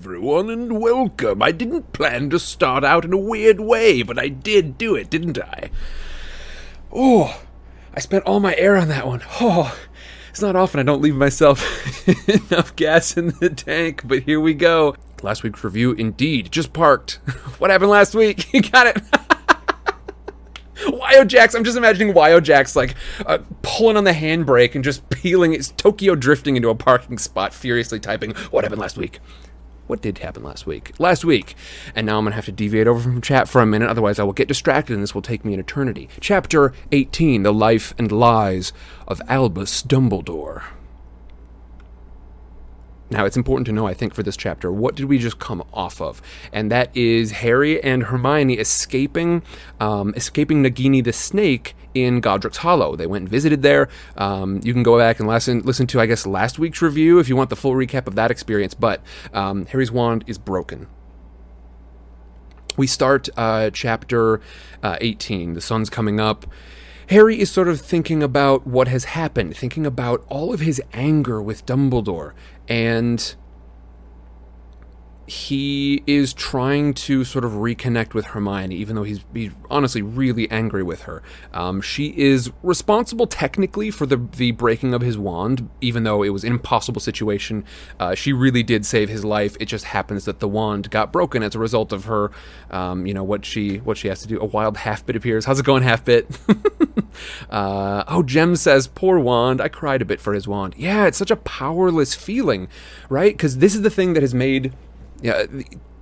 everyone, and welcome. I didn't plan to start out in a weird way, but I did do it, didn't I? Oh, I spent all my air on that one. Oh, it's not often I don't leave myself enough gas in the tank, but here we go. Last week's review, indeed, just parked. what happened last week? You got it. Wyo Jax, I'm just imagining Wyo Jax like uh, pulling on the handbrake and just peeling, it's Tokyo drifting into a parking spot, furiously typing, What happened last week? What did happen last week? Last week. And now I'm going to have to deviate over from chat for a minute, otherwise, I will get distracted and this will take me an eternity. Chapter 18 The Life and Lies of Albus Dumbledore. Now, it's important to know, I think, for this chapter, what did we just come off of? And that is Harry and Hermione escaping, um, escaping Nagini the Snake in Godric's Hollow. They went and visited there. Um, you can go back and listen, listen to, I guess, last week's review if you want the full recap of that experience. But um, Harry's wand is broken. We start uh, chapter uh, 18. The sun's coming up. Harry is sort of thinking about what has happened, thinking about all of his anger with Dumbledore, and he is trying to sort of reconnect with Hermione, even though he's, he's honestly really angry with her. Um, she is responsible technically for the the breaking of his wand, even though it was an impossible situation. Uh, she really did save his life. It just happens that the wand got broken as a result of her, um, you know, what she what she has to do. A wild half bit appears. How's it going, half bit? uh, oh, Jem says, "Poor wand. I cried a bit for his wand. Yeah, it's such a powerless feeling, right? Because this is the thing that has made." yeah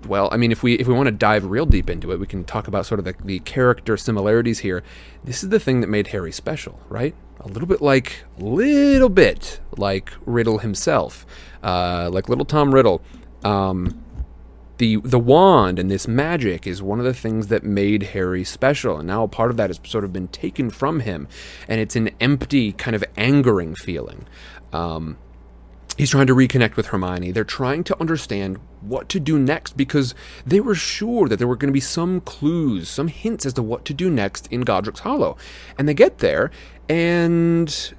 well i mean if we if we want to dive real deep into it we can talk about sort of the, the character similarities here this is the thing that made harry special right a little bit like little bit like riddle himself uh, like little tom riddle um, the the wand and this magic is one of the things that made Harry special, and now a part of that has sort of been taken from him, and it's an empty, kind of angering feeling. Um, He's trying to reconnect with Hermione. They're trying to understand what to do next because they were sure that there were going to be some clues, some hints as to what to do next in Godric's Hollow. And they get there and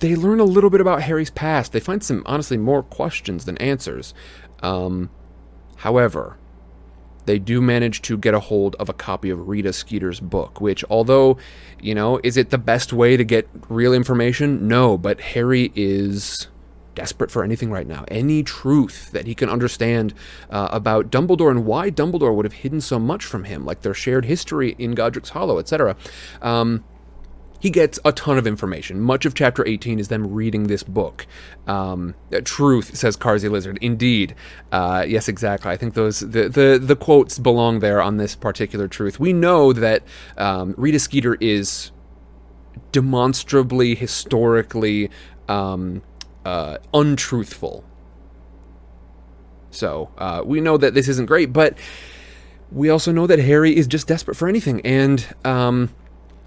they learn a little bit about Harry's past. They find some, honestly, more questions than answers. Um, however, they do manage to get a hold of a copy of Rita Skeeter's book, which, although, you know, is it the best way to get real information? No, but Harry is desperate for anything right now, any truth that he can understand uh, about Dumbledore and why Dumbledore would have hidden so much from him, like their shared history in Godric's Hollow, etc. Um, he gets a ton of information. Much of chapter 18 is them reading this book. Um, truth, says Carsey Lizard. Indeed. Uh, yes, exactly. I think those the, the, the quotes belong there on this particular truth. We know that um, Rita Skeeter is demonstrably, historically, um, uh, untruthful. So uh, we know that this isn't great, but we also know that Harry is just desperate for anything, and um,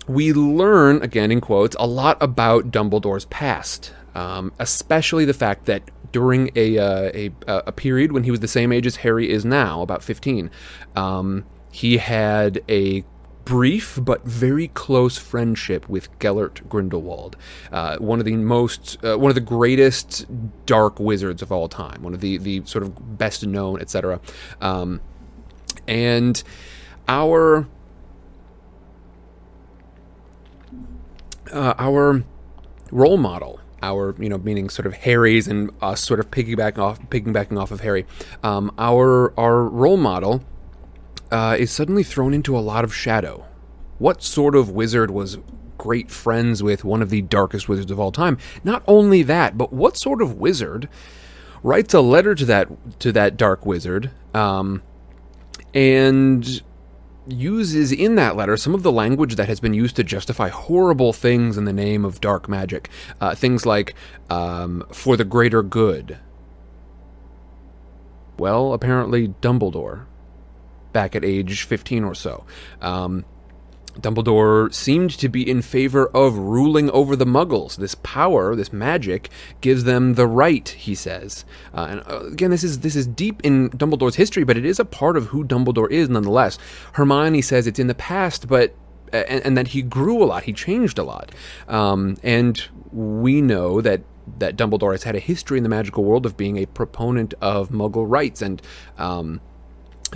we learn again in quotes a lot about Dumbledore's past, um, especially the fact that during a, uh, a a period when he was the same age as Harry is now, about fifteen, um, he had a brief but very close friendship with Gellert Grindelwald, uh, one of the most, uh, one of the greatest dark wizards of all time, one of the the sort of best known, etc. Um, and our uh, our role model our you know meaning sort of Harry's and us sort of piggybacking off piggybacking off of Harry um, our our role model uh, is suddenly thrown into a lot of shadow. What sort of wizard was great friends with one of the darkest wizards of all time? Not only that, but what sort of wizard writes a letter to that to that dark wizard um, and uses in that letter some of the language that has been used to justify horrible things in the name of dark magic. Uh, things like um, for the greater good. Well, apparently Dumbledore back at age 15 or so. Um, Dumbledore seemed to be in favor of ruling over the Muggles. This power, this magic, gives them the right, he says. Uh, and uh, again, this is this is deep in Dumbledore's history, but it is a part of who Dumbledore is, nonetheless. Hermione says it's in the past, but and, and that he grew a lot, he changed a lot, um, and we know that that Dumbledore has had a history in the magical world of being a proponent of Muggle rights and. Um,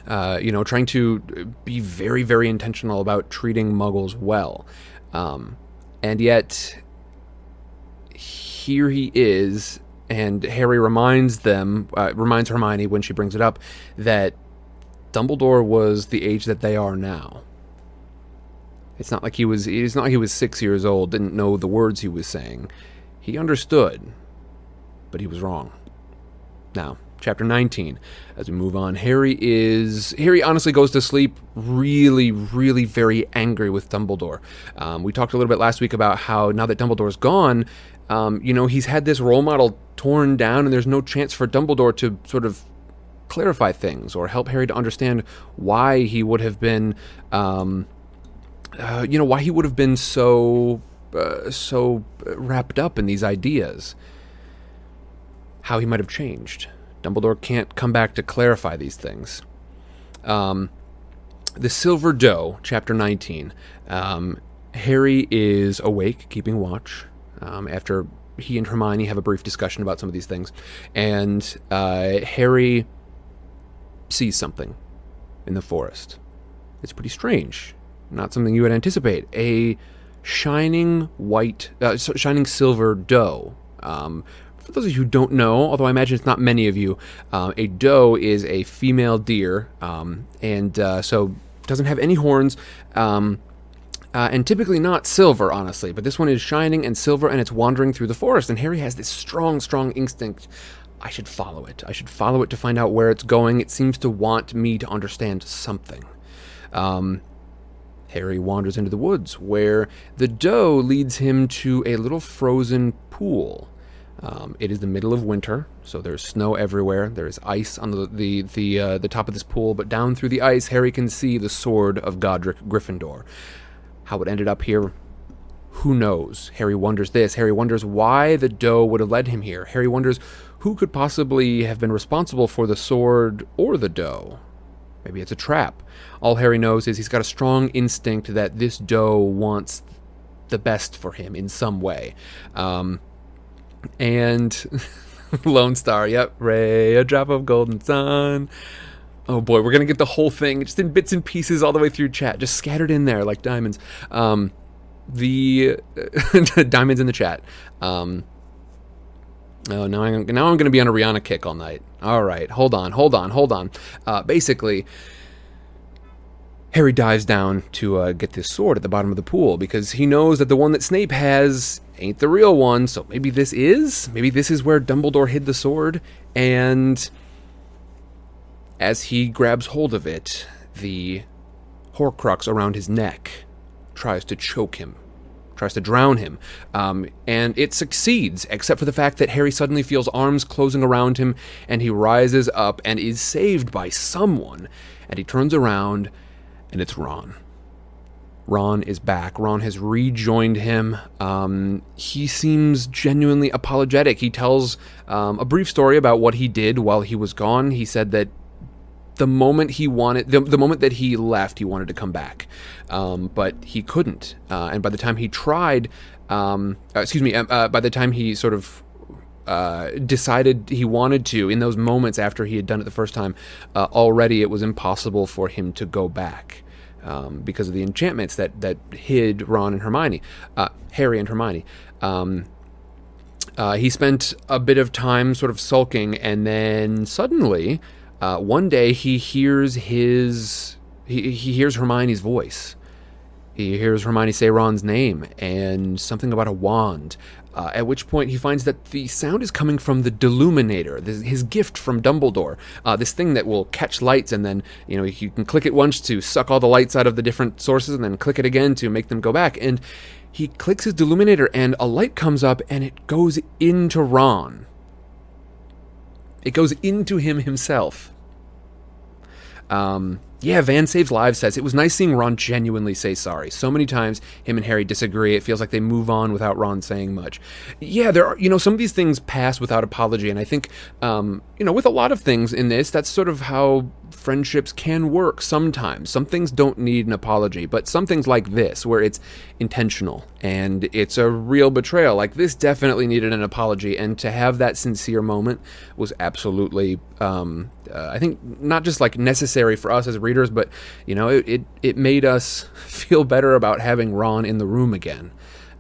uh, you know, trying to be very, very intentional about treating Muggles well. Um, and yet, here he is, and Harry reminds them, uh, reminds Hermione when she brings it up, that Dumbledore was the age that they are now. It's not like he was. It's not like he was six years old, didn't know the words he was saying. He understood, but he was wrong. Now, chapter 19. As we move on, Harry is. Harry honestly goes to sleep really, really very angry with Dumbledore. Um, we talked a little bit last week about how now that Dumbledore's gone, um, you know, he's had this role model torn down, and there's no chance for Dumbledore to sort of clarify things or help Harry to understand why he would have been, um, uh, you know, why he would have been so, uh, so wrapped up in these ideas. How he might have changed. Dumbledore can't come back to clarify these things. Um, the Silver Doe, chapter 19. Um, Harry is awake, keeping watch, um, after he and Hermione have a brief discussion about some of these things. And uh, Harry sees something in the forest. It's pretty strange. Not something you would anticipate. A shining white, uh, shining silver doe. Um, for those of you who don't know, although I imagine it's not many of you, uh, a doe is a female deer, um, and uh, so doesn't have any horns, um, uh, and typically not silver, honestly. But this one is shining and silver, and it's wandering through the forest. And Harry has this strong, strong instinct. I should follow it. I should follow it to find out where it's going. It seems to want me to understand something. Um, Harry wanders into the woods, where the doe leads him to a little frozen pool. Um, it is the middle of winter, so there's snow everywhere. There's ice on the the the, uh, the top of this pool, but down through the ice, Harry can see the sword of Godric Gryffindor. How it ended up here, who knows? Harry wonders this. Harry wonders why the doe would have led him here. Harry wonders who could possibly have been responsible for the sword or the doe. Maybe it's a trap. All Harry knows is he's got a strong instinct that this doe wants the best for him in some way. Um, and Lone Star, yep, Ray, a drop of golden sun. Oh boy, we're gonna get the whole thing just in bits and pieces all the way through chat, just scattered in there like diamonds. Um, the diamonds in the chat. Um, oh, now I'm now I'm gonna be on a Rihanna kick all night. All right, hold on, hold on, hold on. Uh, basically, Harry dives down to uh, get this sword at the bottom of the pool because he knows that the one that Snape has ain't the real one. So maybe this is? Maybe this is where Dumbledore hid the sword. And as he grabs hold of it, the Horcrux around his neck tries to choke him, tries to drown him. Um, and it succeeds, except for the fact that Harry suddenly feels arms closing around him and he rises up and is saved by someone. And he turns around and it's Ron. Ron is back. Ron has rejoined him. Um, he seems genuinely apologetic. He tells um, a brief story about what he did while he was gone. He said that the moment he wanted, the, the moment that he left, he wanted to come back, um, but he couldn't. Uh, and by the time he tried, um, uh, excuse me, uh, uh by the time he sort of uh, decided he wanted to in those moments after he had done it the first time, uh, already it was impossible for him to go back um, because of the enchantments that that hid Ron and Hermione, uh, Harry and Hermione. Um, uh, he spent a bit of time sort of sulking, and then suddenly, uh, one day he hears his he, he hears Hermione's voice. He hears Hermione say Ron's name and something about a wand. Uh, at which point he finds that the sound is coming from the Deluminator, this, his gift from Dumbledore. Uh, this thing that will catch lights, and then you know you can click it once to suck all the lights out of the different sources, and then click it again to make them go back. And he clicks his Deluminator, and a light comes up, and it goes into Ron. It goes into him himself. Um, yeah, Van Saves Lives says it was nice seeing Ron genuinely say sorry. So many times him and Harry disagree. It feels like they move on without Ron saying much. Yeah, there are, you know, some of these things pass without apology. And I think, um, you know, with a lot of things in this, that's sort of how friendships can work sometimes. Some things don't need an apology, but some things like this, where it's intentional and it's a real betrayal, like this definitely needed an apology. And to have that sincere moment was absolutely, um, uh, I think, not just like necessary for us as readers, but, you know, it, it, it made us feel better about having Ron in the room again.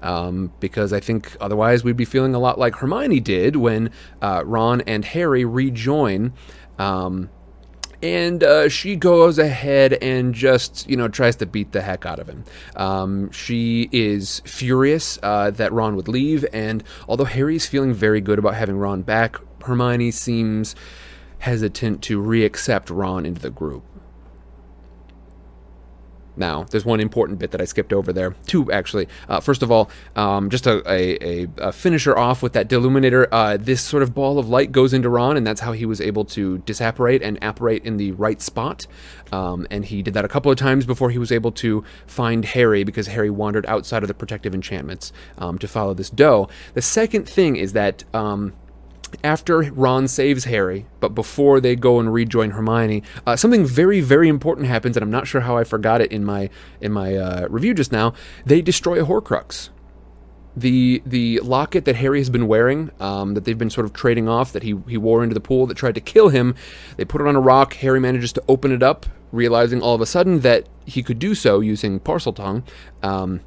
Um, because I think otherwise we'd be feeling a lot like Hermione did when uh, Ron and Harry rejoin. Um, and uh, she goes ahead and just you know tries to beat the heck out of him. Um, she is furious uh, that Ron would leave, and although Harry's feeling very good about having Ron back, Hermione seems hesitant to re-accept Ron into the group. Now, there's one important bit that I skipped over there. Two, actually. Uh, first of all, um, just a, a, a, finisher off with that Deluminator. Uh, this sort of ball of light goes into Ron, and that's how he was able to disapparate and apparate in the right spot. Um, and he did that a couple of times before he was able to find Harry, because Harry wandered outside of the protective enchantments um, to follow this doe. The second thing is that um, after Ron saves Harry, but before they go and rejoin Hermione, uh, something very, very important happens, and I'm not sure how I forgot it in my in my uh, review just now. They destroy a Horcrux. The the locket that Harry has been wearing, um, that they've been sort of trading off, that he he wore into the pool that tried to kill him. They put it on a rock. Harry manages to open it up, realizing all of a sudden that he could do so using Parseltongue. Um,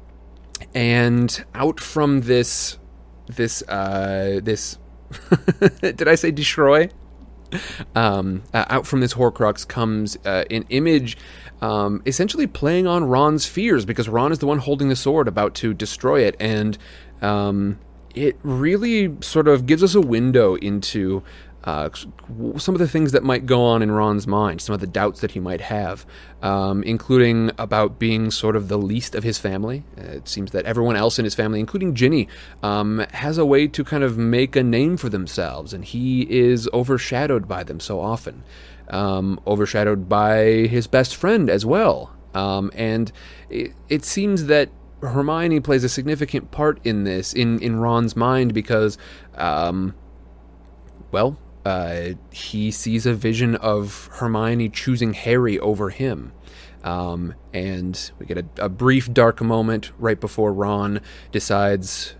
and out from this this uh, this Did I say destroy? Um, uh, out from this Horcrux comes uh, an image um, essentially playing on Ron's fears because Ron is the one holding the sword about to destroy it. And um, it really sort of gives us a window into uh, some of the things that might go on in Ron's mind, some of the doubts that he might have, um, including about being sort of the least of his family. Uh, it seems that everyone else in his family, including Ginny, um, has a way to kind of make a name for themselves, and he is overshadowed by them so often. Um, overshadowed by his best friend as well. Um, and it, it seems that Hermione plays a significant part in this, in, in Ron's mind, because, um, well, uh, he sees a vision of Hermione choosing Harry over him. Um, and we get a, a, brief dark moment right before Ron decides,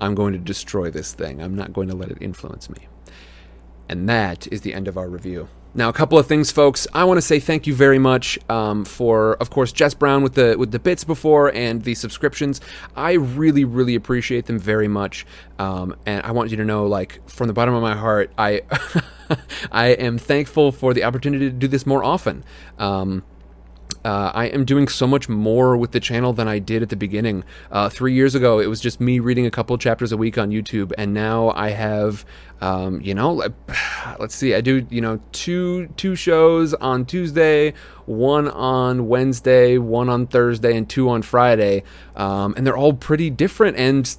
I'm going to destroy this thing. I'm not going to let it influence me. And that is the end of our review. Now, a couple of things, folks. I want to say thank you very much um, for, of course, Jess Brown with the with the bits before and the subscriptions. I really, really appreciate them very much, um, and I want you to know, like from the bottom of my heart, I I am thankful for the opportunity to do this more often. Um, uh, I am doing so much more with the channel than I did at the beginning. Uh, three years ago, it was just me reading a couple chapters a week on YouTube, and now I have, um, you know, let's see, I do, you know, two two shows on Tuesday, one on Wednesday, one on Thursday, and two on Friday, um, and they're all pretty different and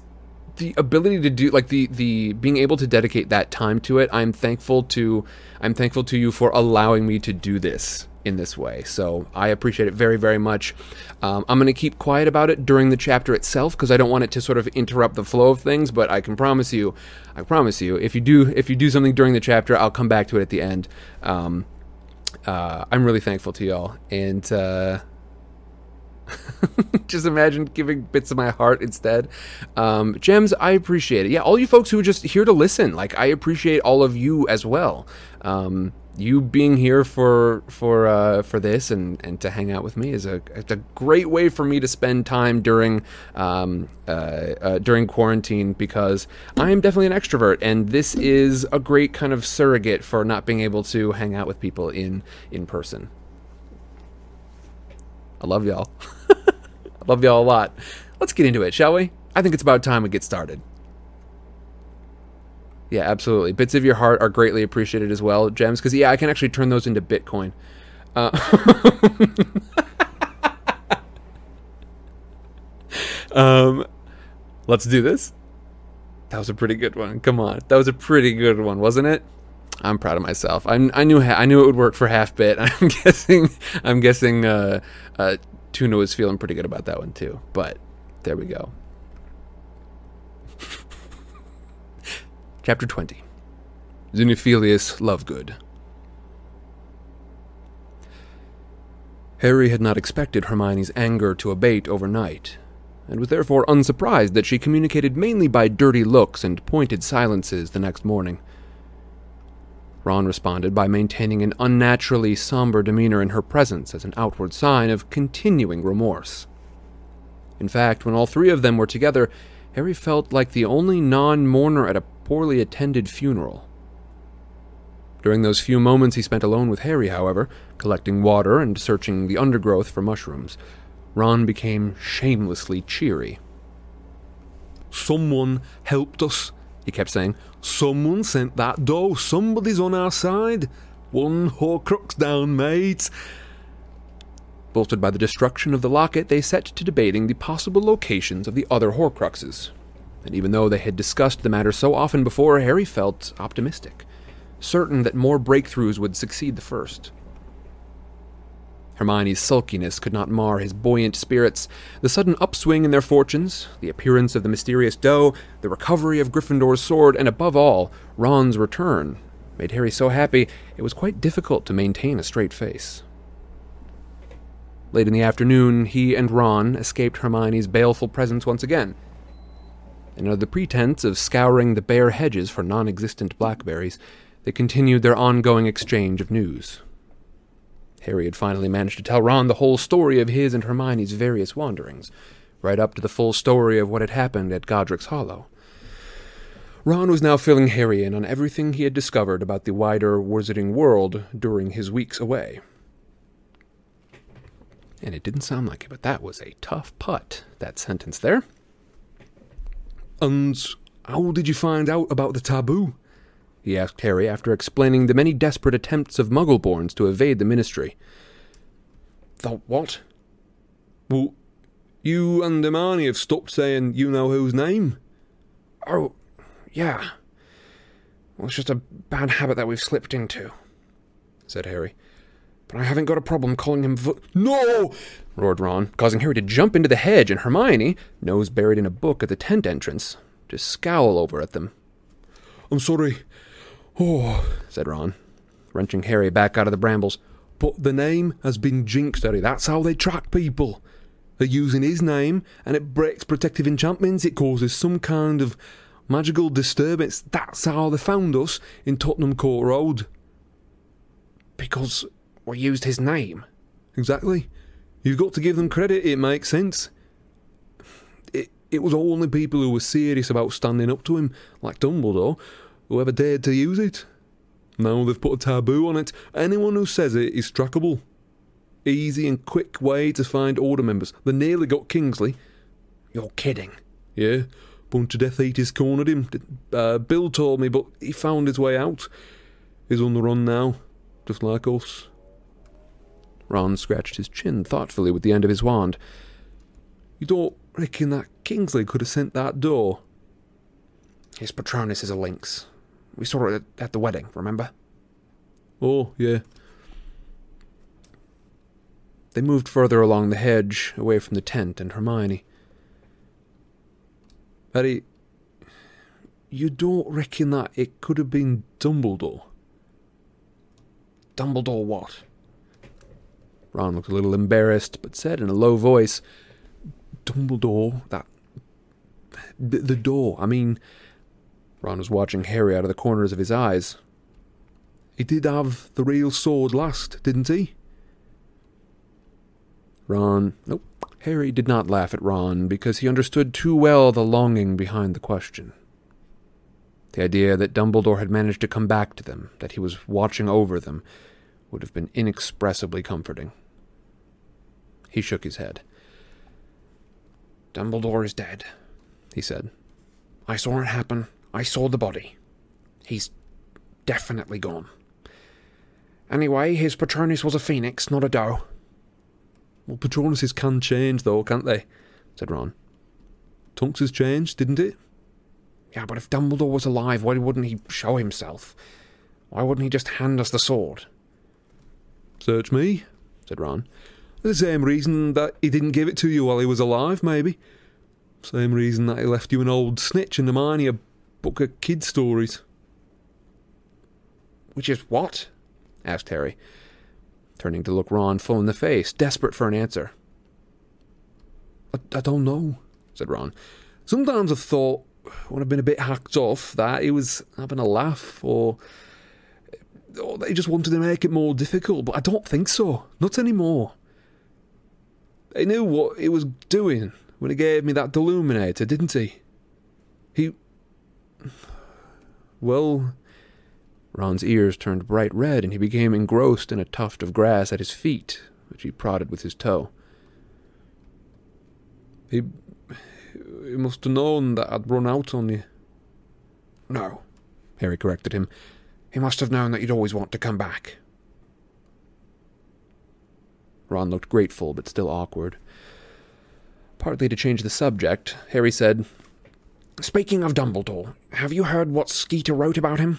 the ability to do like the the being able to dedicate that time to it i'm thankful to i'm thankful to you for allowing me to do this in this way. So I appreciate it very, very much. Um, I'm going to keep quiet about it during the chapter itself because I don't want it to sort of interrupt the flow of things. But I can promise you, I promise you, if you do, if you do something during the chapter, I'll come back to it at the end. Um, uh, I'm really thankful to y'all, and uh, just imagine giving bits of my heart instead. Um, gems, I appreciate it. Yeah, all you folks who are just here to listen, like I appreciate all of you as well. Um, you being here for for uh, for this and, and to hang out with me is a it's a great way for me to spend time during um, uh, uh, during quarantine because I am definitely an extrovert and this is a great kind of surrogate for not being able to hang out with people in in person. I love y'all. I love y'all a lot. Let's get into it, shall we? I think it's about time we get started. Yeah, absolutely. Bits of your heart are greatly appreciated as well, gems, because yeah, I can actually turn those into Bitcoin. Uh, um, let's do this. That was a pretty good one. Come on, that was a pretty good one, wasn't it? I'm proud of myself. I, I knew I knew it would work for half bit. I'm guessing I'm guessing uh, uh, Tuna was feeling pretty good about that one too. But there we go. Chapter 20 Xenophilius Lovegood. Harry had not expected Hermione's anger to abate overnight, and was therefore unsurprised that she communicated mainly by dirty looks and pointed silences the next morning. Ron responded by maintaining an unnaturally somber demeanor in her presence as an outward sign of continuing remorse. In fact, when all three of them were together, Harry felt like the only non mourner at a poorly attended funeral. During those few moments he spent alone with Harry, however, collecting water and searching the undergrowth for mushrooms, Ron became shamelessly cheery. Someone helped us, he kept saying. Someone sent that doe. Somebody's on our side. One Horcrux down, mates. Bolstered by the destruction of the locket, they set to debating the possible locations of the other Horcruxes. And even though they had discussed the matter so often before, Harry felt optimistic, certain that more breakthroughs would succeed the first. Hermione's sulkiness could not mar his buoyant spirits. The sudden upswing in their fortunes, the appearance of the mysterious doe, the recovery of Gryffindor's sword, and above all, Ron's return, made Harry so happy it was quite difficult to maintain a straight face. Late in the afternoon, he and Ron escaped Hermione's baleful presence once again. And under the pretense of scouring the bare hedges for non existent blackberries, they continued their ongoing exchange of news. Harry had finally managed to tell Ron the whole story of his and Hermione's various wanderings, right up to the full story of what had happened at Godric's Hollow. Ron was now filling Harry in on everything he had discovered about the wider wizarding world during his weeks away. And it didn't sound like it, but that was a tough putt, that sentence there. And how did you find out about the taboo? he asked Harry after explaining the many desperate attempts of Muggleborns to evade the Ministry. The what? Well, you and Hermione have stopped saying you know whose name. Oh, yeah. Well, it's just a bad habit that we've slipped into, said Harry. But I haven't got a problem calling him v- No! Roared Ron, causing Harry to jump into the hedge and Hermione, nose buried in a book at the tent entrance, to scowl over at them. I'm sorry. Oh, said Ron, wrenching Harry back out of the brambles. But the name has been jinxed, Harry. That's how they track people. They're using his name, and it breaks protective enchantments. It causes some kind of magical disturbance. That's how they found us in Tottenham Court Road. Because we used his name? Exactly. You've got to give them credit. It makes sense. It, it was only people who were serious about standing up to him, like Dumbledore, who ever dared to use it. Now they've put a taboo on it. Anyone who says it is trackable. Easy and quick way to find order members. They nearly got Kingsley. You're kidding. Yeah, bunch of Death Eaters cornered him. Uh, Bill told me, but he found his way out. He's on the run now, just like us. Ron scratched his chin thoughtfully with the end of his wand. You don't reckon that Kingsley could have sent that door? His Patronus is a lynx. We saw it at the wedding, remember? Oh, yeah. They moved further along the hedge, away from the tent and Hermione. Harry, you don't reckon that it could have been Dumbledore? Dumbledore what? Ron looked a little embarrassed, but said in a low voice, Dumbledore, that. The, door, I mean. Ron was watching Harry out of the corners of his eyes. He did have the real sword last, didn't he? Ron. Nope. Harry did not laugh at Ron because he understood too well the longing behind the question. The idea that Dumbledore had managed to come back to them, that he was watching over them, would have been inexpressibly comforting. He shook his head. Dumbledore is dead, he said. I saw it happen. I saw the body. He's definitely gone. Anyway, his Patronus was a phoenix, not a doe. Well, Patronuses can change, though, can't they? said Ron. Tonks has changed, didn't it? Yeah, but if Dumbledore was alive, why wouldn't he show himself? Why wouldn't he just hand us the sword? Search me, said Ron. The same reason that he didn't give it to you while he was alive, maybe. Same reason that he left you an old snitch and Hermione a book of kid stories. Which is what? asked Harry. turning to look Ron full in the face, desperate for an answer. I, I don't know, said Ron. Sometimes I've thought, when I've been a bit hacked off, that he was having a laugh, or, or that he just wanted to make it more difficult, but I don't think so. Not anymore. He knew what he was doing when he gave me that deluminator, didn't he? He. Well. Ron's ears turned bright red, and he became engrossed in a tuft of grass at his feet, which he prodded with his toe. He. He must have known that I'd run out on you. No, Harry corrected him. He must have known that you'd always want to come back. Ron looked grateful, but still awkward. Partly to change the subject, Harry said, Speaking of Dumbledore, have you heard what Skeeter wrote about him?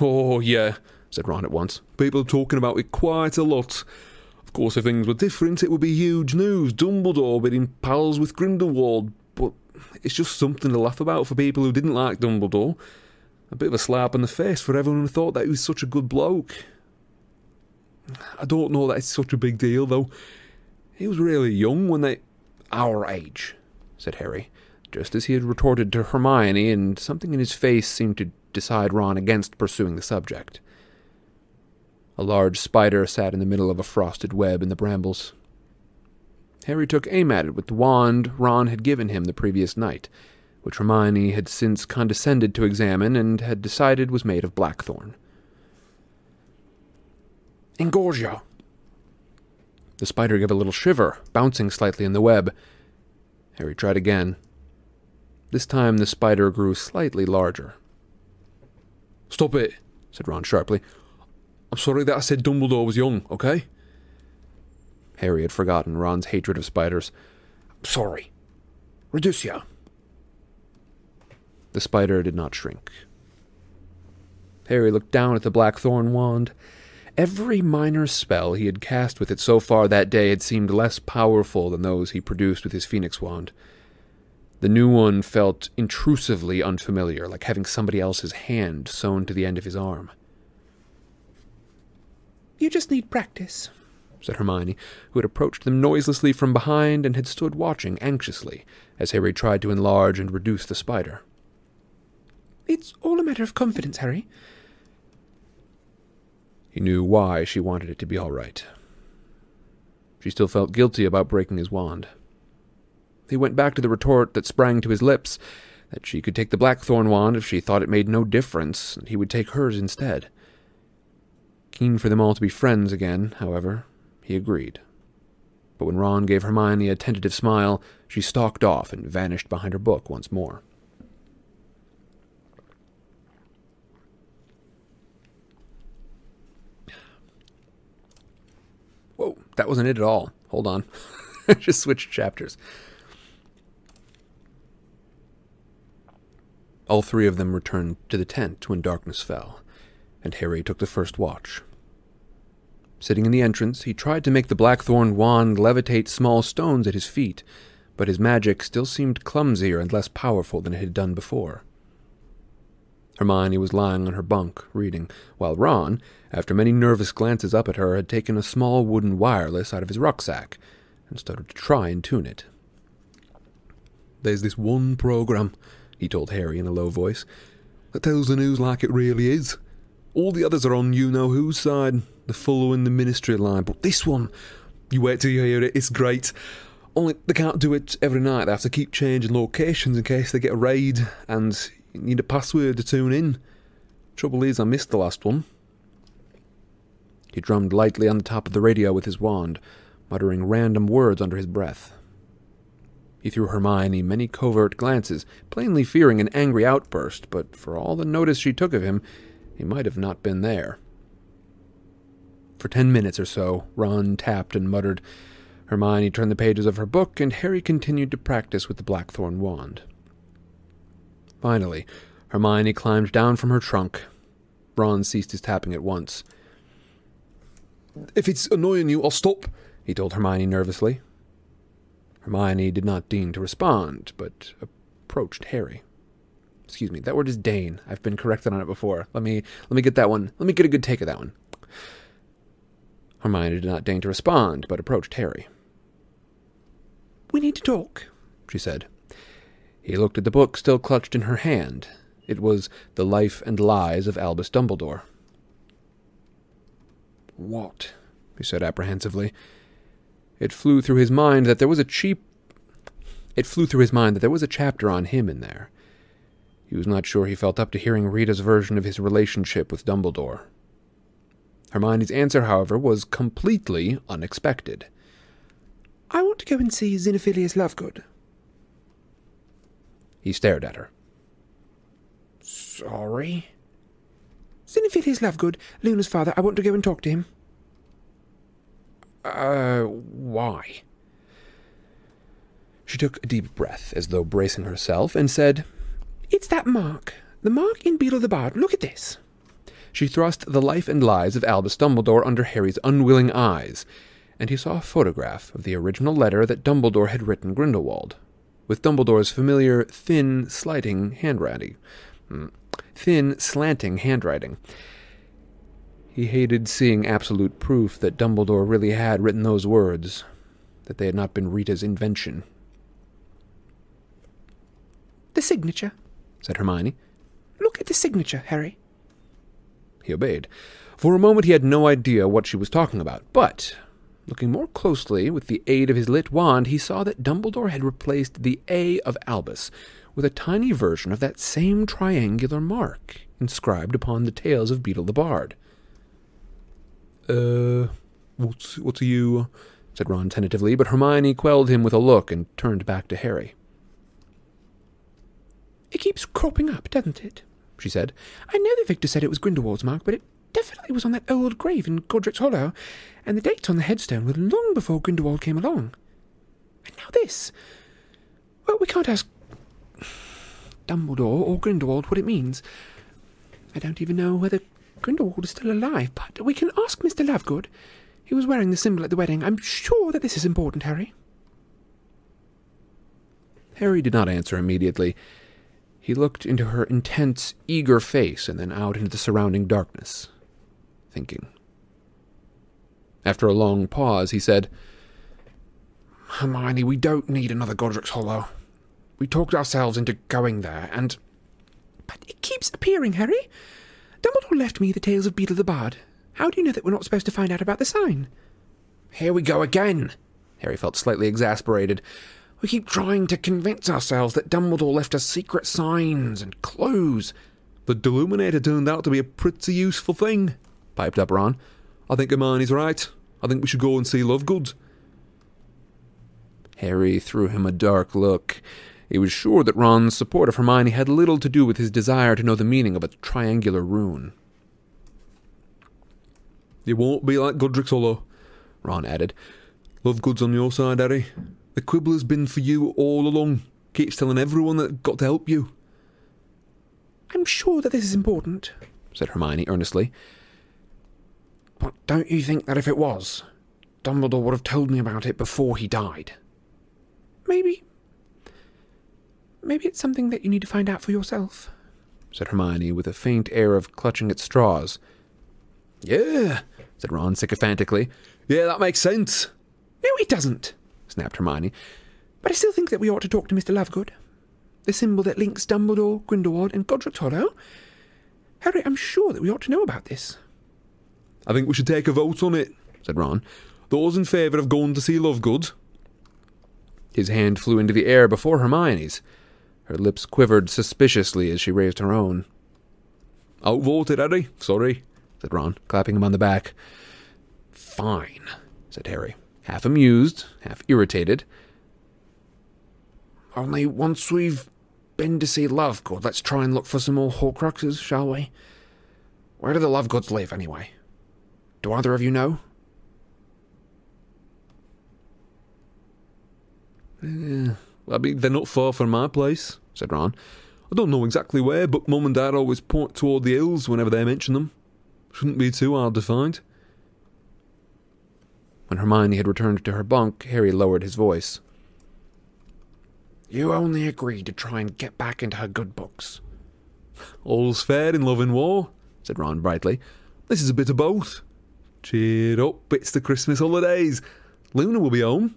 Oh, yeah, said Ron at once. People are talking about it quite a lot. Of course, if things were different, it would be huge news. Dumbledore being pals with Grindelwald, but it's just something to laugh about for people who didn't like Dumbledore. A bit of a slap in the face for everyone who thought that he was such a good bloke. I don't know that it's such a big deal, though. He was really young when they. Our age, said Harry, just as he had retorted to Hermione, and something in his face seemed to decide Ron against pursuing the subject. A large spider sat in the middle of a frosted web in the brambles. Harry took aim at it with the wand Ron had given him the previous night, which Hermione had since condescended to examine and had decided was made of blackthorn. Engorgio. The spider gave a little shiver, bouncing slightly in the web. Harry tried again. This time the spider grew slightly larger. Stop it, said Ron sharply. I'm sorry that I said Dumbledore was young, okay? Harry had forgotten Ron's hatred of spiders. Sorry. Reducio. The spider did not shrink. Harry looked down at the blackthorn wand. Every minor spell he had cast with it so far that day had seemed less powerful than those he produced with his phoenix wand. The new one felt intrusively unfamiliar, like having somebody else's hand sewn to the end of his arm. You just need practice, said Hermione, who had approached them noiselessly from behind and had stood watching anxiously as Harry tried to enlarge and reduce the spider. It's all a matter of confidence, Harry. He knew why she wanted it to be all right. She still felt guilty about breaking his wand. He went back to the retort that sprang to his lips that she could take the blackthorn wand if she thought it made no difference, and he would take hers instead. Keen for them all to be friends again, however, he agreed. But when Ron gave Hermione a tentative smile, she stalked off and vanished behind her book once more. That wasn't it at all. Hold on. Just switched chapters. All three of them returned to the tent when darkness fell, and Harry took the first watch. Sitting in the entrance, he tried to make the blackthorn wand levitate small stones at his feet, but his magic still seemed clumsier and less powerful than it had done before. Hermione was lying on her bunk, reading, while Ron, after many nervous glances up at her, had taken a small wooden wireless out of his rucksack and started to try and tune it. There's this one program he told Harry in a low voice, that tells the news like it really is. All the others are on you know whose side, they're following the ministry line, but this one, you wait till you hear it, it's great. Only they can't do it every night, they have to keep changing locations in case they get a raid, and you need a password to tune in. Trouble is, I missed the last one. He drummed lightly on the top of the radio with his wand, muttering random words under his breath. He threw Hermione many covert glances, plainly fearing an angry outburst, but for all the notice she took of him, he might have not been there. For ten minutes or so, Ron tapped and muttered. Hermione turned the pages of her book, and Harry continued to practice with the blackthorn wand. Finally, Hermione climbed down from her trunk. Ron ceased his tapping at once. If it's annoying you, I'll stop, he told Hermione nervously. Hermione did not deign to respond, but approached Harry. Excuse me, that word is deign. I've been corrected on it before. Let me let me get that one. Let me get a good take of that one. Hermione did not deign to respond, but approached Harry. We need to talk, she said. He looked at the book still clutched in her hand. It was The Life and Lies of Albus Dumbledore. What? he said apprehensively. It flew through his mind that there was a cheap it flew through his mind that there was a chapter on him in there. He was not sure he felt up to hearing Rita's version of his relationship with Dumbledore. Hermione's answer, however, was completely unexpected. I want to go and see Xenophilius Lovegood. He stared at her. Sorry? Xenophilius Lovegood, Luna's father. I want to go and talk to him. Uh, why? She took a deep breath, as though bracing herself, and said, It's that mark. The mark in Beedle the Bard. Look at this. She thrust the life and lies of Albus Dumbledore under Harry's unwilling eyes, and he saw a photograph of the original letter that Dumbledore had written Grindelwald, with Dumbledore's familiar thin, slighting handwriting. Hmm, thin, slanting handwriting. He hated seeing absolute proof that Dumbledore really had written those words, that they had not been Rita's invention. The signature, said Hermione. Look at the signature, Harry. He obeyed. For a moment he had no idea what she was talking about, but, looking more closely with the aid of his lit wand, he saw that Dumbledore had replaced the A of Albus with a tiny version of that same triangular mark inscribed upon the tales of Beedle the Bard. Uh, what's, what are you? said Ron tentatively, but Hermione quelled him with a look and turned back to Harry. It keeps cropping up, doesn't it? she said. I know that Viktor said it was Grindelwald's mark, but it definitely was on that old grave in Godric's Hollow, and the dates on the headstone were long before Grindelwald came along. And now this. Well, we can't ask Dumbledore or Grindelwald what it means. I don't even know whether Grindelwald is still alive, but we can ask Mr. Lovegood. He was wearing the symbol at the wedding. I'm sure that this is important, Harry. Harry did not answer immediately. He looked into her intense, eager face and then out into the surrounding darkness, thinking. After a long pause, he said, Hermione, we don't need another Godric's Hollow. We talked ourselves into going there, and. But it keeps appearing, Harry. Dumbledore left me the tales of Beedle the Bard. How do you know that we're not supposed to find out about the sign? Here we go again. Harry felt slightly exasperated. We keep trying to convince ourselves that Dumbledore left us secret signs and clues. The Deluminator turned out to be a pretty useful thing, piped up Ron. I think Hermione's right. I think we should go and see Lovegood. Harry threw him a dark look. He was sure that Ron's support of Hermione had little to do with his desire to know the meaning of a triangular rune. It won't be like Godric's Hollow, Ron added. Lovegood's on your side, Harry. The Quibbler's been for you all along. Keeps telling everyone that got to help you. I'm sure that this is important, said Hermione earnestly. But don't you think that if it was, Dumbledore would have told me about it before he died? Maybe. Maybe it's something that you need to find out for yourself, said Hermione with a faint air of clutching at straws. Yeah, said Ron sycophantically. Yeah, that makes sense. No, it doesn't, snapped Hermione. But I still think that we ought to talk to Mr. Lovegood. The symbol that links Dumbledore, Grindelwald, and Godric's Hollow. Harry, I'm sure that we ought to know about this. I think we should take a vote on it, said Ron. Those in favour of going to see Lovegood? His hand flew into the air before Hermione's. Her lips quivered suspiciously as she raised her own. Outvoted, Harry. Sorry, said Ron, clapping him on the back. Fine, said Harry half amused, half irritated. Only once we've been to see Lovegood, let's try and look for some more Horcruxes, shall we? Where do the Lovegoods live, anyway? Do either of you know? Yeah, I mean, they're not far from my place, said Ron. I don't know exactly where, but Mum and Dad always point toward the hills whenever they mention them. Shouldn't be too hard to find. When Hermione had returned to her bunk, Harry lowered his voice. You only agreed to try and get back into her good books. All's fair in love and war, said Ron brightly. This is a bit of both. Cheer up, it's the Christmas holidays. Luna will be home.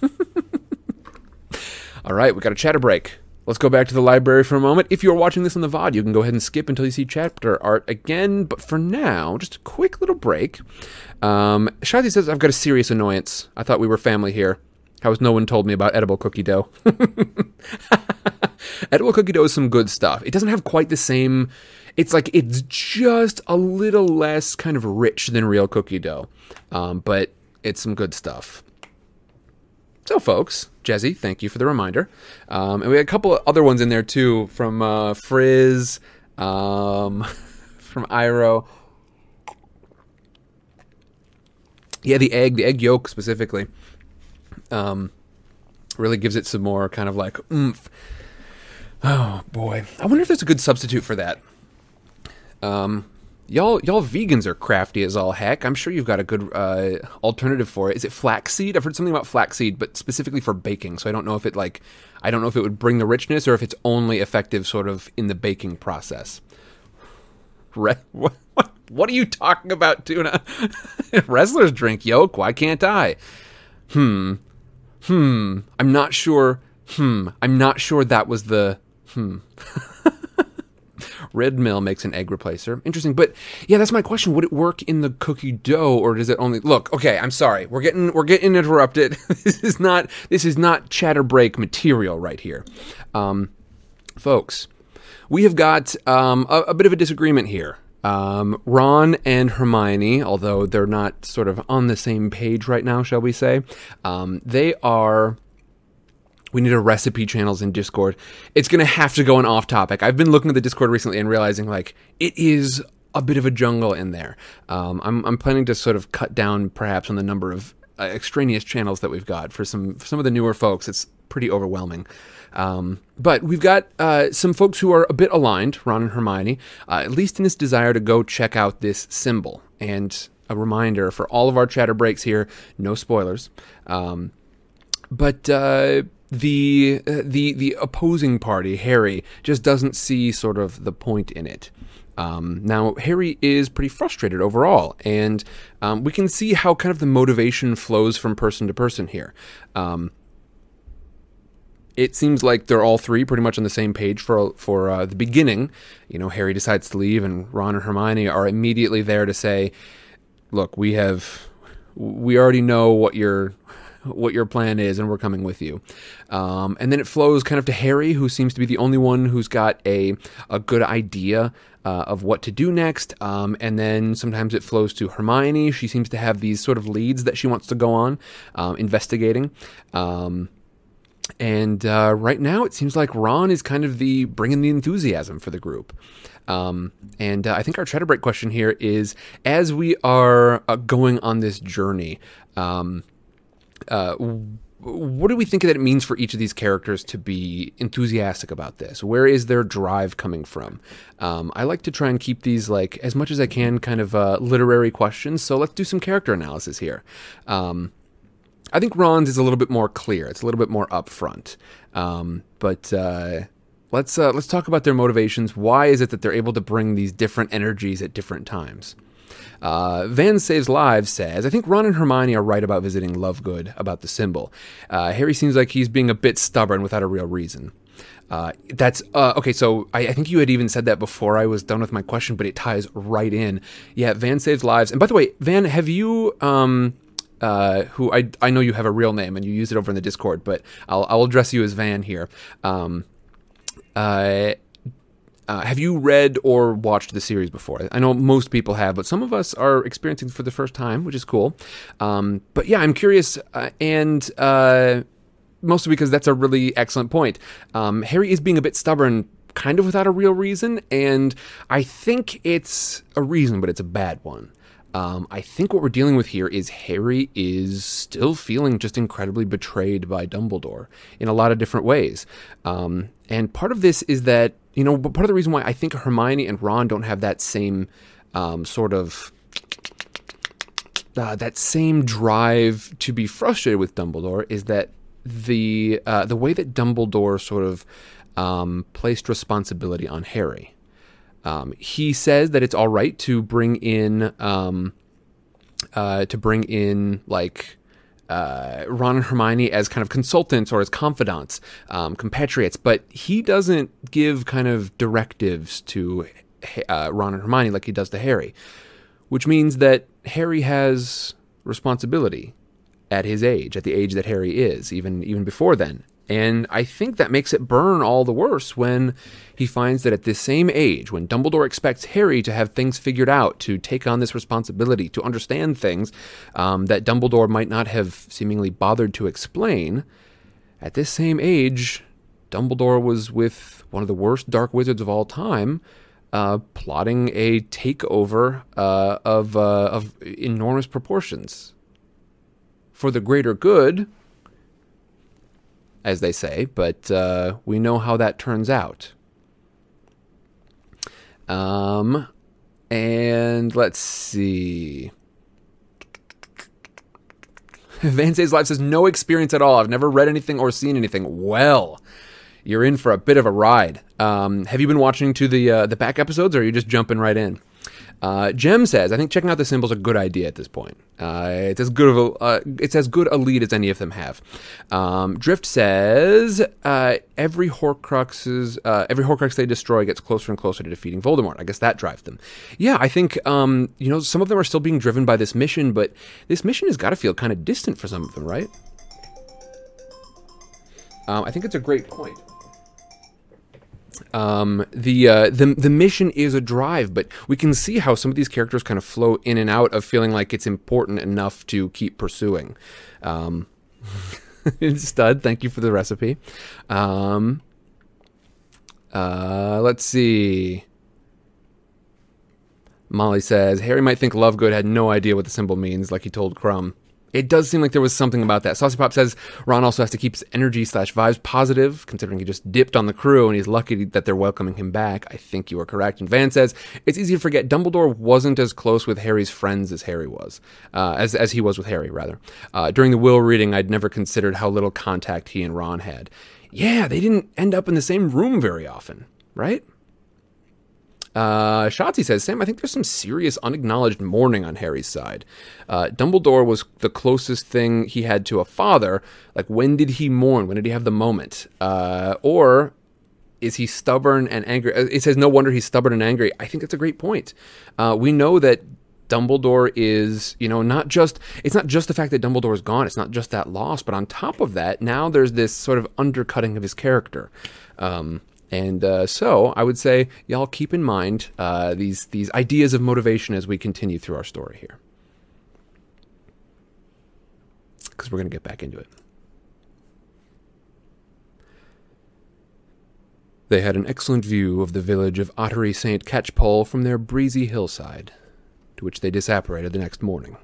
All right, we got a chatter break. Let's go back to the library for a moment. If you're watching this on the VOD, you can go ahead and skip until you see chapter art again. But for now, just a quick little break. Um, Shadi says, I've got a serious annoyance. I thought we were family here. How no one told me about edible cookie dough? edible cookie dough is some good stuff. It doesn't have quite the same. It's like it's just a little less kind of rich than real cookie dough, um, but it's some good stuff. So, folks, Jezzy, thank you for the reminder. Um, and we had a couple of other ones in there too from uh, Frizz, um, from Iro. Yeah, the egg, the egg yolk specifically, um, really gives it some more kind of like oomph. Oh boy, I wonder if there's a good substitute for that. Um, y'all, y'all vegans are crafty as all heck. I'm sure you've got a good uh, alternative for it. Is it flaxseed? I've heard something about flaxseed, but specifically for baking. So I don't know if it like, I don't know if it would bring the richness or if it's only effective sort of in the baking process. Re- what, what, what are you talking about, Tuna? Wrestlers drink yolk. Why can't I? Hmm. Hmm. I'm not sure. Hmm. I'm not sure that was the. Hmm. Red Mill makes an egg replacer. Interesting, but yeah, that's my question. Would it work in the cookie dough, or does it only look? Okay, I'm sorry. We're getting we're getting interrupted. this is not this is not chatter break material right here, um, folks. We have got um, a, a bit of a disagreement here. Um, Ron and Hermione, although they're not sort of on the same page right now, shall we say, um, they are we need a recipe channels in Discord. It's going to have to go on off topic. I've been looking at the Discord recently and realizing like it is a bit of a jungle in there. Um, I'm, I'm planning to sort of cut down perhaps on the number of uh, extraneous channels that we've got for some for some of the newer folks. It's pretty overwhelming. Um, but we've got uh, some folks who are a bit aligned, Ron and Hermione, uh, at least in this desire to go check out this symbol. And a reminder for all of our chatter breaks here, no spoilers. Um, but uh, the uh, the the opposing party, Harry, just doesn't see sort of the point in it. Um, now, Harry is pretty frustrated overall, and um, we can see how kind of the motivation flows from person to person here. Um, it seems like they're all three pretty much on the same page for for uh, the beginning. You know, Harry decides to leave, and Ron and Hermione are immediately there to say, "Look, we have, we already know what your what your plan is, and we're coming with you." Um, and then it flows kind of to Harry, who seems to be the only one who's got a a good idea uh, of what to do next. Um, and then sometimes it flows to Hermione. She seems to have these sort of leads that she wants to go on um, investigating. Um, and uh, right now, it seems like Ron is kind of the bringing the enthusiasm for the group. Um, and uh, I think our chatter break question here is: as we are uh, going on this journey, um, uh, what do we think that it means for each of these characters to be enthusiastic about this? Where is their drive coming from? Um, I like to try and keep these like as much as I can, kind of uh, literary questions. So let's do some character analysis here. I think Ron's is a little bit more clear. It's a little bit more upfront. Um, but uh, let's uh, let's talk about their motivations. Why is it that they're able to bring these different energies at different times? Uh, Van Saves Lives says, I think Ron and Hermione are right about visiting Lovegood about the symbol. Uh, Harry seems like he's being a bit stubborn without a real reason. Uh, that's uh, okay. So I, I, think you had even said that before I was done with my question, but it ties right in. Yeah, Van saves lives. And by the way, Van, have you um, uh, who I, I know you have a real name and you use it over in the Discord, but I'll, I'll address you as Van here. Um, uh, uh, have you read or watched the series before? I know most people have, but some of us are experiencing for the first time, which is cool. Um, but yeah, I'm curious, uh, and uh, mostly because that's a really excellent point. Um, Harry is being a bit stubborn, kind of without a real reason, and I think it's a reason, but it's a bad one. Um, I think what we're dealing with here is Harry is still feeling just incredibly betrayed by Dumbledore in a lot of different ways. Um, and part of this is that, you know, part of the reason why I think Hermione and Ron don't have that same um, sort of uh, that same drive to be frustrated with Dumbledore is that the uh, the way that Dumbledore sort of um, placed responsibility on Harry. Um, he says that it's all right to bring in um, uh, to bring in like uh, Ron and Hermione as kind of consultants or as confidants, um, compatriots, but he doesn't give kind of directives to uh, Ron and Hermione like he does to Harry, which means that Harry has responsibility at his age, at the age that Harry is, even even before then. And I think that makes it burn all the worse when he finds that at this same age, when Dumbledore expects Harry to have things figured out, to take on this responsibility, to understand things um, that Dumbledore might not have seemingly bothered to explain, at this same age, Dumbledore was with one of the worst dark wizards of all time, uh, plotting a takeover uh, of, uh, of enormous proportions. For the greater good, as they say, but uh, we know how that turns out. Um, and let's see. Van Say's Life says, no experience at all. I've never read anything or seen anything. Well, you're in for a bit of a ride. Um, have you been watching to the uh, the back episodes, or are you just jumping right in? Uh, Jem says, I think checking out the symbols a good idea at this point. Uh, it's as good of a, uh, it's as good a lead as any of them have. Um, Drift says, uh, every Horcruxes, uh, every Horcrux they destroy gets closer and closer to defeating Voldemort. I guess that drives them. Yeah, I think, um, you know, some of them are still being driven by this mission, but this mission has got to feel kind of distant for some of them, right? Um, I think it's a great point. Um, the uh, the the mission is a drive, but we can see how some of these characters kind of flow in and out of feeling like it's important enough to keep pursuing. Um, stud, thank you for the recipe. Um, uh, let's see. Molly says Harry might think Lovegood had no idea what the symbol means, like he told Krum. It does seem like there was something about that. Saucy Pop says Ron also has to keep his energy slash vibes positive, considering he just dipped on the crew and he's lucky that they're welcoming him back. I think you are correct. And Van says it's easy to forget Dumbledore wasn't as close with Harry's friends as Harry was, uh, as as he was with Harry rather. Uh, during the will reading, I'd never considered how little contact he and Ron had. Yeah, they didn't end up in the same room very often, right? Uh, Shotzi says, Sam, I think there's some serious unacknowledged mourning on Harry's side. Uh, Dumbledore was the closest thing he had to a father. Like, when did he mourn? When did he have the moment? Uh, or is he stubborn and angry? Uh, it says, no wonder he's stubborn and angry. I think that's a great point. Uh, we know that Dumbledore is, you know, not just it's not just the fact that Dumbledore is gone. It's not just that loss, but on top of that, now there's this sort of undercutting of his character. Um, and uh, so I would say y'all keep in mind uh, these these ideas of motivation as we continue through our story here, because we're going to get back into it. They had an excellent view of the village of Ottery St. Catchpole from their breezy hillside, to which they disapparated the next morning.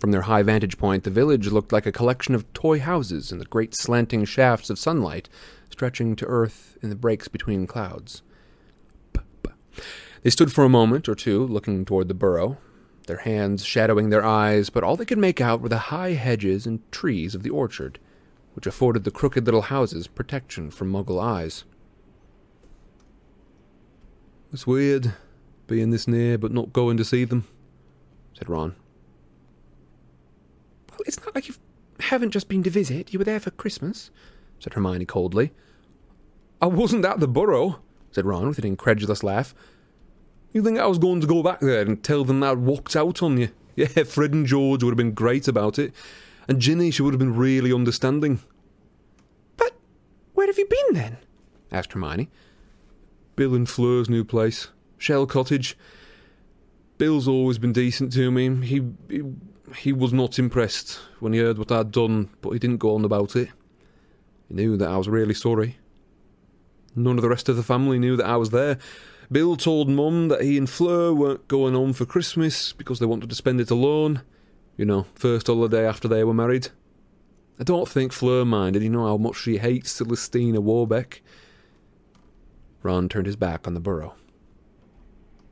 From their high vantage point, the village looked like a collection of toy houses in the great slanting shafts of sunlight stretching to earth in the breaks between clouds. They stood for a moment or two, looking toward the burrow, their hands shadowing their eyes, but all they could make out were the high hedges and trees of the orchard, which afforded the crooked little houses protection from muggle eyes. It's weird, being this near but not going to see them, said Ron. Well, it's not like you haven't just been to visit. You were there for Christmas, said Hermione coldly. I wasn't at the Burrow, said Ron with an incredulous laugh. You think I was going to go back there and tell them that I'd walked out on you? Yeah, Fred and George would have been great about it. And Ginny, she would have been really understanding. But where have you been then? asked Hermione. Bill and Fleur's new place, Shell Cottage. Bill's always been decent to me. He, he he was not impressed when he heard what I'd done, but he didn't go on about it. He knew that I was really sorry. None of the rest of the family knew that I was there. Bill told Mum that he and Fleur weren't going home for Christmas because they wanted to spend it alone. You know, first holiday after they were married. I don't think Fleur minded, you know how much she hates Celestina Warbeck. Ron turned his back on the burrow.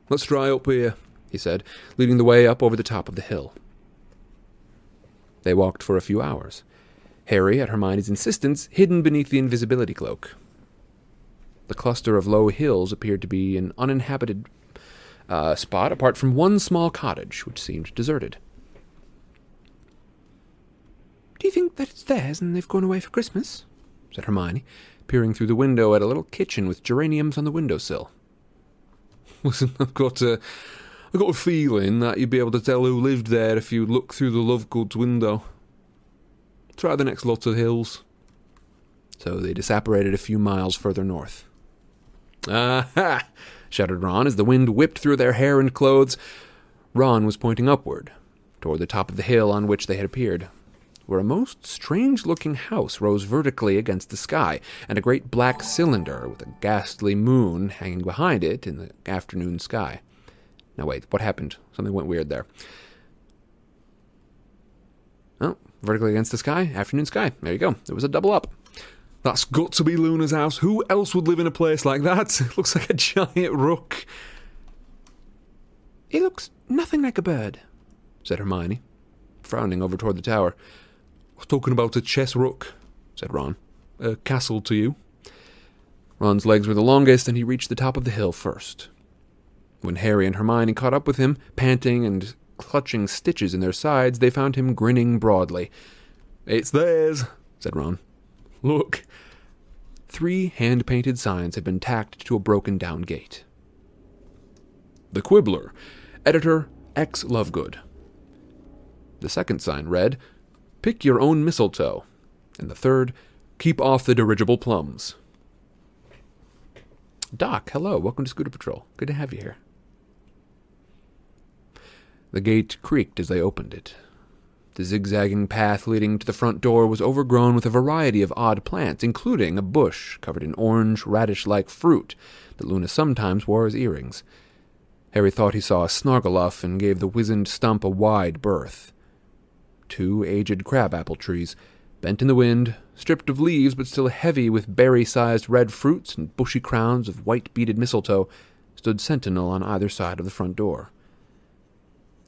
Let's dry up here, he said, leading the way up over the top of the hill. They walked for a few hours. Harry, at Hermione's insistence, hidden beneath the invisibility cloak. The cluster of low hills appeared to be an uninhabited uh, spot apart from one small cottage, which seemed deserted. Do you think that it's theirs and they've gone away for Christmas? said Hermione, peering through the window at a little kitchen with geraniums on the windowsill. Listen, I've got a, I've got a feeling that you'd be able to tell who lived there if you look through the Lovegoods window. Try the next lot of hills. So they disapparated a few miles further north. Aha! shouted Ron as the wind whipped through their hair and clothes. Ron was pointing upward, toward the top of the hill on which they had appeared, where a most strange looking house rose vertically against the sky, and a great black cylinder with a ghastly moon hanging behind it in the afternoon sky. Now, wait, what happened? Something went weird there. Oh, vertically against the sky, afternoon sky. There you go. There was a double up. That's got to be Luna's house. Who else would live in a place like that? It looks like a giant rook. It looks nothing like a bird, said Hermione, frowning over toward the tower. I was talking about a chess rook, said Ron. A castle to you. Ron's legs were the longest, and he reached the top of the hill first. When Harry and Hermione caught up with him, panting and clutching stitches in their sides, they found him grinning broadly. It's theirs, said Ron. Look. Three hand painted signs had been tacked to a broken down gate. The Quibbler, editor X Lovegood. The second sign read, Pick your own mistletoe. And the third, Keep off the dirigible plums. Doc, hello. Welcome to Scooter Patrol. Good to have you here. The gate creaked as they opened it. The zigzagging path leading to the front door was overgrown with a variety of odd plants, including a bush covered in orange, radish like fruit that Luna sometimes wore as earrings. Harry thought he saw a snargaluff and gave the wizened stump a wide berth. Two aged crabapple trees, bent in the wind, stripped of leaves but still heavy with berry sized red fruits and bushy crowns of white beaded mistletoe, stood sentinel on either side of the front door.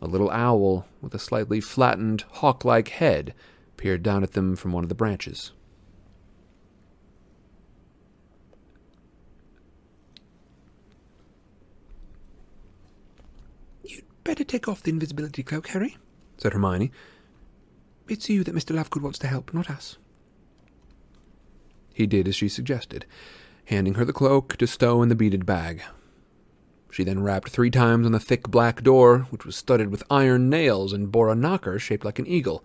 A little owl with a slightly flattened, hawk like head peered down at them from one of the branches. You'd better take off the invisibility cloak, Harry, said Hermione. It's you that Mr. Lovegood wants to help, not us. He did as she suggested, handing her the cloak to stow in the beaded bag. She then rapped three times on the thick black door, which was studded with iron nails and bore a knocker shaped like an eagle.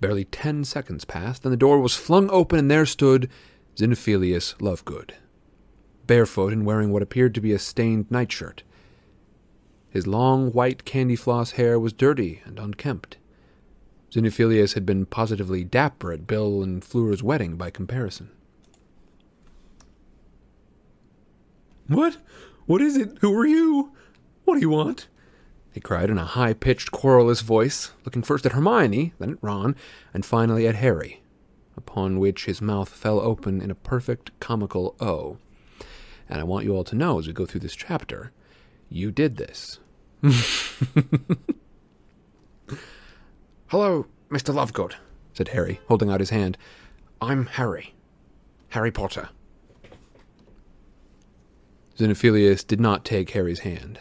Barely ten seconds passed, and the door was flung open, and there stood Xenophilius Lovegood, barefoot and wearing what appeared to be a stained nightshirt. His long, white candy floss hair was dirty and unkempt. Xenophilius had been positively dapper at Bill and Fleur's wedding by comparison. What? What is it? Who are you? What do you want? he cried in a high pitched, querulous voice, looking first at Hermione, then at Ron, and finally at Harry, upon which his mouth fell open in a perfect comical O. And I want you all to know as we go through this chapter, you did this. Hello, Mr. Lovegood, said Harry, holding out his hand. I'm Harry. Harry Potter. Xenophilius did not take Harry's hand,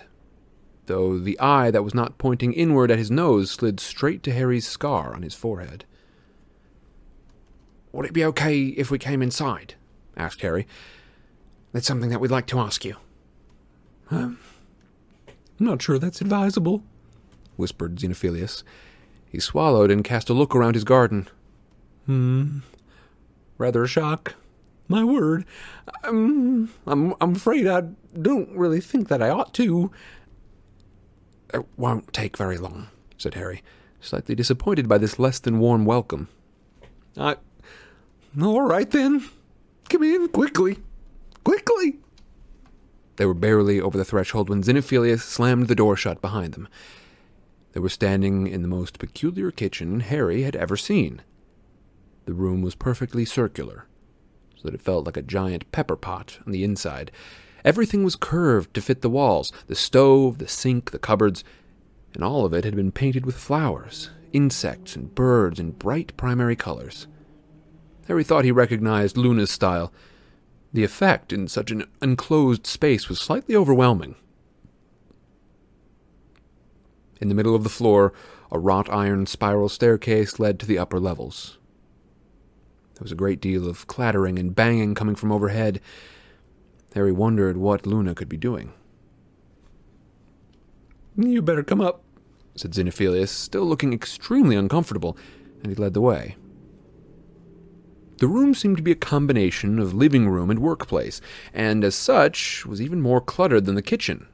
though the eye that was not pointing inward at his nose slid straight to Harry's scar on his forehead. Would it be okay if we came inside? asked Harry. That's something that we'd like to ask you. I'm not sure that's advisable, whispered Xenophilius. He swallowed and cast a look around his garden. Hmm. Rather a shock. My word. I'm, I'm, I'm afraid I don't really think that I ought to. It won't take very long, said Harry, slightly disappointed by this less than warm welcome. I. All right then. Come in quickly. Quickly. They were barely over the threshold when Xenophilius slammed the door shut behind them. They were standing in the most peculiar kitchen Harry had ever seen. The room was perfectly circular, so that it felt like a giant pepper pot on the inside. Everything was curved to fit the walls the stove, the sink, the cupboards, and all of it had been painted with flowers, insects and birds in bright primary colors. Harry thought he recognized Luna's style. The effect in such an enclosed space was slightly overwhelming. In the middle of the floor, a wrought iron spiral staircase led to the upper levels. There was a great deal of clattering and banging coming from overhead. Harry wondered what Luna could be doing. You better come up, said Xenophilius, still looking extremely uncomfortable, and he led the way. The room seemed to be a combination of living room and workplace, and as such was even more cluttered than the kitchen.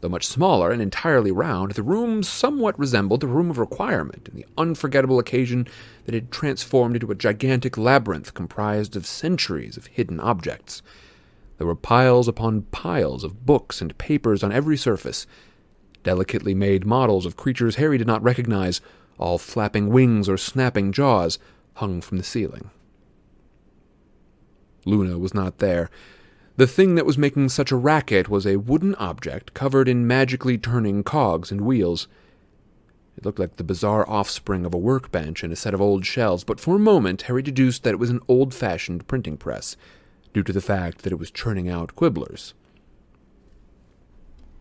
Though much smaller and entirely round, the room somewhat resembled the room of requirement in the unforgettable occasion that it had transformed into a gigantic labyrinth comprised of centuries of hidden objects. There were piles upon piles of books and papers on every surface, delicately made models of creatures Harry did not recognize, all flapping wings or snapping jaws, hung from the ceiling. Luna was not there. The thing that was making such a racket was a wooden object covered in magically turning cogs and wheels. It looked like the bizarre offspring of a workbench and a set of old shelves, but for a moment Harry deduced that it was an old fashioned printing press, due to the fact that it was churning out quibblers.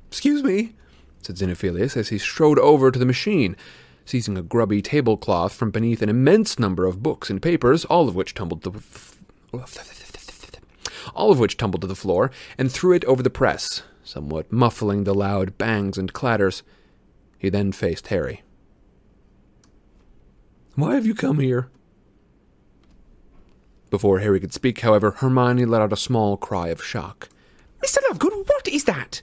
Excuse me, said Xenophilius as he strode over to the machine, seizing a grubby tablecloth from beneath an immense number of books and papers, all of which tumbled the all of which tumbled to the floor, and threw it over the press, somewhat muffling the loud bangs and clatters. He then faced Harry. Why have you come here? Before Harry could speak, however, Hermione let out a small cry of shock. Mr. Lovegood, what is that?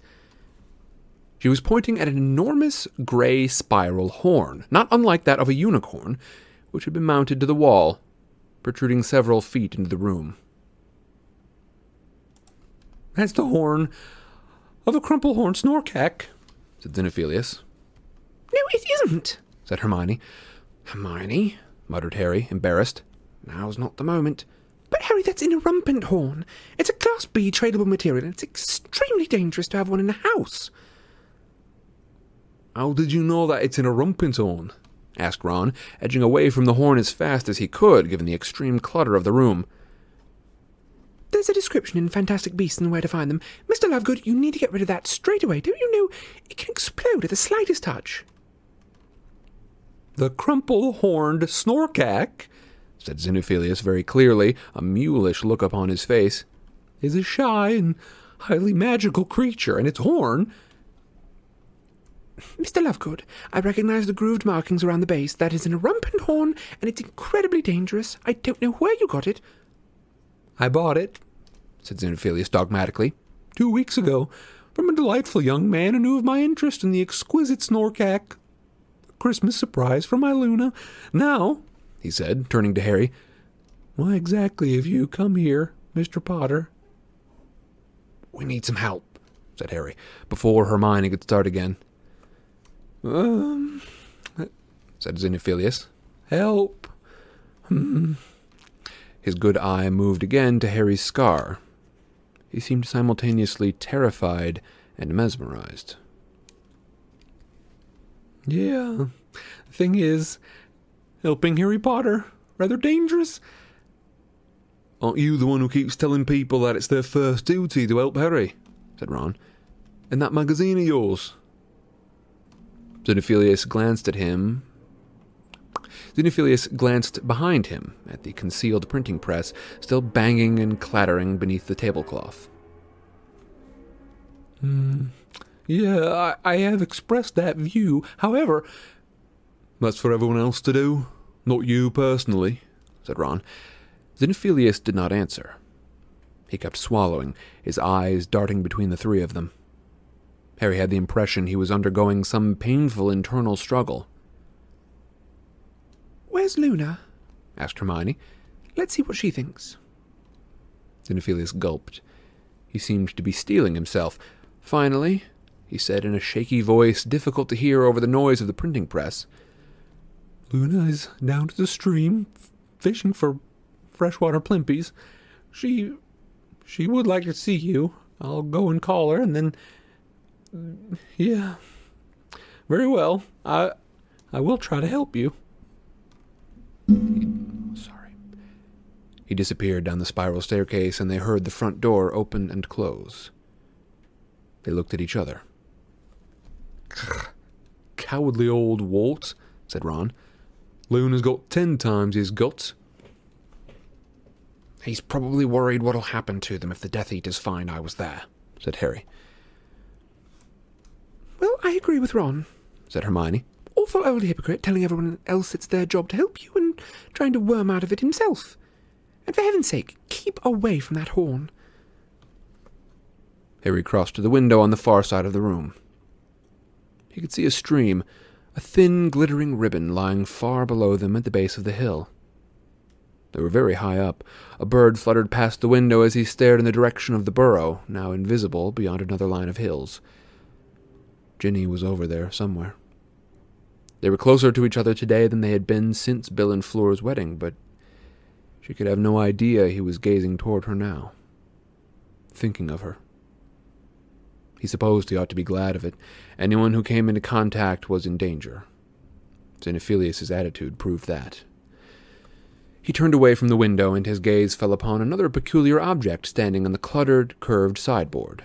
She was pointing at an enormous gray spiral horn, not unlike that of a unicorn, which had been mounted to the wall, protruding several feet into the room. That's the horn of a crumplehorn snorkack, said Xenophilius. No, it isn't, said Hermione. Hermione, muttered Harry, embarrassed. Now's not the moment. But Harry, that's an erumpent horn. It's a Class B tradable material, and it's extremely dangerous to have one in the house. How did you know that it's an erumpent horn? asked Ron, edging away from the horn as fast as he could, given the extreme clutter of the room. There's a description in Fantastic Beasts and Where to Find Them. Mr. Lovegood, you need to get rid of that straight away. Don't you know it can explode at the slightest touch? The crumple-horned snorkack, said Xenophilius very clearly, a mulish look upon his face, is a shy and highly magical creature, and its horn... Mr. Lovegood, I recognize the grooved markings around the base. That is an erumpent horn, and it's incredibly dangerous. I don't know where you got it, I bought it, said Xenophilius dogmatically, two weeks ago, from a delightful young man who knew of my interest in the exquisite Snorkack. A Christmas surprise for my Luna. Now, he said, turning to Harry, why exactly have you come here, Mr. Potter? We need some help, said Harry, before Hermione could start again. Um, said Xenophilius. Help. Hmm. His good eye moved again to Harry's scar. He seemed simultaneously terrified and mesmerized. Yeah, The thing is, helping Harry Potter rather dangerous. Aren't you the one who keeps telling people that it's their first duty to help Harry? said Ron. And that magazine of yours? Xenophilius glanced at him Xenophilius glanced behind him at the concealed printing press, still banging and clattering beneath the tablecloth. Hmm. Yeah, I, I have expressed that view. However, that's for everyone else to do, not you personally, said Ron. Xenophilius did not answer. He kept swallowing, his eyes darting between the three of them. Harry had the impression he was undergoing some painful internal struggle. Where's Luna? asked Hermione. Let's see what she thinks. Xenophilius gulped. He seemed to be steeling himself. Finally, he said in a shaky voice difficult to hear over the noise of the printing press, Luna is down to the stream, fishing for freshwater plimpies. She she would like to see you. I'll go and call her, and then... Yeah. Very well. I I will try to help you. Sorry. He disappeared down the spiral staircase, and they heard the front door open and close. They looked at each other. Cowardly old Walt, said Ron. Loon has got ten times his guts. He's probably worried what'll happen to them if the Death Eaters find I was there, said Harry. Well, I agree with Ron, said Hermione. Awful old hypocrite telling everyone else it's their job to help you and trying to worm out of it himself. And for heaven's sake, keep away from that horn. Harry crossed to the window on the far side of the room. He could see a stream, a thin, glittering ribbon lying far below them at the base of the hill. They were very high up. A bird fluttered past the window as he stared in the direction of the burrow, now invisible beyond another line of hills. Ginny was over there somewhere. They were closer to each other today than they had been since Bill and Fleur's wedding, but she could have no idea he was gazing toward her now, thinking of her. He supposed he ought to be glad of it. Anyone who came into contact was in danger. Xenophilius's attitude proved that. He turned away from the window, and his gaze fell upon another peculiar object standing on the cluttered, curved sideboard.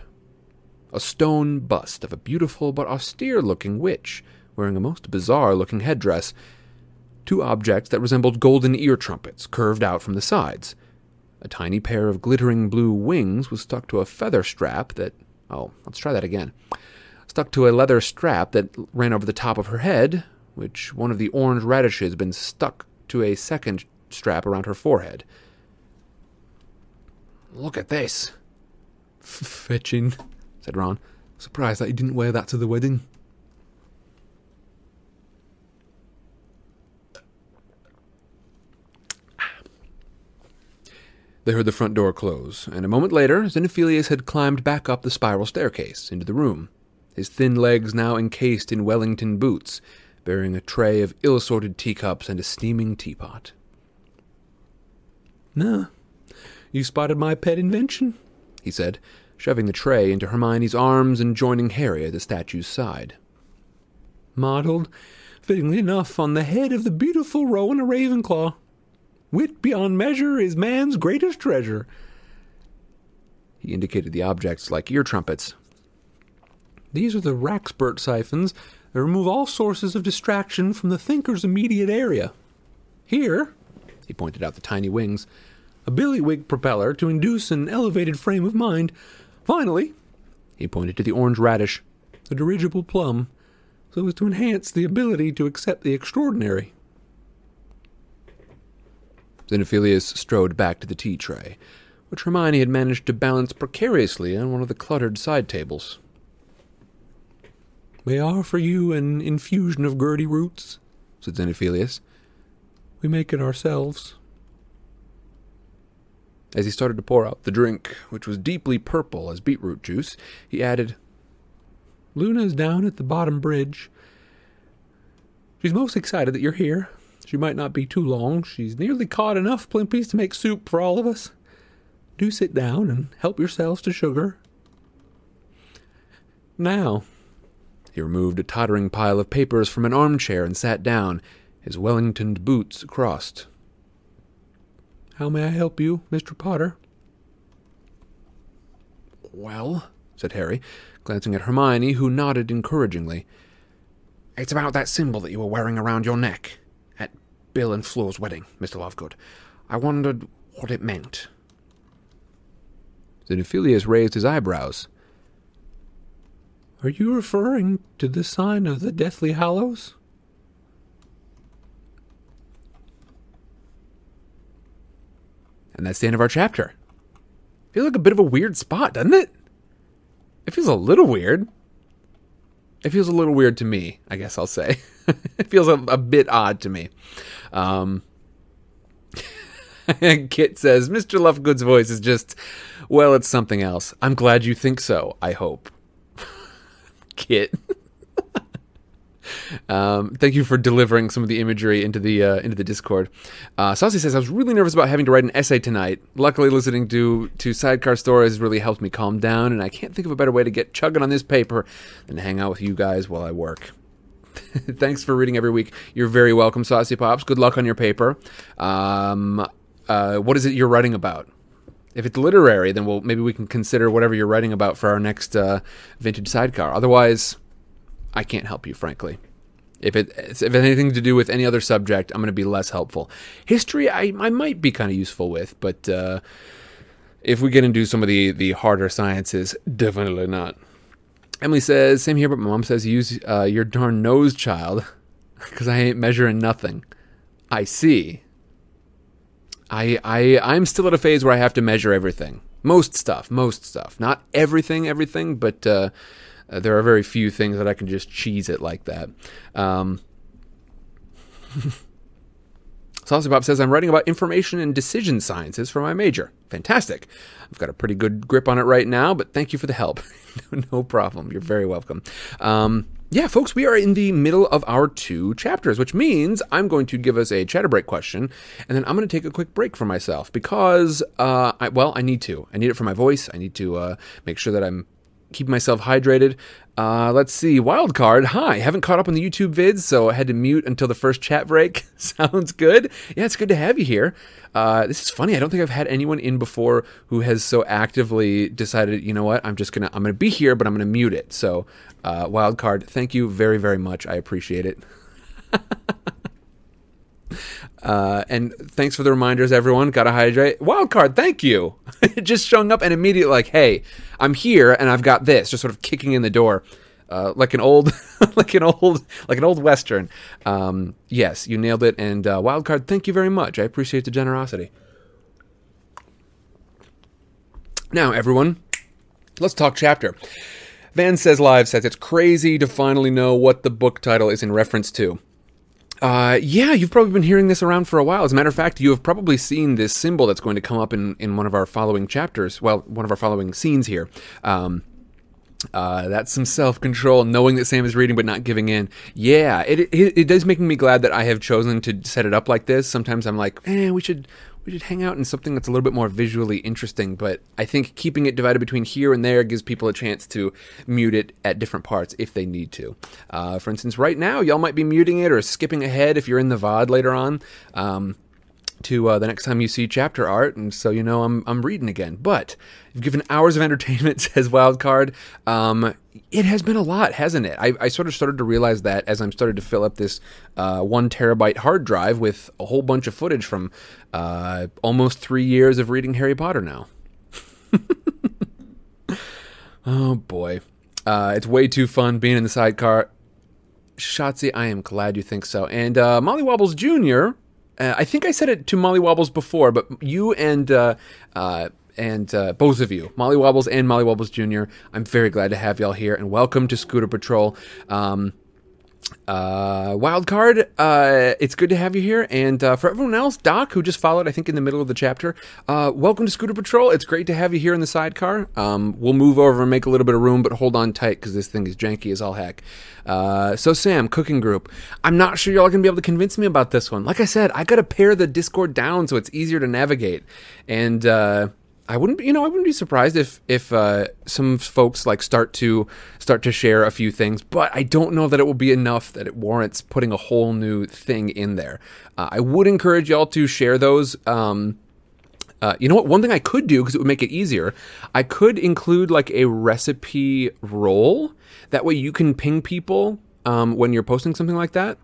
A stone bust of a beautiful but austere looking witch, wearing a most bizarre looking headdress. Two objects that resembled golden ear trumpets curved out from the sides. A tiny pair of glittering blue wings was stuck to a feather strap that. Oh, let's try that again. Stuck to a leather strap that ran over the top of her head, which one of the orange radishes had been stuck to a second strap around her forehead. Look at this, Fetching, said Ron. Surprised that he didn't wear that to the wedding. They heard the front door close, and a moment later, Xenophilius had climbed back up the spiral staircase into the room, his thin legs now encased in Wellington boots, bearing a tray of ill assorted teacups and a steaming teapot. Nah, you spotted my pet invention, he said, shoving the tray into Hermione's arms and joining Harry at the statue's side. Modeled, fittingly enough, on the head of the beautiful Rowena Ravenclaw. Wit beyond measure is man's greatest treasure. He indicated the objects like ear trumpets. These are the Wrackspurt siphons that remove all sources of distraction from the thinker's immediate area. Here, he pointed out the tiny wings, a billywig propeller to induce an elevated frame of mind. Finally, he pointed to the orange radish, the dirigible plum, so as to enhance the ability to accept the extraordinary. Xenophilius strode back to the tea tray, which Hermione had managed to balance precariously on one of the cluttered side tables. May I offer you an infusion of Gurdyroots? said Xenophilius. We make it ourselves. As he started to pour out the drink, which was deeply purple as beetroot juice, he added, Luna's down at the bottom bridge. She's most excited that you're here. She might not be too long. She's nearly caught enough plimpies to make soup for all of us. Do sit down and help yourselves to sugar. Now, he removed a tottering pile of papers from an armchair and sat down, his Wellingtoned boots crossed. How may I help you, Mr. Potter? Well, said Harry, glancing at Hermione, who nodded encouragingly. It's about that symbol that you were wearing around your neck. Bill and Fleur's wedding, Mr. Lovegood. I wondered what it meant. Xenophilius raised his eyebrows. Are you referring to the sign of the Deathly Hallows? And that's the end of our chapter. Feels like a bit of a weird spot, doesn't it? It feels a little weird. It feels a little weird to me, I guess I'll say. it feels a, a, bit odd to me. Um, Kit says, Mr. Lovegood's voice is just, well, it's something else. I'm glad you think so, I hope. Kit. Um, thank you for delivering some of the imagery into the uh, into the Discord. Uh, Saucy says I was really nervous about having to write an essay tonight. Luckily, listening to to Sidecar Stories really helped me calm down, and I can't think of a better way to get chugging on this paper than to hang out with you guys while I work. Thanks for reading every week. You're very welcome, Saucy Pops. Good luck on your paper. Um, uh, what is it you're writing about? If it's literary, then we'll maybe we can consider whatever you're writing about for our next uh, vintage sidecar. Otherwise, I can't help you, frankly. If it if anything to do with any other subject, I'm going to be less helpful. History, I, I might be kind of useful with, but uh, if we get into some of the the harder sciences, definitely not. Emily says, same here, but my mom says use uh, your darn nose, child, because I ain't measuring nothing. I see. I I I'm still at a phase where I have to measure everything, most stuff, most stuff, not everything, everything, but uh, uh, there are very few things that I can just cheese it like that. Um, Saucy Bob says, I'm writing about information and decision sciences for my major. Fantastic. I've got a pretty good grip on it right now, but thank you for the help. no problem. You're very welcome. Um, yeah, folks, we are in the middle of our two chapters, which means I'm going to give us a chatter break question, and then I'm going to take a quick break for myself because, uh, I, well, I need to. I need it for my voice. I need to uh, make sure that I'm keeping myself hydrated. Uh, let's see. Wildcard. Hi. Haven't caught up on the YouTube vids, so I had to mute until the first chat break. Sounds good. Yeah, it's good to have you here. Uh, this is funny. I don't think I've had anyone in before who has so actively decided, you know what, I'm just gonna I'm gonna be here, but I'm gonna mute it. So, uh, Wildcard, thank you very very much. I appreciate it. Uh, and thanks for the reminders, everyone. Gotta hydrate. Wildcard, thank you. just showing up and immediately like, hey, I'm here and I've got this. Just sort of kicking in the door, uh, like an old, like an old, like an old western. Um, yes, you nailed it. And uh, Wildcard, thank you very much. I appreciate the generosity. Now, everyone, let's talk chapter. Van says live says it's crazy to finally know what the book title is in reference to. Uh, yeah, you've probably been hearing this around for a while. As a matter of fact, you have probably seen this symbol that's going to come up in, in one of our following chapters. Well, one of our following scenes here. Um, uh, that's some self control, knowing that Sam is reading but not giving in. Yeah, it, it it does make me glad that I have chosen to set it up like this. Sometimes I'm like, eh, we should we should hang out in something that's a little bit more visually interesting. But I think keeping it divided between here and there gives people a chance to mute it at different parts if they need to. Uh, for instance, right now, y'all might be muting it or skipping ahead if you're in the VOD later on. Um, to uh, the next time you see chapter art, and so you know I'm I'm reading again. But you've given hours of entertainment, says Wildcard. Um, it has been a lot, hasn't it? I, I, sort of started to realize that as I'm started to fill up this uh, one terabyte hard drive with a whole bunch of footage from uh, almost three years of reading Harry Potter now. oh boy, uh, it's way too fun being in the sidecar. Shotzi, I am glad you think so. And uh, Molly Wobbles Jr. Uh, I think I said it to Molly Wobbles before, but you and uh, uh, and uh, both of you, Molly Wobbles and Molly Wobbles Jr., I'm very glad to have y'all here, and welcome to Scooter Patrol. Um, uh, Wildcard, uh, it's good to have you here. And uh, for everyone else, Doc, who just followed, I think, in the middle of the chapter, uh, welcome to Scooter Patrol. It's great to have you here in the sidecar. Um, we'll move over and make a little bit of room, but hold on tight because this thing is janky as all heck. Uh, so, Sam, Cooking Group. I'm not sure y'all going to be able to convince me about this one. Like I said, I got to pare the Discord down so it's easier to navigate. And, uh, I wouldn't, you know, I wouldn't be surprised if if uh, some folks like start to start to share a few things, but I don't know that it will be enough that it warrants putting a whole new thing in there. Uh, I would encourage y'all to share those. Um, uh, you know what? One thing I could do because it would make it easier, I could include like a recipe roll. That way, you can ping people um, when you're posting something like that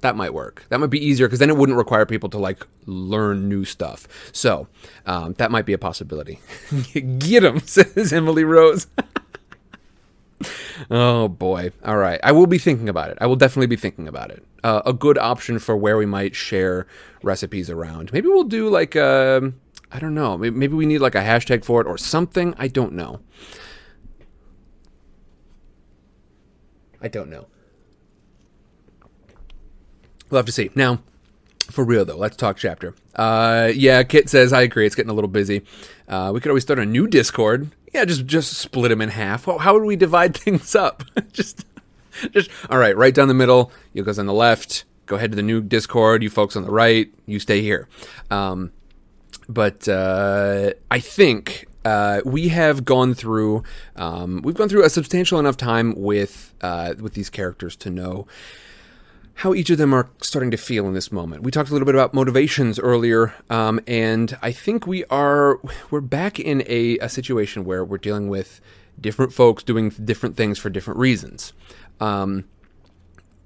that might work. That might be easier because then it wouldn't require people to like learn new stuff. So um, that might be a possibility. Get them, says Emily Rose. oh boy. All right. I will be thinking about it. I will definitely be thinking about it. Uh, a good option for where we might share recipes around. Maybe we'll do like a, um, I don't know. Maybe we need like a hashtag for it or something. I don't know. I don't know. We'll have to see. Now, for real though, let's talk chapter. Uh, yeah, Kit says I agree. It's getting a little busy. Uh, we could always start a new Discord. Yeah, just just split them in half. Well, how would we divide things up? just, just all right. Right down the middle. You guys on the left. Go ahead to the new Discord. You folks on the right. You stay here. Um, but uh, I think uh, we have gone through um, we've gone through a substantial enough time with uh, with these characters to know how each of them are starting to feel in this moment. We talked a little bit about motivations earlier, um, and I think we are we're back in a, a situation where we're dealing with different folks doing different things for different reasons. Um,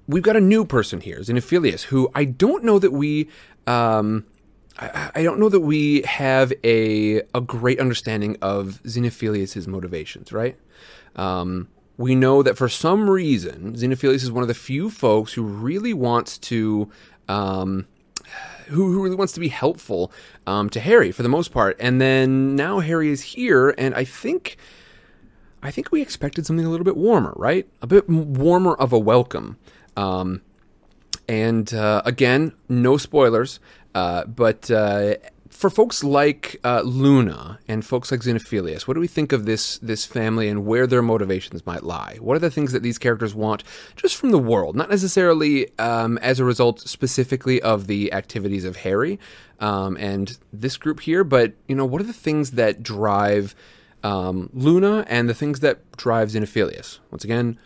we've got a new person here, Xenophilius, who I don't know that we. Um, I, don't know that we have a a great understanding of Xenophilius's motivations, right? Um, we know that for some reason, Xenophilius is one of the few folks who really wants to. Um, who, who really wants to be helpful um, to Harry for the most part, and then now Harry is here, and I think, I think we expected something a little bit warmer, right? A bit warmer of a welcome. Um, and uh, again, no spoilers, uh, but uh, for folks like uh, Luna and folks like Xenophilius, what do we think of this this family and where their motivations might lie? What are the things that these characters want just from the world, not necessarily um, as a result specifically of the activities of Harry um, and this group here, but you know, what are the things that drive um, Luna and the things that drive Xenophilius? Once again,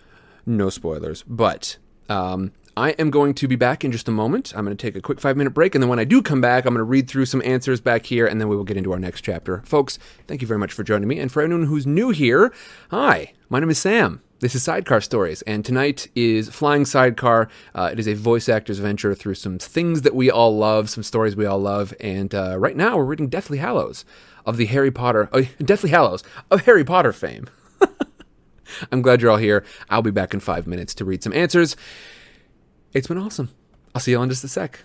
no spoilers, but um, I am going to be back in just a moment. I'm going to take a quick five minute break, and then when I do come back, I'm going to read through some answers back here, and then we will get into our next chapter. Folks, thank you very much for joining me. And for anyone who's new here, hi, my name is Sam. This is Sidecar Stories, and tonight is Flying Sidecar. Uh, it is a voice actor's venture through some things that we all love, some stories we all love, and uh, right now we're reading Deathly Hallows of the Harry Potter, uh, Deathly Hallows of Harry Potter fame. I'm glad you're all here. I'll be back in five minutes to read some answers. It's been awesome. I'll see you all in just a sec.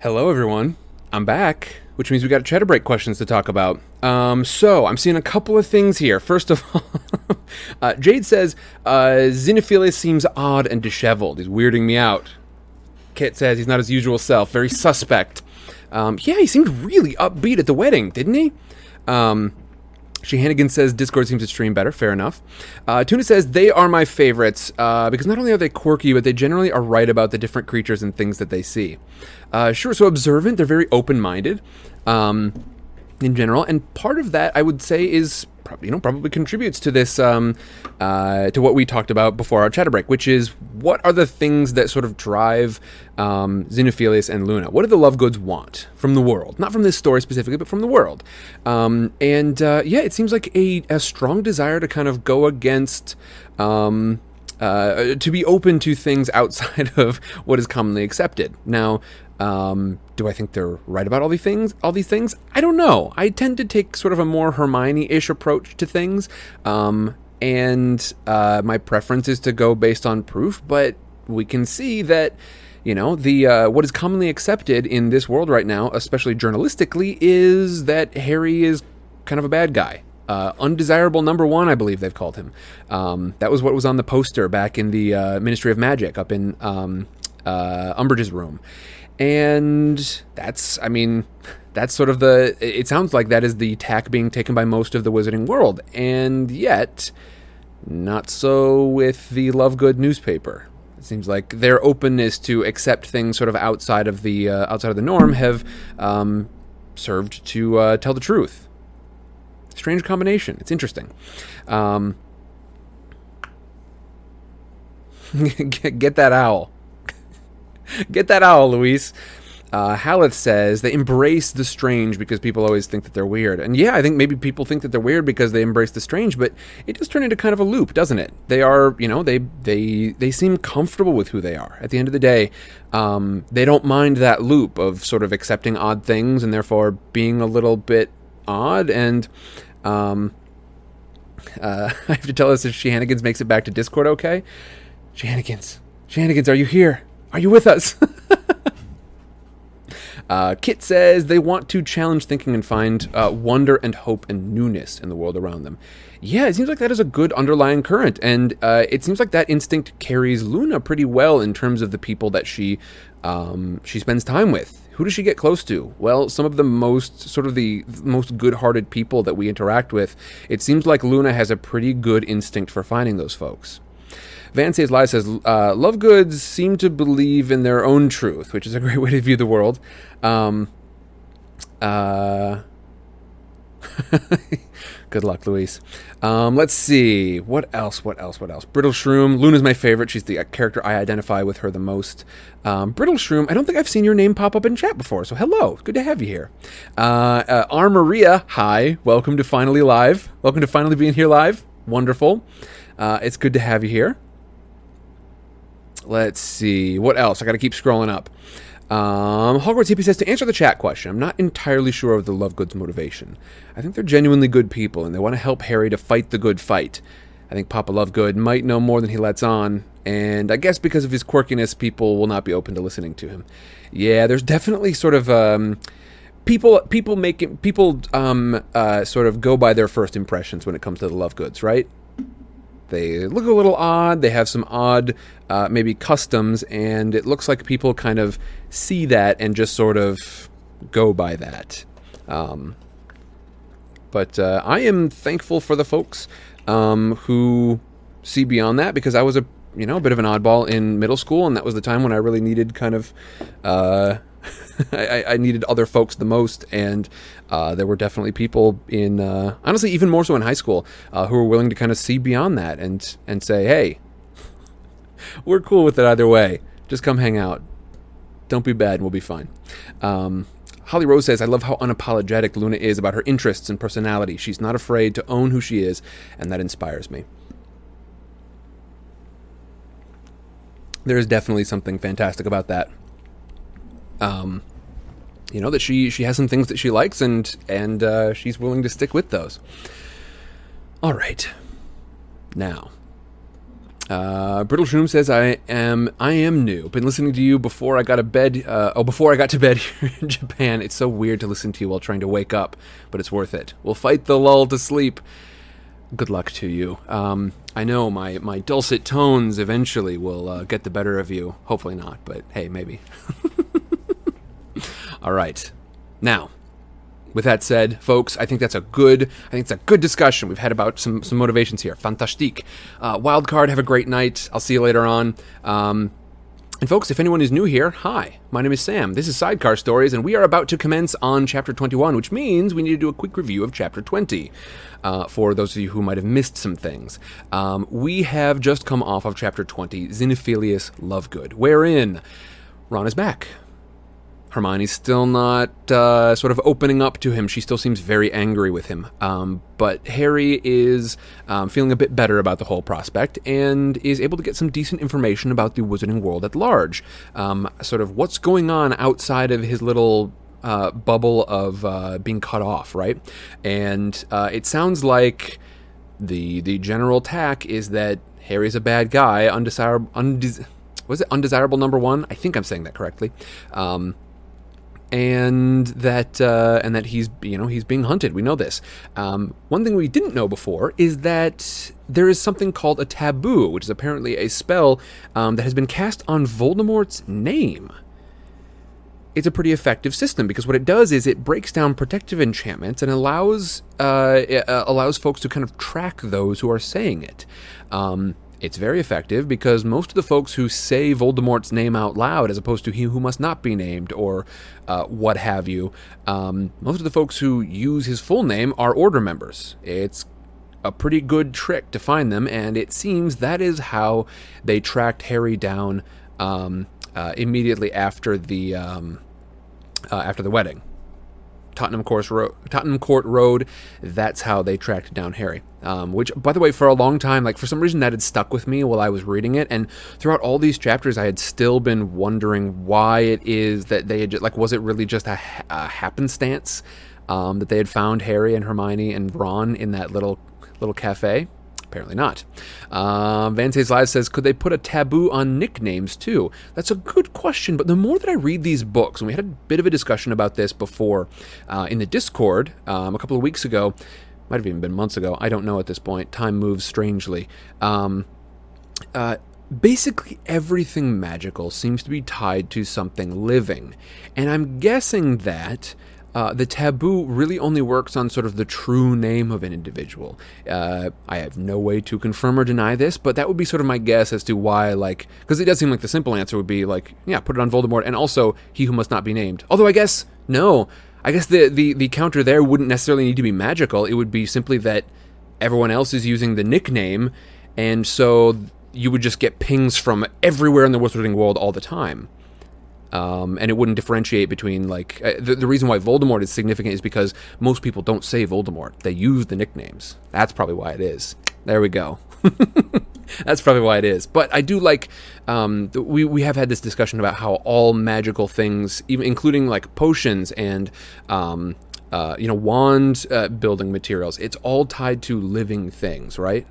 Hello, everyone. I'm back, which means we got chatter break questions to talk about. Um, so I'm seeing a couple of things here. First of all, uh, Jade says uh, Xenophilius seems odd and disheveled. He's weirding me out. Kit says he's not his usual self. Very suspect. Um, yeah, he seemed really upbeat at the wedding, didn't he? Um, Hannigan says Discord seems to stream better. Fair enough. Uh, Tuna says they are my favorites uh, because not only are they quirky, but they generally are right about the different creatures and things that they see. Uh, sure, so observant. They're very open minded. Um, in general, and part of that I would say is you know probably contributes to this um, uh, to what we talked about before our chatter break, which is what are the things that sort of drive um, Xenophilius and Luna? What do the Lovegoods want from the world? Not from this story specifically, but from the world. Um, and uh, yeah, it seems like a, a strong desire to kind of go against. Um, uh, to be open to things outside of what is commonly accepted. Now, um, do I think they're right about all these things? All these things? I don't know. I tend to take sort of a more Hermione-ish approach to things, um, and uh, my preference is to go based on proof. But we can see that you know the uh, what is commonly accepted in this world right now, especially journalistically, is that Harry is kind of a bad guy. Uh, undesirable number one, I believe they've called him. Um, that was what was on the poster back in the uh, Ministry of Magic up in um, uh, Umbridge's room and that's i mean that's sort of the it sounds like that is the tack being taken by most of the wizarding world. And yet not so with the lovegood newspaper. It seems like their openness to accept things sort of outside of the uh, outside of the norm have um, served to uh, tell the truth. Strange combination. It's interesting. Um, get that owl Get that owl, Luis. Uh, Haleth says they embrace the strange because people always think that they're weird. And yeah, I think maybe people think that they're weird because they embrace the strange, but it does turn into kind of a loop, doesn't it? They are, you know, they they they seem comfortable with who they are. At the end of the day, um, they don't mind that loop of sort of accepting odd things and therefore being a little bit odd. And um, uh, I have to tell us if Shenanigans makes it back to Discord okay. Shenanigans, Shenanigans, are you here? Are you with us? uh, Kit says they want to challenge thinking and find uh, wonder and hope and newness in the world around them. Yeah, it seems like that is a good underlying current, and uh, it seems like that instinct carries Luna pretty well in terms of the people that she um, she spends time with. Who does she get close to? Well, some of the most sort of the most good-hearted people that we interact with. It seems like Luna has a pretty good instinct for finding those folks. Van Says Lie says, uh, Lovegoods seem to believe in their own truth, which is a great way to view the world. Um, uh, Good luck, Louise. Um, let's see. What else? What else? What else? Brittle Shroom. Luna's my favorite. She's the uh, character I identify with her the most. Um, Brittle Shroom. I don't think I've seen your name pop up in chat before, so hello. Good to have you here. Uh, uh, R. Maria. Hi. Welcome to Finally Live. Welcome to finally being here live. Wonderful. Uh, it's good to have you here. Let's see. What else? I got to keep scrolling up. Um, Hogwarts Hippie says to answer the chat question, I'm not entirely sure of the Lovegood's motivation. I think they're genuinely good people and they want to help Harry to fight the good fight. I think Papa Lovegood might know more than he lets on, and I guess because of his quirkiness, people will not be open to listening to him. Yeah, there's definitely sort of um, people people making people um, uh, sort of go by their first impressions when it comes to the Lovegoods, right? They look a little odd. They have some odd, uh, maybe customs, and it looks like people kind of see that and just sort of go by that. Um, but uh, I am thankful for the folks um, who see beyond that because I was a you know a bit of an oddball in middle school, and that was the time when I really needed kind of. Uh, I, I, needed other folks the most, and uh, there were definitely people in, uh, honestly, even more so in high school, uh, who were willing to kind of see beyond that and and say, "Hey, we're cool with it either way. Just come hang out. Don't be bad, and we'll be fine." Um, Holly Rose says, "I love how unapologetic Luna is about her interests and personality. She's not afraid to own who she is, and that inspires me." There is definitely something fantastic about that. Um, you know that she she has some things that she likes and and uh, she's willing to stick with those. All right, now. Uh, Brittle Shroom says, "I am I am new. Been listening to you before I got to bed. Uh, oh, before I got to bed here in Japan. It's so weird to listen to you while trying to wake up, but it's worth it. We'll fight the lull to sleep. Good luck to you. Um, I know my my dulcet tones eventually will uh, get the better of you. Hopefully not, but hey, maybe." All right. Now, with that said, folks, I think that's a good. I think it's a good discussion we've had about some some motivations here. Fantastique. Uh, Wildcard, have a great night. I'll see you later on. Um, and folks, if anyone is new here, hi, my name is Sam. This is Sidecar Stories, and we are about to commence on Chapter 21, which means we need to do a quick review of Chapter 20. Uh, for those of you who might have missed some things, um, we have just come off of Chapter 20, Xenophilius Lovegood, wherein Ron is back. Hermione's still not uh, sort of opening up to him. She still seems very angry with him. Um, but Harry is um, feeling a bit better about the whole prospect and is able to get some decent information about the wizarding world at large. Um, sort of what's going on outside of his little uh, bubble of uh, being cut off, right? And uh, it sounds like the the general tack is that Harry's a bad guy, undesirable. Undes- was it undesirable number one? I think I'm saying that correctly. And that uh, and that he's you know he's being hunted. We know this. Um, one thing we didn't know before is that there is something called a taboo, which is apparently a spell um, that has been cast on Voldemort's name. It's a pretty effective system because what it does is it breaks down protective enchantments and allows uh, uh allows folks to kind of track those who are saying it. Um, it's very effective because most of the folks who say Voldemort's name out loud, as opposed to he who must not be named or uh, what have you, um, most of the folks who use his full name are Order members. It's a pretty good trick to find them, and it seems that is how they tracked Harry down um, uh, immediately after the um, uh, after the wedding. Tottenham Court Road. Tottenham Court Road. That's how they tracked down Harry. Um, which, by the way, for a long time, like for some reason, that had stuck with me while I was reading it, and throughout all these chapters, I had still been wondering why it is that they had just, like, was it really just a, a happenstance um, that they had found Harry and Hermione and Ron in that little little cafe? Apparently not. Uh, Van Live says, could they put a taboo on nicknames too? That's a good question, but the more that I read these books, and we had a bit of a discussion about this before uh, in the Discord um, a couple of weeks ago, might have even been months ago. I don't know at this point. Time moves strangely. Um, uh, basically everything magical seems to be tied to something living. And I'm guessing that uh, the taboo really only works on sort of the true name of an individual. Uh, I have no way to confirm or deny this, but that would be sort of my guess as to why, like, because it does seem like the simple answer would be like, yeah, put it on Voldemort, and also he who must not be named. Although I guess no, I guess the, the the counter there wouldn't necessarily need to be magical. It would be simply that everyone else is using the nickname, and so you would just get pings from everywhere in the Wizarding world all the time. Um, and it wouldn't differentiate between like uh, the, the reason why Voldemort is significant is because most people don't say Voldemort; they use the nicknames. That's probably why it is. There we go. That's probably why it is. But I do like um, we we have had this discussion about how all magical things, even including like potions and um, uh, you know wand uh, building materials, it's all tied to living things, right?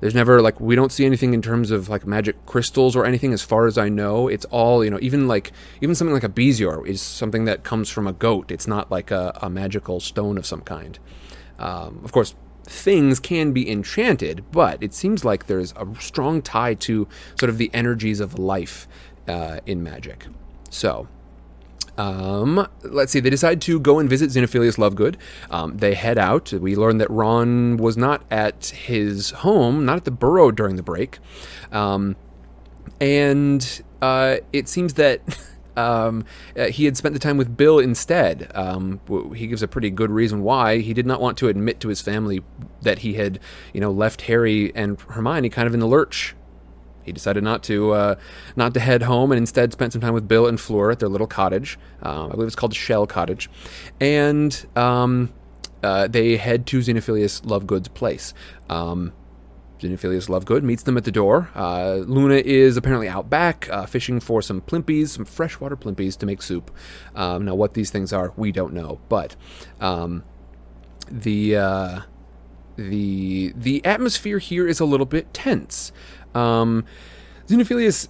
There's never like we don't see anything in terms of like magic crystals or anything as far as I know. It's all, you know, even like even something like a bezoar is something that comes from a goat. It's not like a, a magical stone of some kind. Um, of course, things can be enchanted, but it seems like there's a strong tie to sort of the energies of life uh, in magic. So, um, let's see. They decide to go and visit Xenophilius Lovegood. Um, they head out. We learn that Ron was not at his home, not at the burrow during the break, um, and uh, it seems that. Um, uh, he had spent the time with Bill instead. Um, he gives a pretty good reason why he did not want to admit to his family that he had, you know, left Harry and Hermione kind of in the lurch he decided not to uh, not to head home and instead spent some time with Bill and Fleur at their little cottage. Uh, I believe it's called Shell Cottage, and um, uh, they head to Xenophilius Lovegood's place. Um, Xenophilius Lovegood meets them at the door. Uh, Luna is apparently out back uh, fishing for some plimpies, some freshwater plimpies to make soup. Um, now, what these things are, we don't know, but um, the uh, the the atmosphere here is a little bit tense. Um, Xenophilius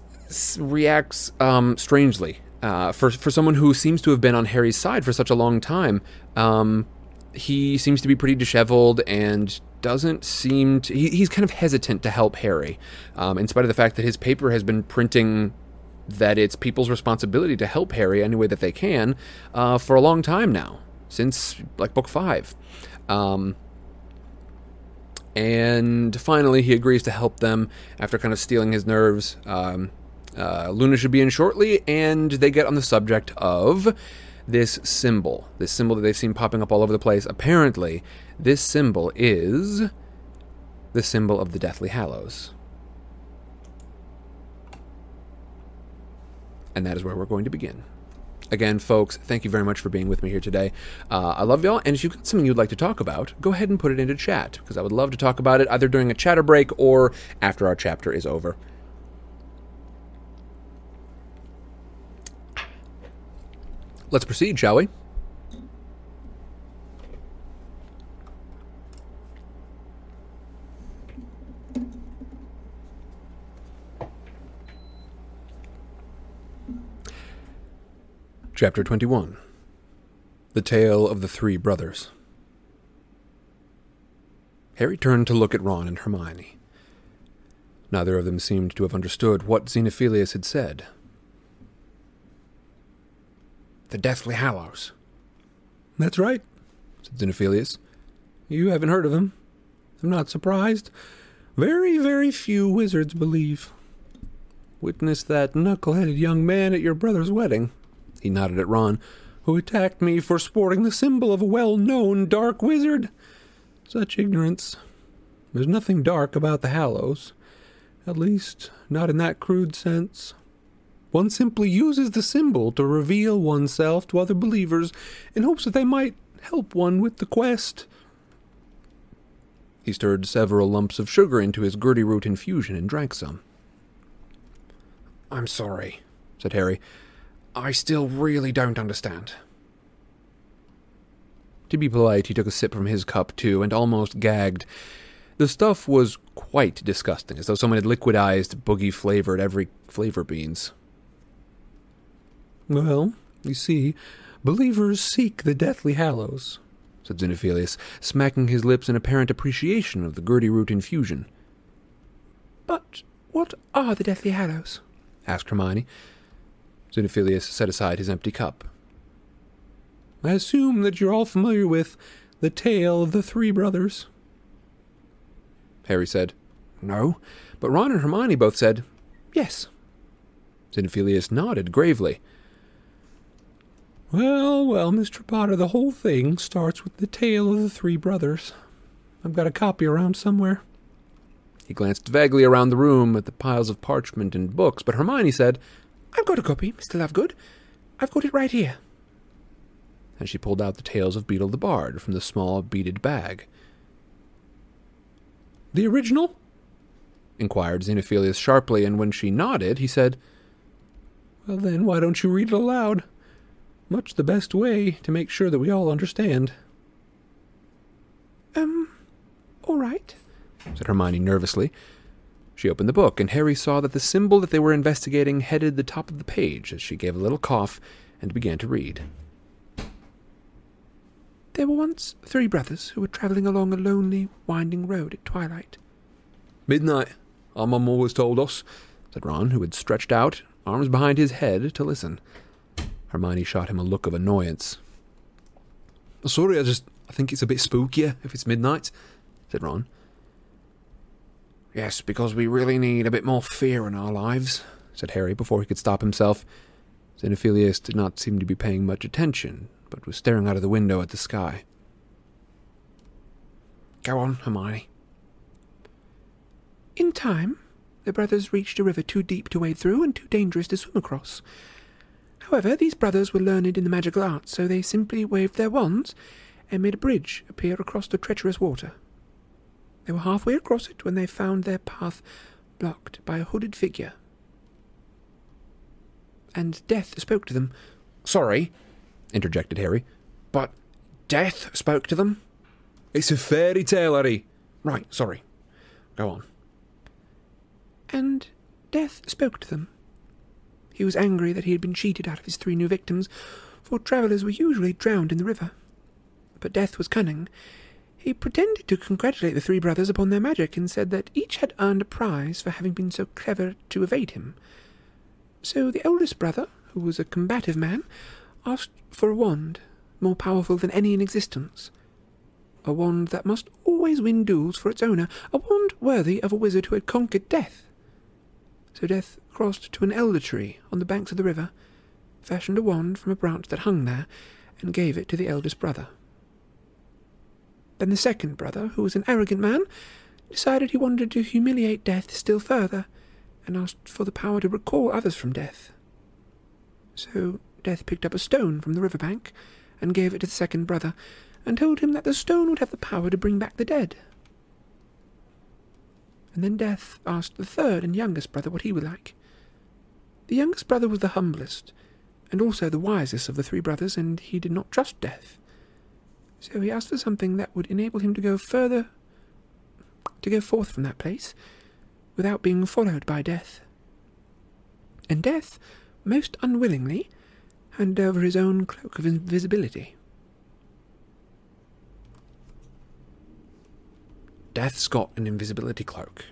reacts um, strangely. Uh, for for someone who seems to have been on Harry's side for such a long time, um, he seems to be pretty disheveled and doesn't seem to. He, he's kind of hesitant to help Harry, um, in spite of the fact that his paper has been printing that it's people's responsibility to help Harry any way that they can uh, for a long time now, since like book five. Um, and finally, he agrees to help them after kind of steeling his nerves. Um, uh, Luna should be in shortly, and they get on the subject of this symbol. This symbol that they've seen popping up all over the place. Apparently, this symbol is the symbol of the Deathly Hallows. And that is where we're going to begin. Again, folks, thank you very much for being with me here today. Uh, I love y'all, and if you've got something you'd like to talk about, go ahead and put it into chat, because I would love to talk about it either during a chatter break or after our chapter is over. Let's proceed, shall we? Chapter 21 The Tale of the Three Brothers. Harry turned to look at Ron and Hermione. Neither of them seemed to have understood what Xenophilius had said. The Deathly Hallows. That's right, said Xenophilius. You haven't heard of them. I'm not surprised. Very, very few wizards believe. Witness that knuckle-headed young man at your brother's wedding. He nodded at Ron, who attacked me for sporting the symbol of a well known dark wizard. Such ignorance. There's nothing dark about the Hallows. At least, not in that crude sense. One simply uses the symbol to reveal oneself to other believers in hopes that they might help one with the quest. He stirred several lumps of sugar into his Gurdyroot infusion and drank some. I'm sorry, said Harry. I still really don't understand. To be polite, he took a sip from his cup, too, and almost gagged. The stuff was quite disgusting, as though someone had liquidized boogie flavored every flavor beans. Well, you see, believers seek the deathly hallows, said Xenophilius, smacking his lips in apparent appreciation of the Gurdyroot infusion. But what are the deathly hallows? asked Hermione. Xenophilius set aside his empty cup. I assume that you're all familiar with the tale of the three brothers. Harry said, No, but Ron and Hermione both said, Yes. Xenophilius nodded gravely. Well, well, Mr. Potter, the whole thing starts with the tale of the three brothers. I've got a copy around somewhere. He glanced vaguely around the room at the piles of parchment and books, but Hermione said, I've got a copy, Mr. Lovegood. I've got it right here. And she pulled out the Tales of Beedle the Bard from the small beaded bag. The original? inquired Xenophilius sharply, and when she nodded, he said, Well, then, why don't you read it aloud? Much the best way to make sure that we all understand. Um, all right, said Hermione nervously. She opened the book, and Harry saw that the symbol that they were investigating headed the top of the page as she gave a little cough and began to read. There were once three brothers who were travelling along a lonely, winding road at twilight. Midnight, our mum always told us, said Ron, who had stretched out, arms behind his head, to listen. Hermione shot him a look of annoyance. Sorry, I just I think it's a bit spookier if it's midnight, said Ron. Yes, because we really need a bit more fear in our lives, said Harry before he could stop himself. Xenophilius did not seem to be paying much attention, but was staring out of the window at the sky. Go on, Hermione. In time, the brothers reached a river too deep to wade through and too dangerous to swim across. However, these brothers were learned in the magical arts, so they simply waved their wands and made a bridge appear across the treacherous water. They were halfway across it when they found their path blocked by a hooded figure. And Death spoke to them. Sorry, interjected Harry, but Death spoke to them? It's a fairy tale, Harry. Right, sorry. Go on. And Death spoke to them. He was angry that he had been cheated out of his three new victims, for travellers were usually drowned in the river. But Death was cunning. He pretended to congratulate the three brothers upon their magic, and said that each had earned a prize for having been so clever to evade him. So the eldest brother, who was a combative man, asked for a wand, more powerful than any in existence. A wand that must always win duels for its owner, a wand worthy of a wizard who had conquered death. So Death crossed to an elder tree on the banks of the river, fashioned a wand from a branch that hung there, and gave it to the eldest brother. Then the second brother, who was an arrogant man, decided he wanted to humiliate Death still further, and asked for the power to recall others from death. So Death picked up a stone from the river bank and gave it to the second brother, and told him that the stone would have the power to bring back the dead. And then Death asked the third and youngest brother what he would like. The youngest brother was the humblest, and also the wisest of the three brothers, and he did not trust Death. So he asked for something that would enable him to go further, to go forth from that place, without being followed by Death. And Death, most unwillingly, handed over his own cloak of invisibility. Death's got an invisibility cloak.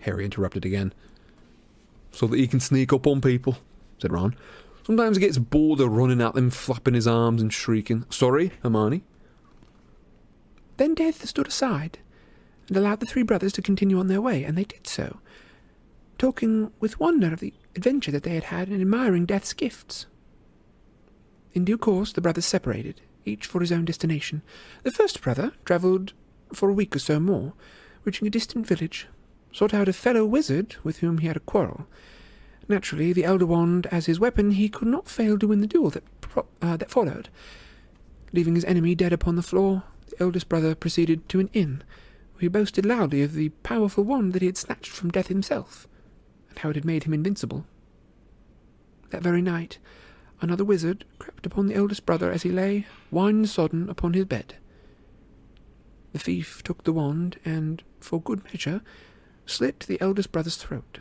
Harry interrupted again. So that he can sneak up on people, said Ron. Sometimes he gets bored of running at them, flapping his arms and shrieking. Sorry, Hermione? Then Death stood aside and allowed the three brothers to continue on their way, and they did so, talking with wonder of the adventure that they had had and admiring Death's gifts. In due course, the brothers separated, each for his own destination. The first brother travelled for a week or so more, reaching a distant village, sought out a fellow wizard with whom he had a quarrel. Naturally, the elder wand as his weapon, he could not fail to win the duel that, pro- uh, that followed. Leaving his enemy dead upon the floor, eldest brother proceeded to an inn, where he boasted loudly of the powerful wand that he had snatched from death himself, and how it had made him invincible. That very night, another wizard crept upon the eldest brother as he lay, wine-sodden, upon his bed. The thief took the wand and, for good measure, slit the eldest brother's throat.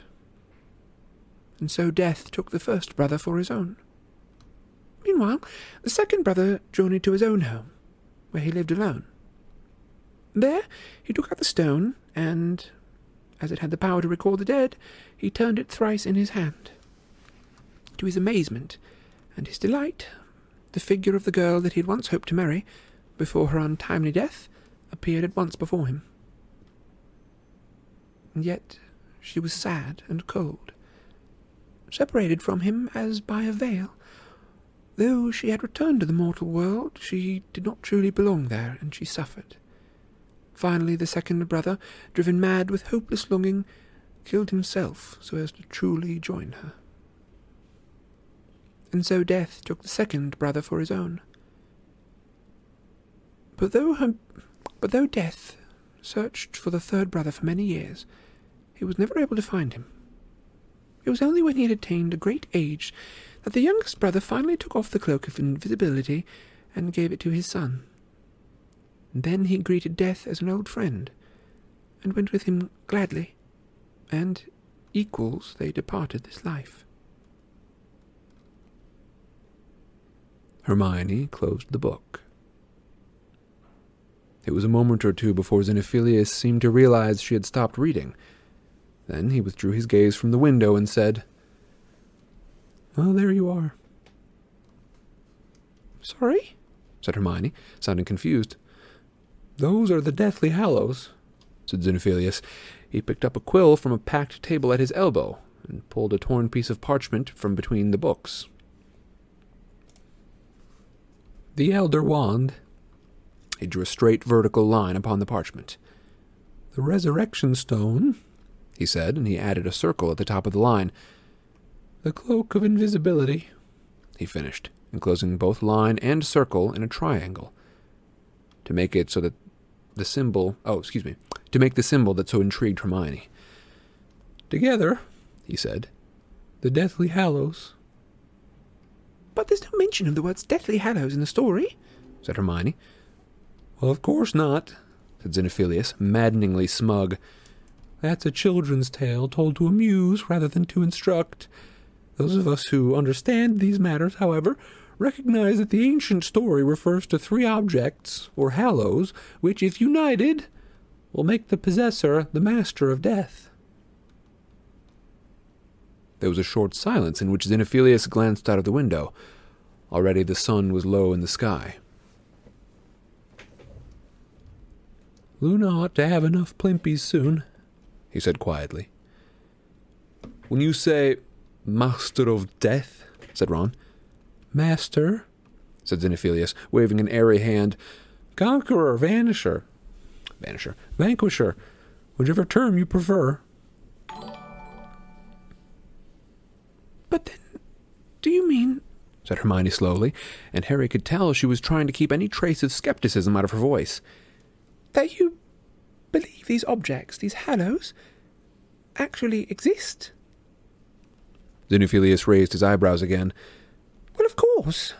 And so death took the first brother for his own. Meanwhile, the second brother journeyed to his own home, where he lived alone. There he took out the stone, and, as it had the power to recall the dead, he turned it thrice in his hand. To his amazement and his delight, the figure of the girl that he had once hoped to marry, before her untimely death, appeared at once before him. And yet she was sad and cold, separated from him as by a veil, Though she had returned to the mortal world, she did not truly belong there, and she suffered. Finally, the second brother, driven mad with hopeless longing, killed himself so as to truly join her. And so death took the second brother for his own. But though her, but though death searched for the third brother for many years, he was never able to find him. It was only when he had attained a great age that the youngest brother finally took off the cloak of invisibility and gave it to his son. Then he greeted death as an old friend, and went with him gladly, and equals they departed this life. Hermione closed the book. It was a moment or two before Xenophilius seemed to realize she had stopped reading. Then he withdrew his gaze from the window and said, Well, there you are. Sorry? said Hermione, sounding confused. Those are the Deathly Hallows, said Xenophilius. He picked up a quill from a packed table at his elbow and pulled a torn piece of parchment from between the books. The Elder Wand. He drew a straight vertical line upon the parchment. The Resurrection Stone, he said, and he added a circle at the top of the line. The Cloak of Invisibility, he finished, enclosing both line and circle in a triangle. To make it so that the symbol, oh, excuse me, to make the symbol that so intrigued Hermione. Together, he said, the Deathly Hallows. But there's no mention of the words Deathly Hallows in the story, said Hermione. Well, of course not, said Xenophilius, maddeningly smug. That's a children's tale told to amuse rather than to instruct. Those of us who understand these matters, however, recognize that the ancient story refers to three objects, or hallows, which, if united, will make the possessor the master of death. There was a short silence in which Xenophilius glanced out of the window. Already the sun was low in the sky. Luna ought to have enough plimpies soon, he said quietly. When you say master of death, said Ron. Master, said Xenophilius, waving an airy hand. Conqueror, vanisher. Vanisher. Vanquisher. Whichever term you prefer. But then, do you mean, said Hermione slowly, and Harry could tell she was trying to keep any trace of skepticism out of her voice, that you believe these objects, these hallows, actually exist? Xenophilius raised his eyebrows again. Well, of course.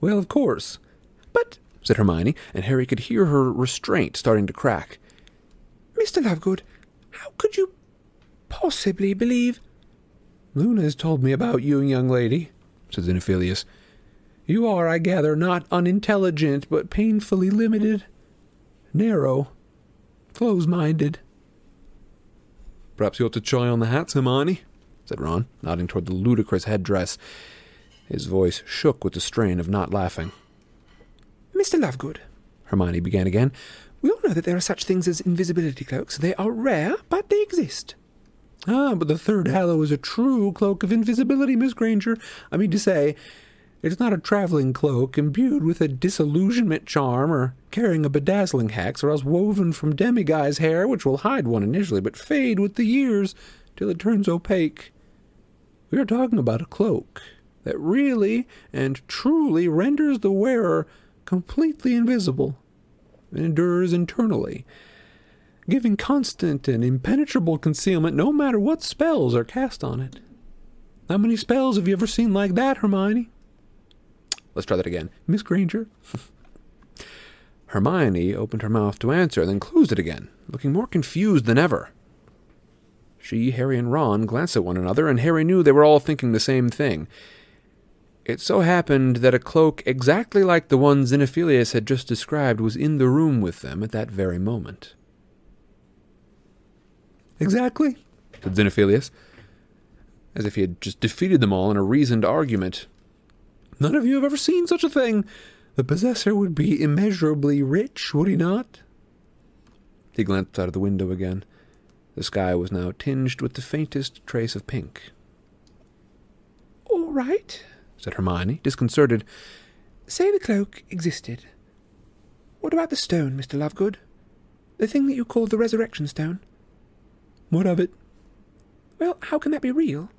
Well, of course. But, said Hermione, and Harry could hear her restraint starting to crack. Mr. Lovegood, how could you possibly believe. Luna has told me about you, young lady, said Xenophilius. You are, I gather, not unintelligent, but painfully limited, narrow, close minded. Perhaps you ought to try on the hats, Hermione, said Ron, nodding toward the ludicrous headdress. His voice shook with the strain of not laughing. Mr. Lovegood, Hermione began again, we all know that there are such things as invisibility cloaks. They are rare, but they exist. Ah, but the third hallow is a true cloak of invisibility, Miss Granger. I mean to say, it's not a traveling cloak imbued with a disillusionment charm or carrying a bedazzling hex or else woven from demiguise hair which will hide one initially but fade with the years till it turns opaque. We are talking about a cloak that really and truly renders the wearer completely invisible and endures internally giving constant and impenetrable concealment no matter what spells are cast on it. How many spells have you ever seen like that, Hermione? Let's try that again. Miss Granger? Hermione opened her mouth to answer, then closed it again, looking more confused than ever. She, Harry, and Ron glanced at one another, and Harry knew they were all thinking the same thing. It so happened that a cloak exactly like the one Xenophilius had just described was in the room with them at that very moment. Exactly, said Xenophilius, as if he had just defeated them all in a reasoned argument. None of you have ever seen such a thing. The possessor would be immeasurably rich, would he not? He glanced out of the window again. The sky was now tinged with the faintest trace of pink. All right, said Hermione, disconcerted. Say the cloak existed. What about the stone, Mr. Lovegood? The thing that you called the resurrection stone? What of it? Well, how can that be real?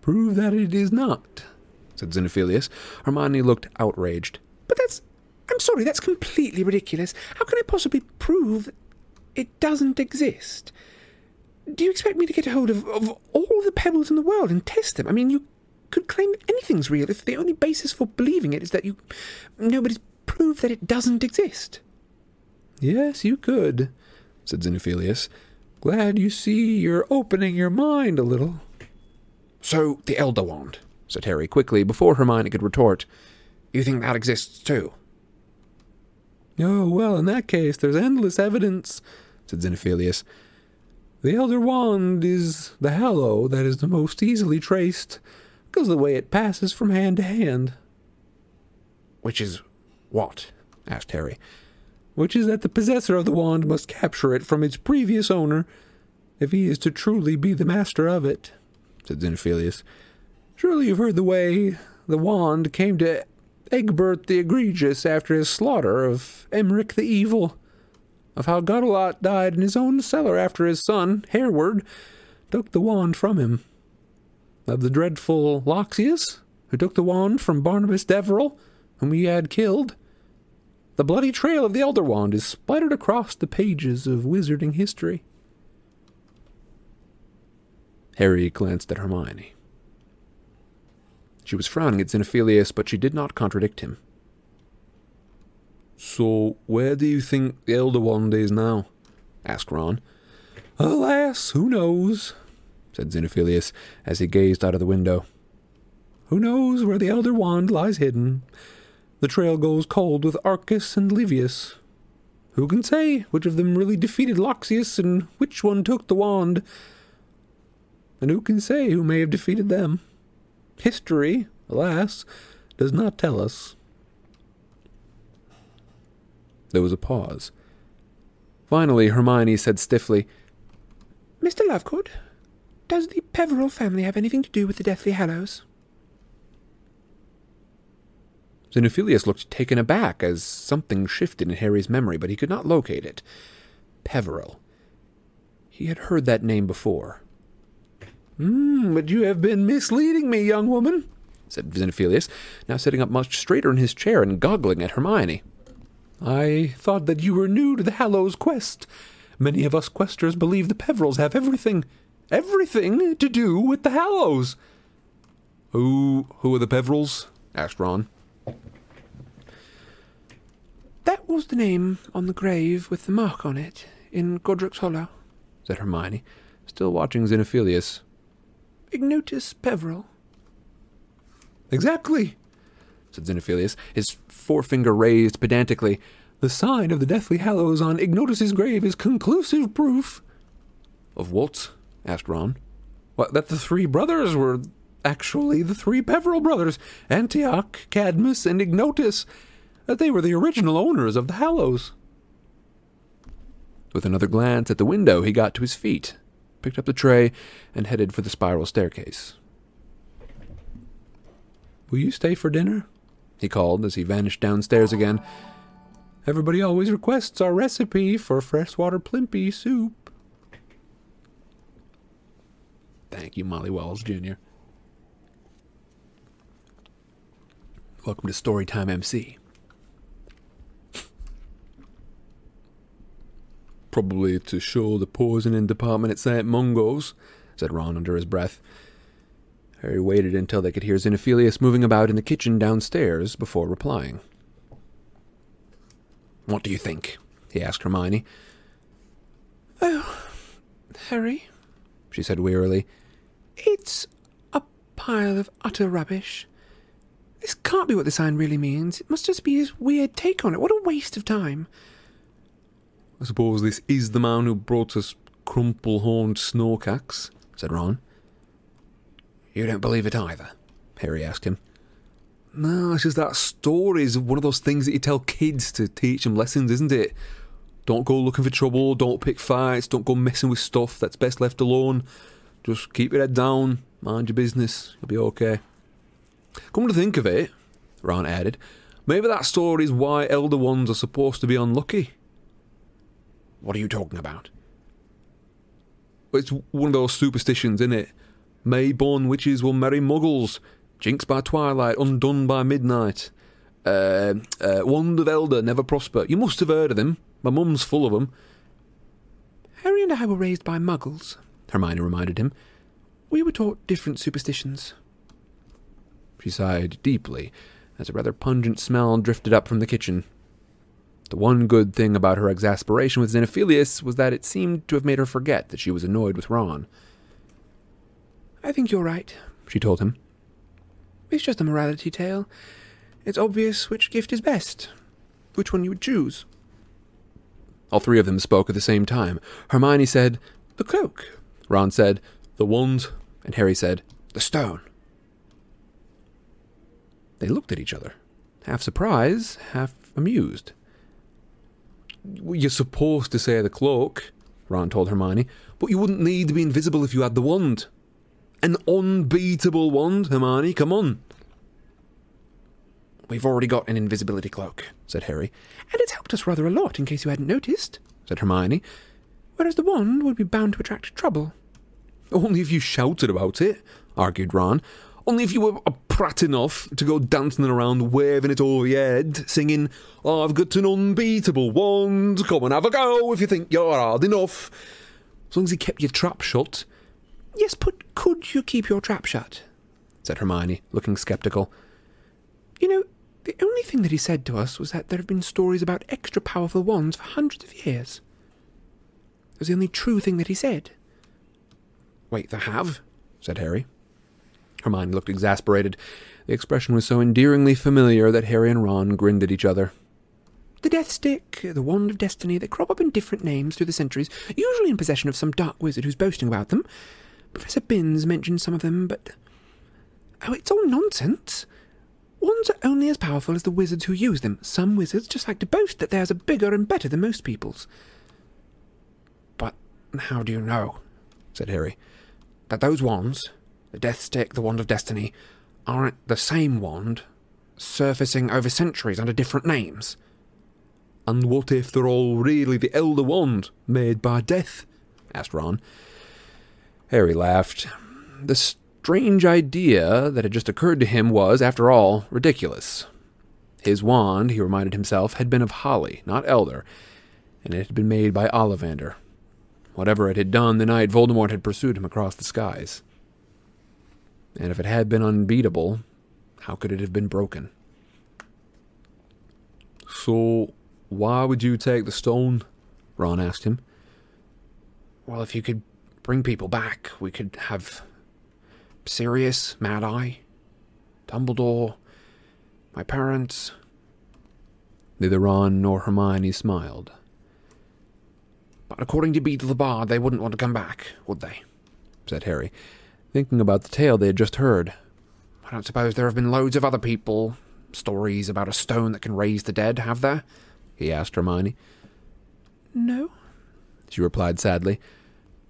Prove that it is not, said Xenophilius. Hermione looked outraged. But that's. I'm sorry, that's completely ridiculous. How can I possibly prove it doesn't exist? Do you expect me to get a hold of, of all the pebbles in the world and test them? I mean, you could claim anything's real if the only basis for believing it is that you. nobody's proved that it doesn't exist. Yes, you could, said Xenophilius. Glad you see you're opening your mind a little. So, the Elder Wand, said Harry quickly, before Hermione could retort. You think that exists too? Oh, well, in that case, there's endless evidence, said Xenophilius. The Elder Wand is the hallow that is the most easily traced, because of the way it passes from hand to hand. Which is what? asked Harry. Which is that the possessor of the wand must capture it from its previous owner, if he is to truly be the master of it, said Xenophilius. Surely you've heard the way the wand came to Egbert the Egregious after his slaughter of Emeric the Evil, of how Godelot died in his own cellar after his son, Hereward, took the wand from him, of the dreadful Loxias, who took the wand from Barnabas Deverell, whom he had killed. The bloody trail of the Elder Wand is splattered across the pages of wizarding history. Harry glanced at Hermione. She was frowning at Xenophilius, but she did not contradict him. So, where do you think the Elder Wand is now? asked Ron. Alas, who knows? said Xenophilius as he gazed out of the window. Who knows where the Elder Wand lies hidden? The trail goes cold with Arcus and Livius. Who can say which of them really defeated Loxias and which one took the wand? And who can say who may have defeated them? History, alas, does not tell us. There was a pause. Finally, Hermione said stiffly, Mr. Lovegood, does the Peverell family have anything to do with the Deathly Hallows? Xenophilius looked taken aback as something shifted in Harry's memory, but he could not locate it. Peverell. He had heard that name before. Hmm, but you have been misleading me, young woman, said Xenophilius, now sitting up much straighter in his chair and goggling at Hermione. I thought that you were new to the Hallows quest. Many of us questers believe the Peverells have everything, everything to do with the Hallows. Who, who are the Peverells? asked Ron. That was the name on the grave with the mark on it in Godric's Hollow, said Hermione, still watching Xenophilius. Ignotus Peverell. Exactly, said Xenophilius, his forefinger raised pedantically. The sign of the Deathly Hallows on Ignotus's grave is conclusive proof. Of what? asked Ron. What, that the three brothers were actually the three Peverell brothers, Antioch, Cadmus, and Ignotus, that they were the original owners of the Hallows. With another glance at the window, he got to his feet, picked up the tray, and headed for the spiral staircase. Will you stay for dinner? he called as he vanished downstairs again. Everybody always requests our recipe for freshwater plimpy soup. Thank you, Molly Wells Jr. Welcome to Storytime MC. Probably to show the poisoning department at St. Mungo's, said Ron under his breath. Harry waited until they could hear Xenophilius moving about in the kitchen downstairs before replying. What do you think? he asked Hermione. Oh, Harry, she said wearily. It's a pile of utter rubbish. This can't be what the sign really means. It must just be his weird take on it. What a waste of time. I suppose this is the man who brought us crumple horned Snorkacks, said Ron. You don't believe it either? Harry asked him. No, it's just that story is one of those things that you tell kids to teach them lessons, isn't it? Don't go looking for trouble, don't pick fights, don't go messing with stuff that's best left alone. Just keep your head down, mind your business, you'll be okay. Come to think of it, Ron added, maybe that story is why Elder Wands are supposed to be unlucky. What are you talking about? It's one of those superstitions, isn't it? May-born witches will marry muggles. Jinx by twilight, undone by midnight. Uh, uh, wand of elder, never prosper. You must have heard of them. My mum's full of them. Harry and I were raised by muggles, Hermione reminded him. We were taught different superstitions. She sighed deeply as a rather pungent smell drifted up from the kitchen. The one good thing about her exasperation with Xenophilius was that it seemed to have made her forget that she was annoyed with Ron. I think you're right, she told him. It's just a morality tale. It's obvious which gift is best, which one you would choose. All three of them spoke at the same time. Hermione said, The cloak. Ron said, The wand. And Harry said, The stone. They looked at each other, half surprised, half amused. You're supposed to say the cloak, Ron told Hermione, but you wouldn't need to be invisible if you had the wand. An unbeatable wand, Hermione, come on. We've already got an invisibility cloak, said Harry. And it's helped us rather a lot, in case you hadn't noticed, said Hermione. Whereas the wand would be bound to attract trouble. Only if you shouted about it, argued Ron. Only if you were a prat enough to go dancing around waving it over your head, singing, I've got an unbeatable wand, come and have a go if you think you're hard enough. As long as he kept your trap shut. Yes, but could you keep your trap shut? said Hermione, looking sceptical. You know, the only thing that he said to us was that there have been stories about extra powerful wands for hundreds of years. It was the only true thing that he said. Wait, there have? said Harry. Hermione looked exasperated. The expression was so endearingly familiar that Harry and Ron grinned at each other. The Death Stick, the Wand of Destiny, they crop up in different names through the centuries, usually in possession of some dark wizard who's boasting about them. Professor Binns mentioned some of them, but. Oh, it's all nonsense. Wands are only as powerful as the wizards who use them. Some wizards just like to boast that theirs are bigger and better than most people's. But how do you know, said Harry, that those wands, the Death Stick, the Wand of Destiny, aren't the same wand, surfacing over centuries under different names? And what if they're all really the Elder Wand, made by death? asked Ron. Harry laughed. The strange idea that had just occurred to him was, after all, ridiculous. His wand, he reminded himself, had been of holly, not elder, and it had been made by Ollivander. Whatever it had done the night Voldemort had pursued him across the skies. And if it had been unbeatable, how could it have been broken? So, why would you take the stone? Ron asked him. Well, if you could bring people back, we could have Sirius, Mad Eye, Dumbledore, my parents. Neither Ron nor Hermione smiled. But according to Beedle the Bard, they wouldn't want to come back, would they? said Harry, thinking about the tale they had just heard. I don't suppose there have been loads of other people, stories about a stone that can raise the dead, have there? he asked Hermione. No, she replied sadly.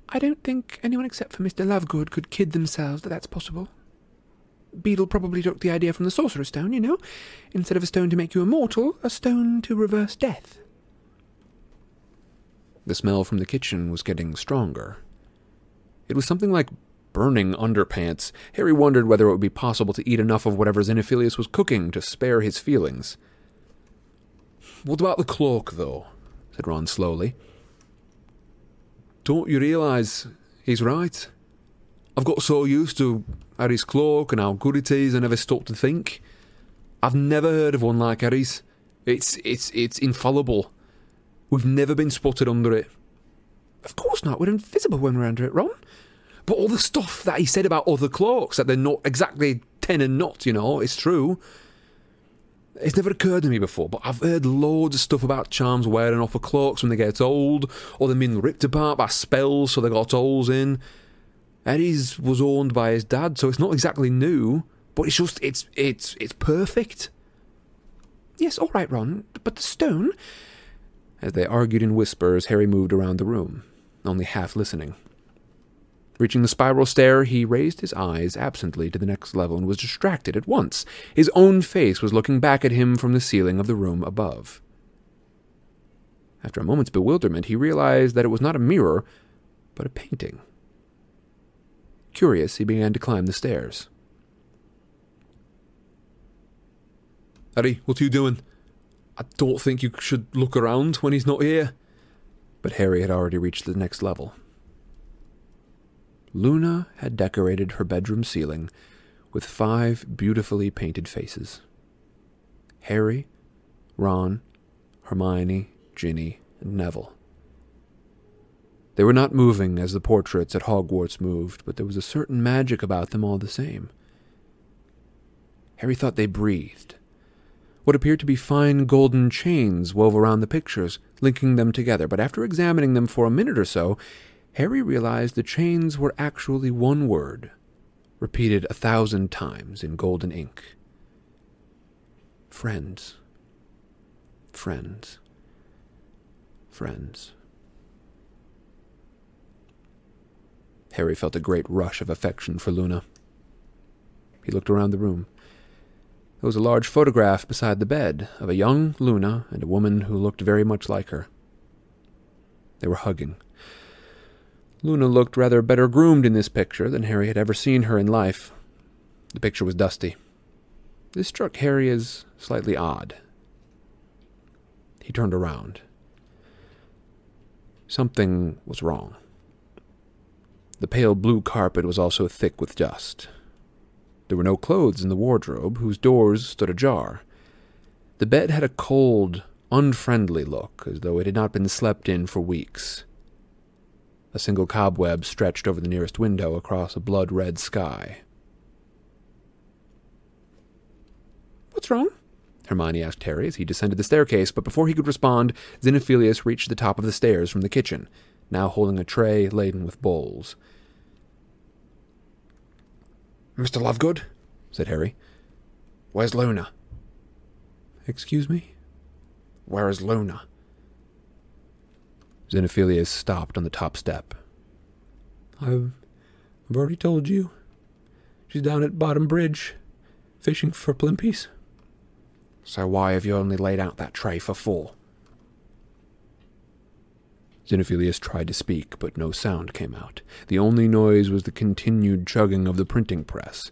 I don't think anyone except for Mr. Lovegood could kid themselves that that's possible. Beedle probably took the idea from the Sorcerer's Stone, you know. Instead of a stone to make you immortal, a stone to reverse death. The smell from the kitchen was getting stronger. It was something like burning underpants. Harry wondered whether it would be possible to eat enough of whatever Xenophilius was cooking to spare his feelings. What about the cloak, though? said Ron slowly. Don't you realise he's right? I've got so used to Harry's cloak and how good it is, I never stopped to think. I've never heard of one like Harry's. It's it's it's infallible. We've never been spotted under it. Of course not. We're invisible when we're under it, Ron. But all the stuff that he said about other cloaks, that they're not exactly ten and not, you know, it's true. It's never occurred to me before, but I've heard loads of stuff about charms wearing off of cloaks when they get old, or them being ripped apart by spells so they got holes in. Harry's was owned by his dad, so it's not exactly new, but it's just it's it's it's perfect. Yes, all right, Ron, but the stone. As they argued in whispers, Harry moved around the room, only half listening. Reaching the spiral stair, he raised his eyes absently to the next level and was distracted at once. His own face was looking back at him from the ceiling of the room above. After a moment's bewilderment, he realized that it was not a mirror, but a painting. Curious, he began to climb the stairs. Harry, what are you doing? I don't think you should look around when he's not here. But Harry had already reached the next level. Luna had decorated her bedroom ceiling with five beautifully painted faces Harry, Ron, Hermione, Ginny, and Neville. They were not moving as the portraits at Hogwarts moved, but there was a certain magic about them all the same. Harry thought they breathed. What appeared to be fine golden chains wove around the pictures, linking them together, but after examining them for a minute or so, Harry realized the chains were actually one word, repeated a thousand times in golden ink. Friends. Friends. Friends. Harry felt a great rush of affection for Luna. He looked around the room. There was a large photograph beside the bed of a young Luna and a woman who looked very much like her. They were hugging. Luna looked rather better groomed in this picture than Harry had ever seen her in life. The picture was dusty. This struck Harry as slightly odd. He turned around. Something was wrong. The pale blue carpet was also thick with dust. There were no clothes in the wardrobe, whose doors stood ajar. The bed had a cold, unfriendly look, as though it had not been slept in for weeks. A single cobweb stretched over the nearest window across a blood red sky. What's wrong? Hermione asked Harry as he descended the staircase, but before he could respond, Xenophilius reached the top of the stairs from the kitchen, now holding a tray laden with bowls. Mr. Lovegood, said Harry. Where's Luna? Excuse me? Where is Luna? Xenophilius stopped on the top step. I've, I've already told you. She's down at Bottom Bridge, fishing for plimpies. So why have you only laid out that tray for four? Xenophilius tried to speak, but no sound came out. The only noise was the continued chugging of the printing press,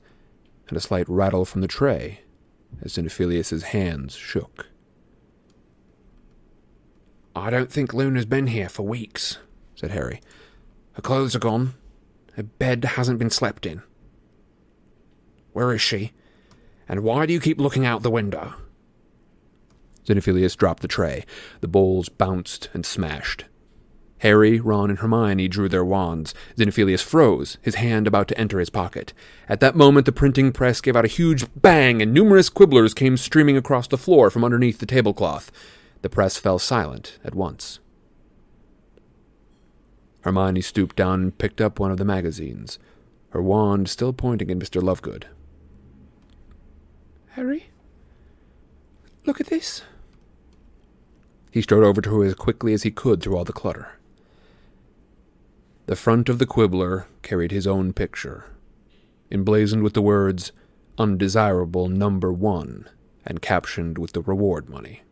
and a slight rattle from the tray as Xenophilius's hands shook. I don't think Luna's been here for weeks, said Harry. Her clothes are gone. Her bed hasn't been slept in. Where is she? And why do you keep looking out the window? Xenophilius dropped the tray. The bowls bounced and smashed. Harry, Ron, and Hermione drew their wands. Xenophilius froze, his hand about to enter his pocket. At that moment, the printing press gave out a huge bang, and numerous quibblers came streaming across the floor from underneath the tablecloth. The press fell silent at once. Hermione stooped down and picked up one of the magazines, her wand still pointing at Mr. Lovegood. Harry? Look at this. He strode over to her as quickly as he could through all the clutter. The front of the quibbler carried his own picture, emblazoned with the words, Undesirable Number One, and captioned with the reward money.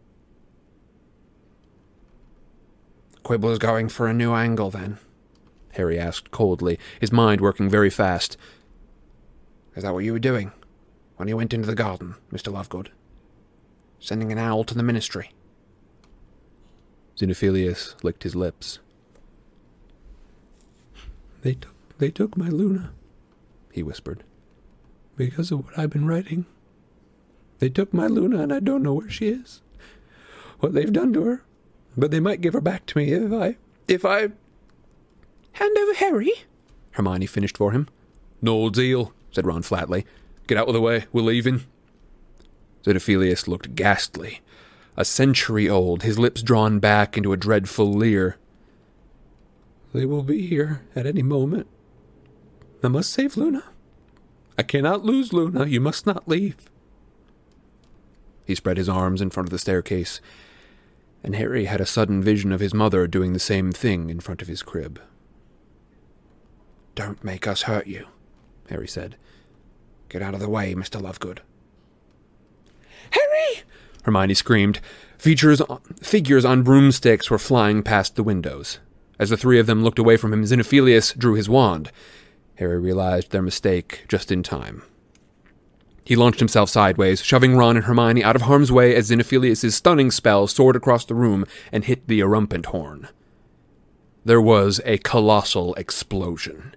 Quibbler's going for a new angle, then? Harry asked coldly, his mind working very fast. Is that what you were doing when you went into the garden, Mr. Lovegood? Sending an owl to the ministry? Xenophilius licked his lips. They took they took my Luna, he whispered. Because of what I've been writing. They took my Luna and I don't know where she is. What they've done to her. But they might give her back to me if I if I Hand over Harry, Hermione finished for him. No deal, said Ron flatly. Get out of the way, we're leaving. Xenophilius looked ghastly. A century old, his lips drawn back into a dreadful leer. They will be here at any moment. I must save Luna. I cannot lose Luna. You must not leave. He spread his arms in front of the staircase, and Harry had a sudden vision of his mother doing the same thing in front of his crib. Don't make us hurt you, Harry said. Get out of the way, Mr. Lovegood. Harry! Hermione screamed. Features, figures on broomsticks were flying past the windows. As the three of them looked away from him, Xenophilius drew his wand. Harry realized their mistake just in time. He launched himself sideways, shoving Ron and Hermione out of harm's way as Xenophilius' stunning spell soared across the room and hit the erumpent horn. There was a colossal explosion.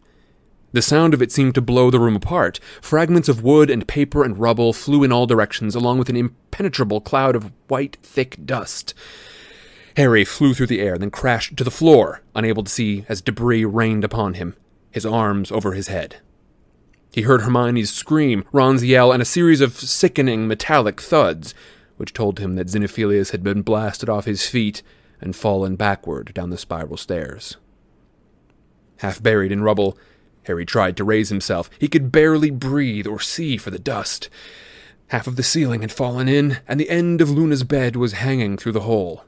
The sound of it seemed to blow the room apart. Fragments of wood and paper and rubble flew in all directions, along with an impenetrable cloud of white, thick dust. Harry flew through the air, then crashed to the floor, unable to see as debris rained upon him, his arms over his head. He heard Hermione's scream, Ron's yell, and a series of sickening metallic thuds, which told him that Xenophilius had been blasted off his feet and fallen backward down the spiral stairs. Half buried in rubble, Harry tried to raise himself. He could barely breathe or see for the dust. Half of the ceiling had fallen in, and the end of Luna's bed was hanging through the hole.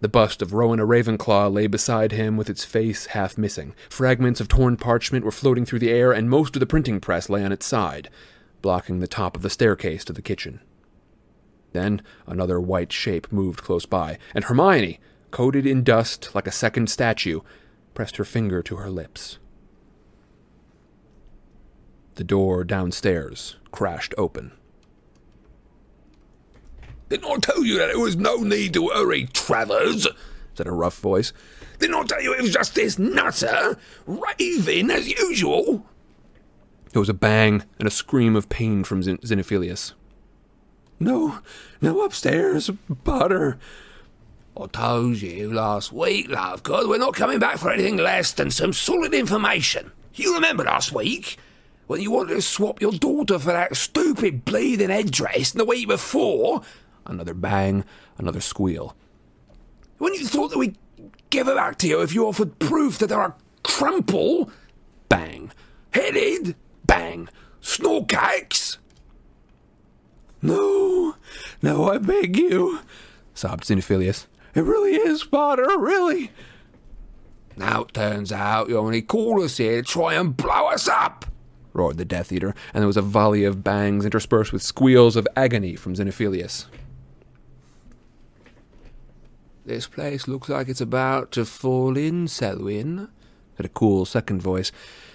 The bust of Rowena Ravenclaw lay beside him with its face half missing. Fragments of torn parchment were floating through the air, and most of the printing press lay on its side, blocking the top of the staircase to the kitchen. Then another white shape moved close by, and Hermione, coated in dust like a second statue, pressed her finger to her lips. The door downstairs crashed open. Didn't I tell you that there was no need to hurry, Travers? said a rough voice. Didn't I tell you it was just this nutter raving as usual? There was a bang and a scream of pain from Xen- Xenophilius. No, no, upstairs, Potter. I told you last week, Lovegood, we're not coming back for anything less than some solid information. You remember last week? When you wanted to swap your daughter for that stupid bleeding headdress, and the week before, Another bang, another squeal. when you thought that we'd give it back to you if you offered proof that there are a crumple, Bang. headed, bang, Snorkacks. No, no, I beg you. sobbed Xenophilius. It really is, Potter, really. Now it turns out you only called us here to try and blow us up. roared the Death Eater, and there was a volley of bangs interspersed with squeals of agony from Xenophilius. This place looks like it's about to fall in, Selwyn. said a cool second voice,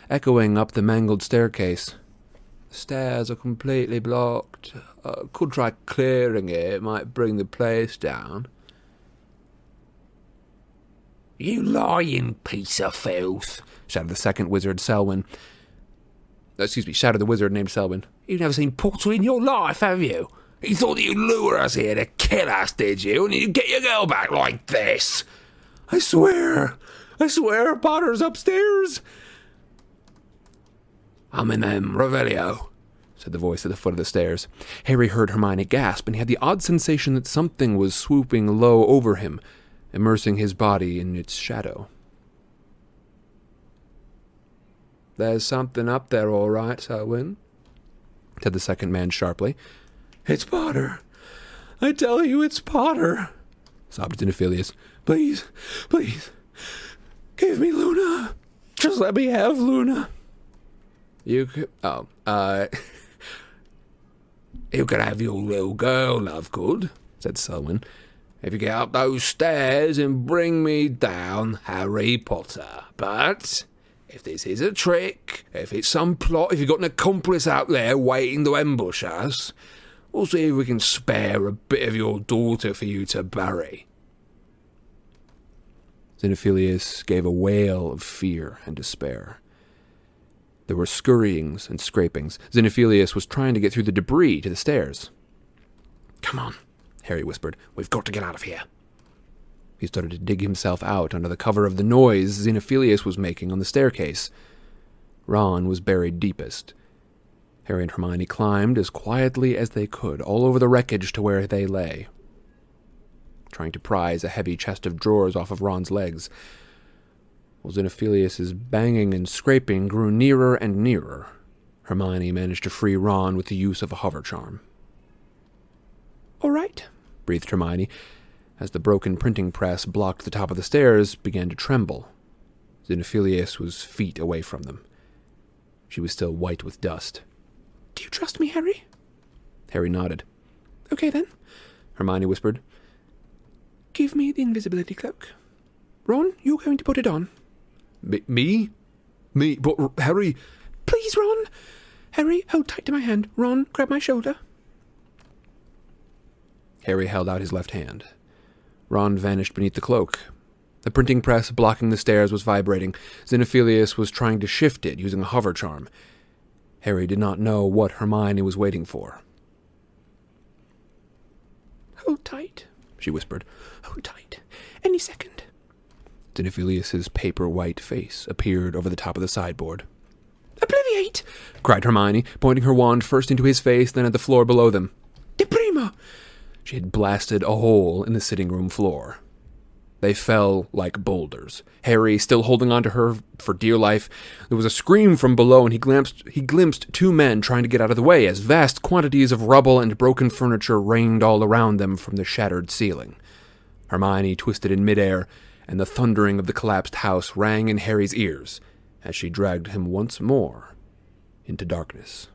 echoing up the mangled staircase. The stairs are completely blocked. Uh, could try clearing it. It might bring the place down. You lying piece of filth. shouted the second wizard, Selwyn. Excuse me, shouted the wizard named Selwyn. You've never seen Potter in your life, have you? You thought you'd lure us here to kill us, did you? And you'd get your girl back like this? I swear, I swear, Potter's upstairs. Homenum Revelio. said the voice at the foot of the stairs. Harry heard Hermione gasp, and he had the odd sensation that something was swooping low over him, immersing his body in its shadow. There's something up there, all right, Selwyn. said the second man sharply. It's Potter. I tell you, it's Potter. Sobbed Xenophilius. Please, please, give me Luna. Just let me have Luna. You could. Oh, uh. you could have your little girl, Lovegood, said Selwyn, if you get up those stairs and bring me down Harry Potter. But if this is a trick, if it's some plot, if you've got an accomplice out there waiting to ambush us, we'll see if we can spare a bit of your daughter for you to bury. Xenophilius gave a wail of fear and despair. There were scurryings and scrapings. Xenophilius was trying to get through the debris to the stairs. Come on, Harry whispered. We've got to get out of here. He started to dig himself out under the cover of the noise Xenophilius was making on the staircase. Ron was buried deepest. Harry and Hermione climbed as quietly as they could all over the wreckage to where they lay, trying to prise a heavy chest of drawers off of Ron's legs. While Xenophilius's banging and scraping grew nearer and nearer, Hermione managed to free Ron with the use of a hover charm. All right, breathed Hermione, as the broken printing press blocked the top of the stairs began to tremble. Xenophilius was feet away from them. She was still white with dust. Do you trust me, Harry? Harry nodded. Okay then. Hermione whispered. Give me the invisibility cloak. Ron, you're going to put it on. Me? Me? Me? But Harry. Please, Ron. Harry, hold tight to my hand. Ron, grab my shoulder. Harry held out his left hand. Ron vanished beneath the cloak. The printing press blocking the stairs was vibrating. Xenophilius was trying to shift it using a hover charm. Harry did not know what Hermione was waiting for. Hold tight, she whispered. Hold tight. Any second. Xenophilius's paper white face appeared over the top of the sideboard. Obliviate! cried Hermione, pointing her wand first into his face, then at the floor below them. Deprimo! She had blasted a hole in the sitting room floor. They fell like boulders. Harry, still holding on to her for dear life, there was a scream from below, and he glimpsed, he glimpsed two men trying to get out of the way as vast quantities of rubble and broken furniture rained all around them from the shattered ceiling. Hermione twisted in midair, and the thundering of the collapsed house rang in Harry's ears as she dragged him once more into darkness.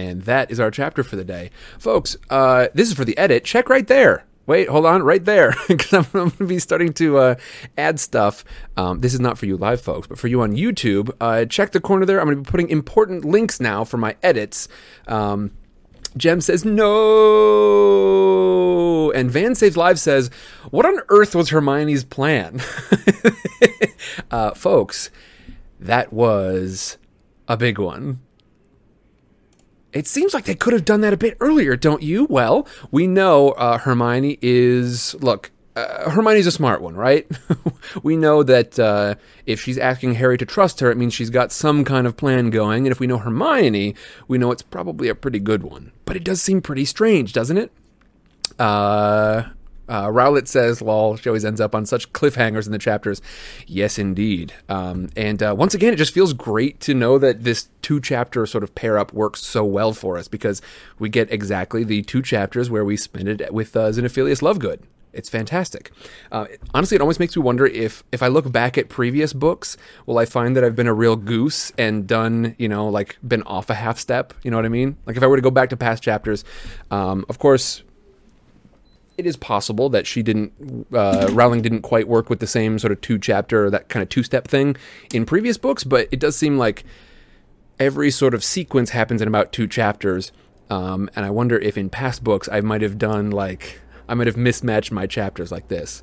And that is our chapter for the day. Folks, uh, this is for the edit. Check right there. Wait, hold on, right there, because I'm, I'm going to be starting to uh, add stuff. Um, this is not for you live folks, but for you on YouTube. Uh, check the corner there. I'm going to be putting important links now for my edits. Um, Jem says no, and Van Saves Live says, "What on earth was Hermione's plan?" uh, folks, that was a big one. It seems like they could have done that a bit earlier, don't you? Well, we know uh, Hermione is. Look, uh, Hermione's a smart one, right? we know that uh, if she's asking Harry to trust her, it means she's got some kind of plan going. And if we know Hermione, we know it's probably a pretty good one. But it does seem pretty strange, doesn't it? Uh, uh, Rowlet says, lol, she always ends up on such cliffhangers in the chapters. Yes, indeed. Um, and uh, once again, it just feels great to know that this two chapter sort of pair up works so well for us because we get exactly the two chapters where we spend it with uh, Xenophilius Lovegood. It's fantastic. Uh, honestly, it almost makes me wonder if if I look back at previous books, will I find that I've been a real goose and done, you know, like been off a half step? You know what I mean? Like if I were to go back to past chapters, um, of course, it is possible that she didn't, uh, Rowling didn't quite work with the same sort of two chapter that kind of two step thing in previous books, but it does seem like every sort of sequence happens in about two chapters. Um, and I wonder if in past books I might have done like I might have mismatched my chapters like this.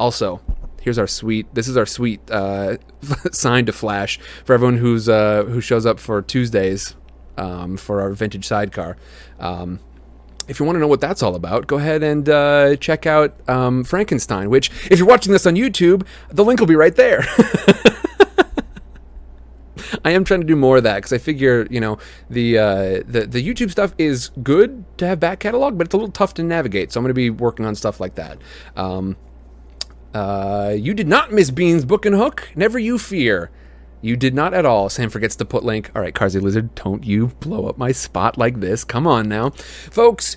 Also, here's our sweet. This is our sweet uh, sign to Flash for everyone who's uh, who shows up for Tuesdays um, for our vintage sidecar. Um, if you want to know what that's all about, go ahead and uh, check out um, Frankenstein. Which, if you're watching this on YouTube, the link will be right there. I am trying to do more of that because I figure you know the uh, the the YouTube stuff is good to have back catalog, but it's a little tough to navigate. So I'm going to be working on stuff like that. Um, uh, you did not miss Bean's book and hook. Never you fear. You did not at all. Sam forgets to put link. All right, Carsey Lizard, don't you blow up my spot like this. Come on now. Folks,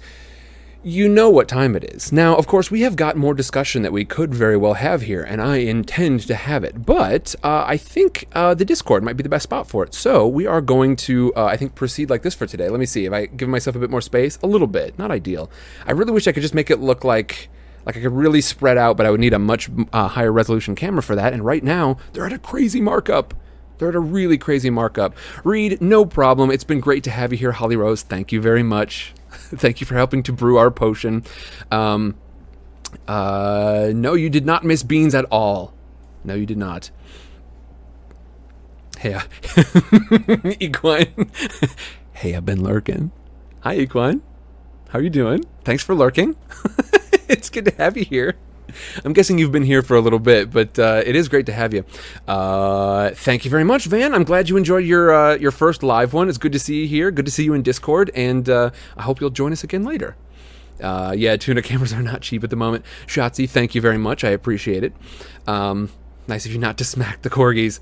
you know what time it is. Now, of course, we have got more discussion that we could very well have here, and I intend to have it. But uh, I think uh, the Discord might be the best spot for it. So we are going to, uh, I think, proceed like this for today. Let me see if I give myself a bit more space. A little bit, not ideal. I really wish I could just make it look like. Like I could really spread out, but I would need a much uh, higher resolution camera for that. And right now, they're at a crazy markup. They're at a really crazy markup. Reed, no problem. It's been great to have you here, Holly Rose. Thank you very much. Thank you for helping to brew our potion. Um, uh, no, you did not miss beans at all. No, you did not. Hey, uh, Equine. hey, I've been lurking. Hi, Equine. How are you doing? Thanks for lurking. it's good to have you here. I'm guessing you've been here for a little bit, but uh, it is great to have you. Uh, thank you very much, Van. I'm glad you enjoyed your uh, your first live one. It's good to see you here. Good to see you in Discord, and uh, I hope you'll join us again later. Uh, yeah, tuna cameras are not cheap at the moment. Shotzi, thank you very much. I appreciate it. Um, nice of you not to smack the corgis.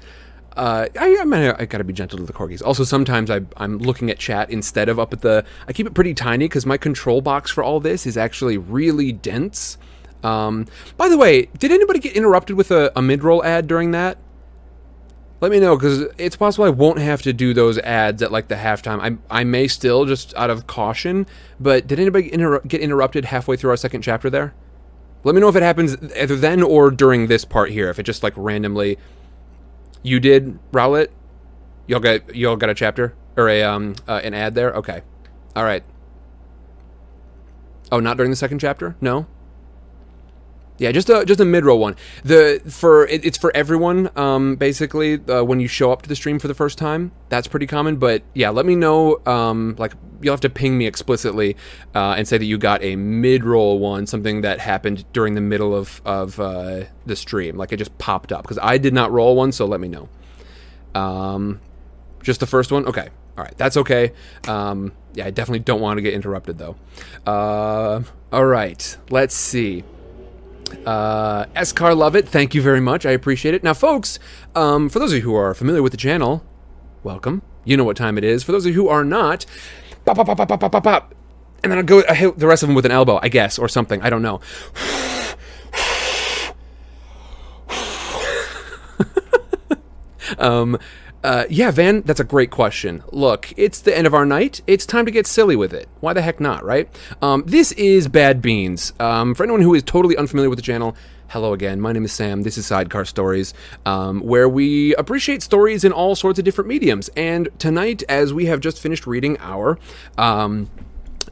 Uh, I, I, mean, I gotta be gentle to the corgis. Also, sometimes I, I'm looking at chat instead of up at the. I keep it pretty tiny because my control box for all this is actually really dense. Um, by the way, did anybody get interrupted with a, a mid roll ad during that? Let me know because it's possible I won't have to do those ads at like the halftime. I I may still just out of caution. But did anybody inter- get interrupted halfway through our second chapter there? Let me know if it happens either then or during this part here. If it just like randomly. You did Rowlett, Y'all got y'all got a chapter or a um uh, an ad there. Okay, all right. Oh, not during the second chapter. No. Yeah, just a just a mid roll one. The for it, it's for everyone. Um, basically, uh, when you show up to the stream for the first time, that's pretty common. But yeah, let me know. Um, like you'll have to ping me explicitly uh, and say that you got a mid roll one, something that happened during the middle of of uh, the stream, like it just popped up because I did not roll one. So let me know. Um, just the first one. Okay. All right, that's okay. Um, yeah, I definitely don't want to get interrupted though. Uh, all right, let's see. Uh, Escar Lovett, thank you very much. I appreciate it. Now, folks, um, for those of you who are familiar with the channel, welcome. You know what time it is. For those of you who are not, pop, pop, pop, pop, pop, pop, pop. And then I'll go I hit the rest of them with an elbow, I guess, or something. I don't know. um, uh, yeah, Van, that's a great question. Look, it's the end of our night. It's time to get silly with it. Why the heck not, right? Um, this is Bad Beans. Um, for anyone who is totally unfamiliar with the channel, hello again. My name is Sam. This is Sidecar Stories, um, where we appreciate stories in all sorts of different mediums. And tonight, as we have just finished reading our. Um,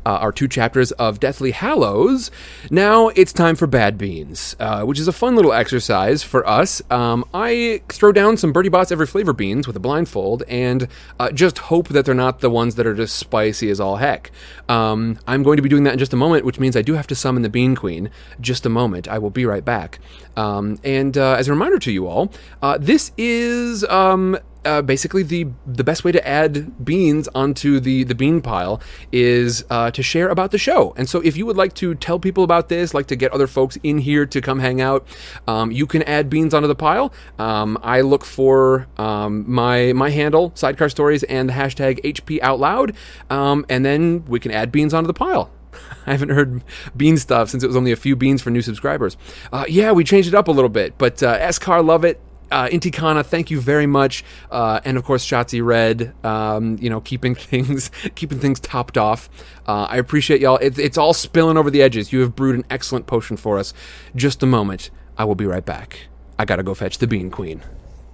uh, our two chapters of Deathly Hallows. Now it's time for Bad Beans, uh, which is a fun little exercise for us. Um, I throw down some Bertie Bott's Every Flavor beans with a blindfold and uh, just hope that they're not the ones that are just spicy as all heck. Um, I'm going to be doing that in just a moment, which means I do have to summon the Bean Queen. Just a moment. I will be right back. Um, and uh, as a reminder to you all, uh, this is um, uh, basically the the best way to add beans onto the the bean pile is uh, to share about the show. And so, if you would like to tell people about this, like to get other folks in here to come hang out, um, you can add beans onto the pile. Um, I look for um, my my handle sidecar stories and the hashtag HP out loud, um, and then we can add beans onto the pile. I haven't heard bean stuff since it was only a few beans for new subscribers. Uh, yeah, we changed it up a little bit, but uh, Escar love it uh, Intikana, thank you very much, uh, and of course Shotzi Red, um, you know, keeping things keeping things topped off. Uh, I appreciate y'all. It's, it's all spilling over the edges. You have brewed an excellent potion for us. Just a moment, I will be right back. I gotta go fetch the Bean Queen.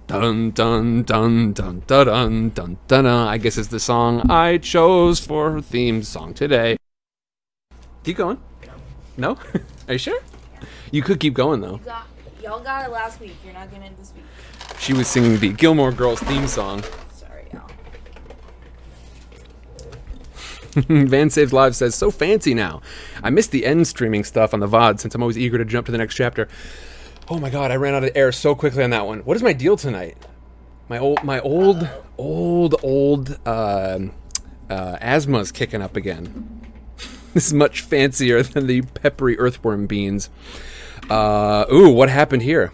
Dun dun dun dun dun dun dun dun. I guess it's the song I chose for her theme song today. Keep going. No, are you sure? You could keep going though. Y'all got it last week. You're not getting it this week. She was singing the Gilmore Girls theme song. Sorry, y'all. Van Saves Lives says, so fancy now. I missed the end streaming stuff on the VOD since I'm always eager to jump to the next chapter. Oh my god, I ran out of air so quickly on that one. What is my deal tonight? My old, my old, old, old uh, uh, asthma's kicking up again. this is much fancier than the peppery earthworm beans. Uh, ooh, what happened here?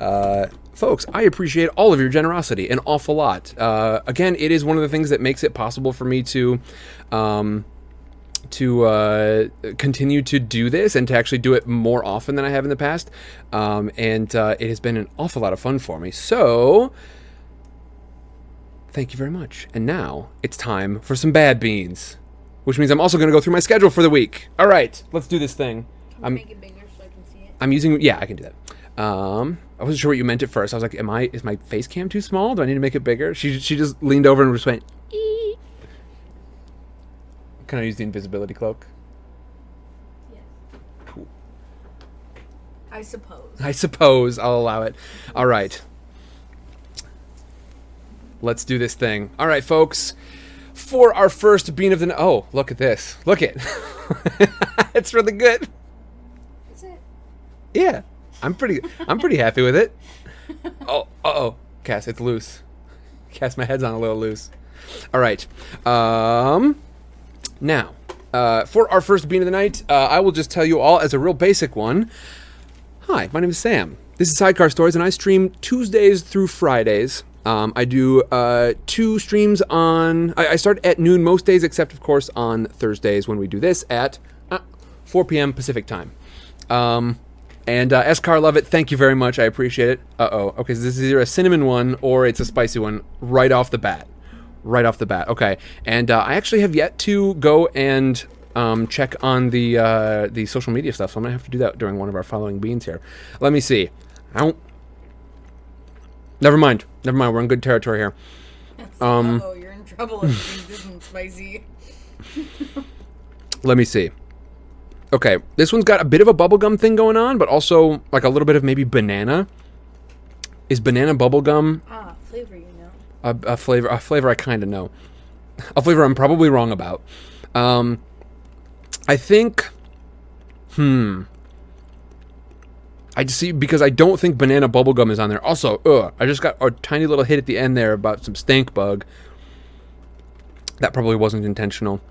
Uh, folks, I appreciate all of your generosity an awful lot. Uh, again, it is one of the things that makes it possible for me to. Um, to uh, continue to do this and to actually do it more often than I have in the past. Um, and uh, it has been an awful lot of fun for me. So, thank you very much. And now it's time for some bad beans, which means I'm also going to go through my schedule for the week. All right, let's do this thing. I'm, make it bigger so I can see it. I'm using, yeah, I can do that. Um, I wasn't sure what you meant at first. I was like, "Am I? Is my face cam too small? Do I need to make it bigger?" She she just leaned over and just went. Ee. Can I use the invisibility cloak? Yes. Cool. I suppose. I suppose I'll allow it. All right. Let's do this thing. All right, folks. For our first bean of the oh, look at this. Look it. it's really good. Yeah, I'm pretty. I'm pretty happy with it. Oh, uh oh, Cass, it's loose. Cass, my head's on a little loose. All right. Um, now, uh, for our first bean of the night, uh, I will just tell you all as a real basic one. Hi, my name is Sam. this is Sidecar Stories, and I stream Tuesdays through Fridays. Um, I do uh, two streams on. I, I start at noon most days, except of course on Thursdays when we do this at uh, 4 p.m. Pacific time. Um, and uh, Escar Love it. Thank you very much. I appreciate it. Uh oh. Okay, so this is either a cinnamon one or it's a spicy one right off the bat. Right off the bat. Okay, and uh, I actually have yet to go and um, check on the uh, the social media stuff, so I'm gonna have to do that during one of our following beans here. Let me see. I don't. Never mind. Never mind. We're in good territory here. Um, oh, you're in trouble if this isn't spicy. Let me see. Okay, this one's got a bit of a bubblegum thing going on, but also like a little bit of maybe banana. Is banana bubblegum Ah, flavor, you know. a, a flavor? A flavor I kind of know. A flavor I'm probably wrong about. Um, I think. Hmm. I just see because I don't think banana bubblegum is on there. Also, ugh, I just got a tiny little hit at the end there about some stank bug. That probably wasn't intentional.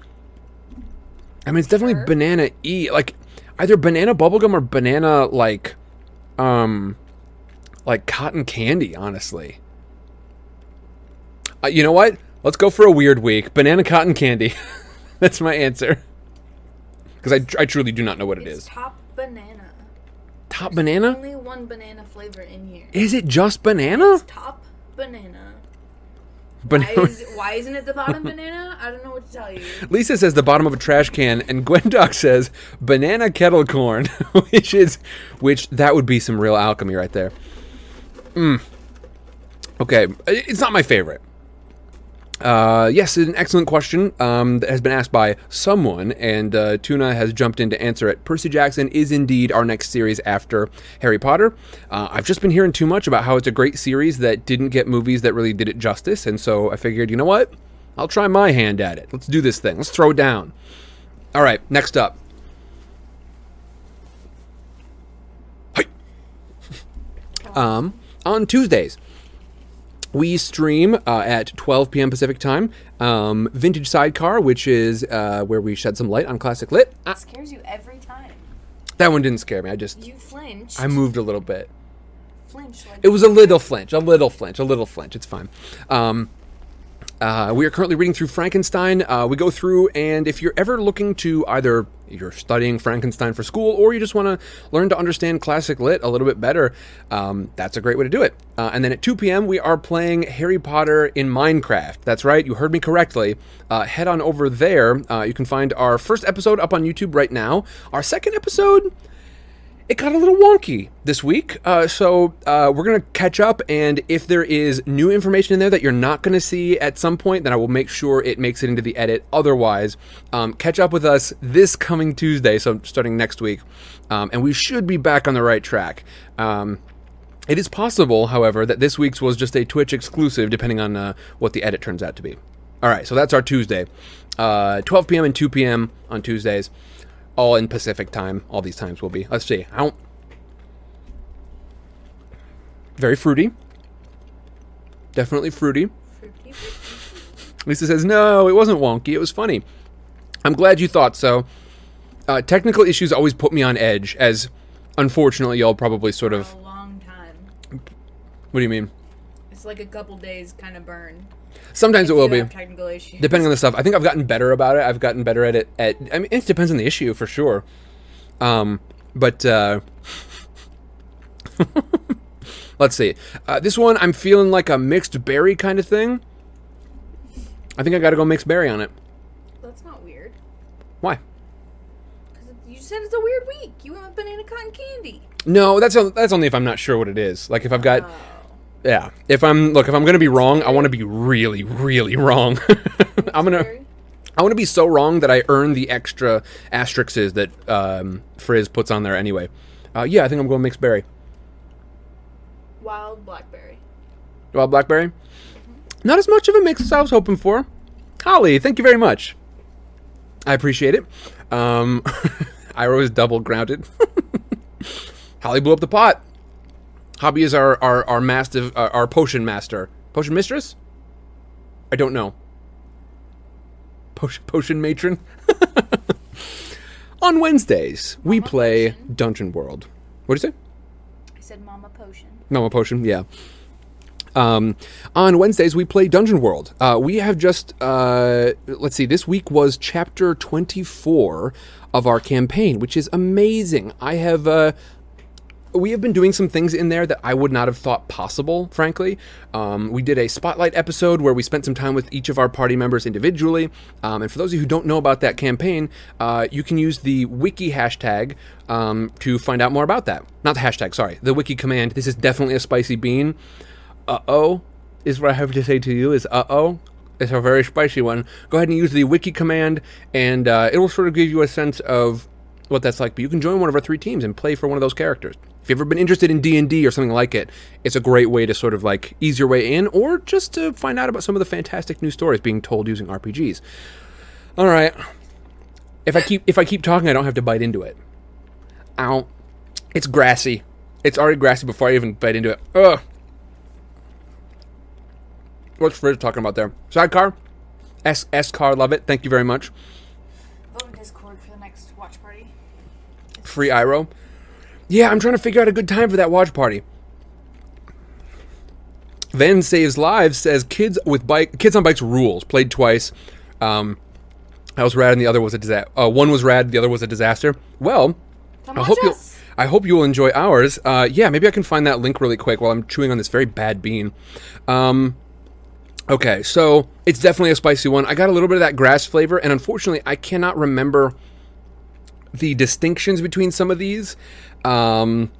I mean, it's definitely Sure. banana e like either banana bubblegum or banana like um like cotton candy, honestly. Uh, you know what? Let's go for a weird week. Banana cotton candy. That's my answer. Because I, I truly do not know what it It's top banana. Top banana? Only one banana flavor in here. Is it just banana? It's top banana. Why, is, why isn't it the bottom banana? I don't know what to tell you. Lisa says the bottom of a trash can, and Gwendoc says banana kettle corn, which is, which that would be some real alchemy right there. Mm. Okay, it's not my favorite. Uh, yes, it's an excellent question um, that has been asked by someone, and uh, Tuna has jumped in to answer it. Percy Jackson is indeed our next series after Harry Potter. Uh, I've just been hearing too much about how it's a great series that didn't get movies that really did it justice, and so I figured, you know what? I'll try my hand at it. Let's do this thing. Let's throw it down. All right, next up. Um, on Tuesdays, we stream uh, at 12 p.m. Pacific time. Um, Vintage Sidecar, which is uh, where we shed some light on classic lit. It scares you every time. that one didn't scare me. I just You flinched. I moved a little bit. flinched like It was a little flinch, a little flinch, a little flinch. It's fine. Um, uh, we are currently reading through Frankenstein. Uh, we go through, and if you're ever looking to either you're studying Frankenstein for school or you just want to learn to understand classic lit a little bit better, um, that's a great way to do it. Uh, and then at 2 p.m., we are playing Harry Potter in Minecraft. That's right, you heard me correctly. Uh, head on over there. Uh, you can find our first episode up on YouTube right now. Our second episode it got a little wonky this week. Uh, so uh, we're going to catch up, and if there is new information in there that you're not going to see at some point, then I will make sure it makes it into the edit. Otherwise, um, catch up with us this coming Tuesday, so starting next week, um, and we should be back on the right track. Um, it is possible, however, that this week's was just a Twitch exclusive, depending on uh, what the edit turns out to be. All right, so that's our Tuesday. Uh, 12 p.m. and 2 p.m. on Tuesdays all in Pacific time. All these times will be. Let's see. I don't. Very fruity. Definitely fruity. Fruity. Lisa says, no, it wasn't wonky. It was funny. I'm glad you thought so. Uh, technical issues always put me on edge, as unfortunately y'all probably sort of. a long time. What do you mean? It's like a couple days kind of burn. Sometimes it will be. technical issues. depending on the stuff. I think I've gotten better about it. I've gotten better at it. At I mean, it depends on the issue for sure. Um, but uh, let's see. Uh, this one, I'm feeling like a mixed berry kind of thing. I think I got to go mixed berry on it. That's not weird. Why? Because you said it's a weird week. You went with banana cotton candy. No, that's that's only if I'm not sure what it is. Like if I've got, Oh. Yeah. If I'm look, if I'm gonna be wrong, I want to be really, really wrong. I'm gonna. I want to be so wrong that I earn the extra asterisks that um, Frizz puts on there anyway. Uh, yeah, I think I'm going mixed berry. Wild blackberry. Wild blackberry. Not as much of a mix as I was hoping for. Holly, thank you very much. I appreciate it. Um, Iro is double grounded. Holly blew up the pot. Hobby is our our our mastiff, uh, our potion master, potion mistress. I don't know. Potion, potion matron. On Wednesdays, we play Dungeon World. What do you say? I said Mama Potion. Mama Potion, yeah. Um, on Wednesdays, we play Dungeon World. Uh, we have just, uh, let's see, this week was chapter 24 of our campaign, which is amazing. I have, uh, we have been doing some things in there that I would not have thought possible, frankly. Um, we did a spotlight episode where we spent some time with each of our party members individually. Um, and for those of you who don't know about that campaign, uh, you can use the wiki hashtag um, to find out more about that. Not the hashtag, sorry, the wiki command. This is definitely a spicy bean. Uh oh, is what I have to say to you is uh oh. It's a very spicy one. Go ahead and use the wiki command, and uh, it will sort of give you a sense of what that's like. But you can join one of our three teams and play for one of those characters. If you've ever been interested in D and D or something like it, it's a great way to sort of like ease your way in, or just to find out about some of the fantastic new stories being told using RPGs. All right. If I keep if I keep talking, I don't have to bite into it. Ow. It's grassy. It's already grassy before I even bite into it. Ugh. What's Frizz talking about there? Sidecar? S S car, love it. Thank you very much. Vote in Discord for the next watch party. Free Iro. Yeah, I'm trying to figure out a good time for that watch party. Van saves lives says kids with bike kids on bikes rules played twice. Um, that was rad, and the other was a disaster. Uh, one was rad, the other was a disaster. Well, Come I hope you I hope you will enjoy ours. Uh, yeah, maybe I can find that link really quick while I'm chewing on this very bad bean. Um, okay, so it's definitely a spicy one. I got a little bit of that grass flavor, and unfortunately, I cannot remember the distinctions between some of these. Um,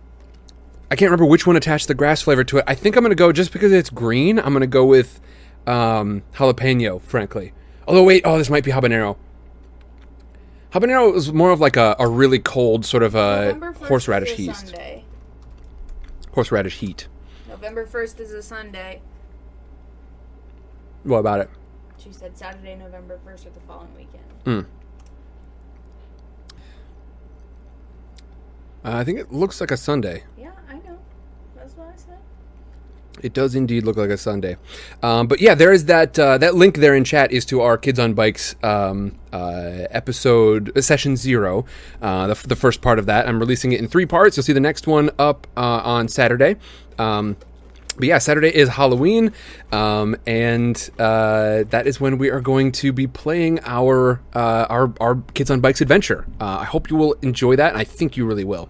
I can't remember which one attached the grass flavor to it. I think I'm going to go just because it's green. I'm going to go with um, jalapeno, frankly. Although wait, oh, this might be habanero. Habanero is more of like a, a really cold sort of a horseradish is a heat. Sunday. Horseradish heat. November 1st is a Sunday. What about it? She said Saturday, November 1st or the following weekend. Uh, I think it looks like a Sunday. Yeah, I know. That's what I said. It does indeed look like a Sunday. Um, but yeah, there is that uh, that link there in chat is to our Kids on Bikes um, uh, episode uh, session zero, uh, the, f- the first part of that. I'm releasing it in three parts. You'll see the next one up uh, on Saturday. Um, but yeah, Saturday is Halloween, um, and uh, that is when we are going to be playing our uh, our our Kids on Bikes adventure. Uh, I hope you will enjoy that, and I think you really will.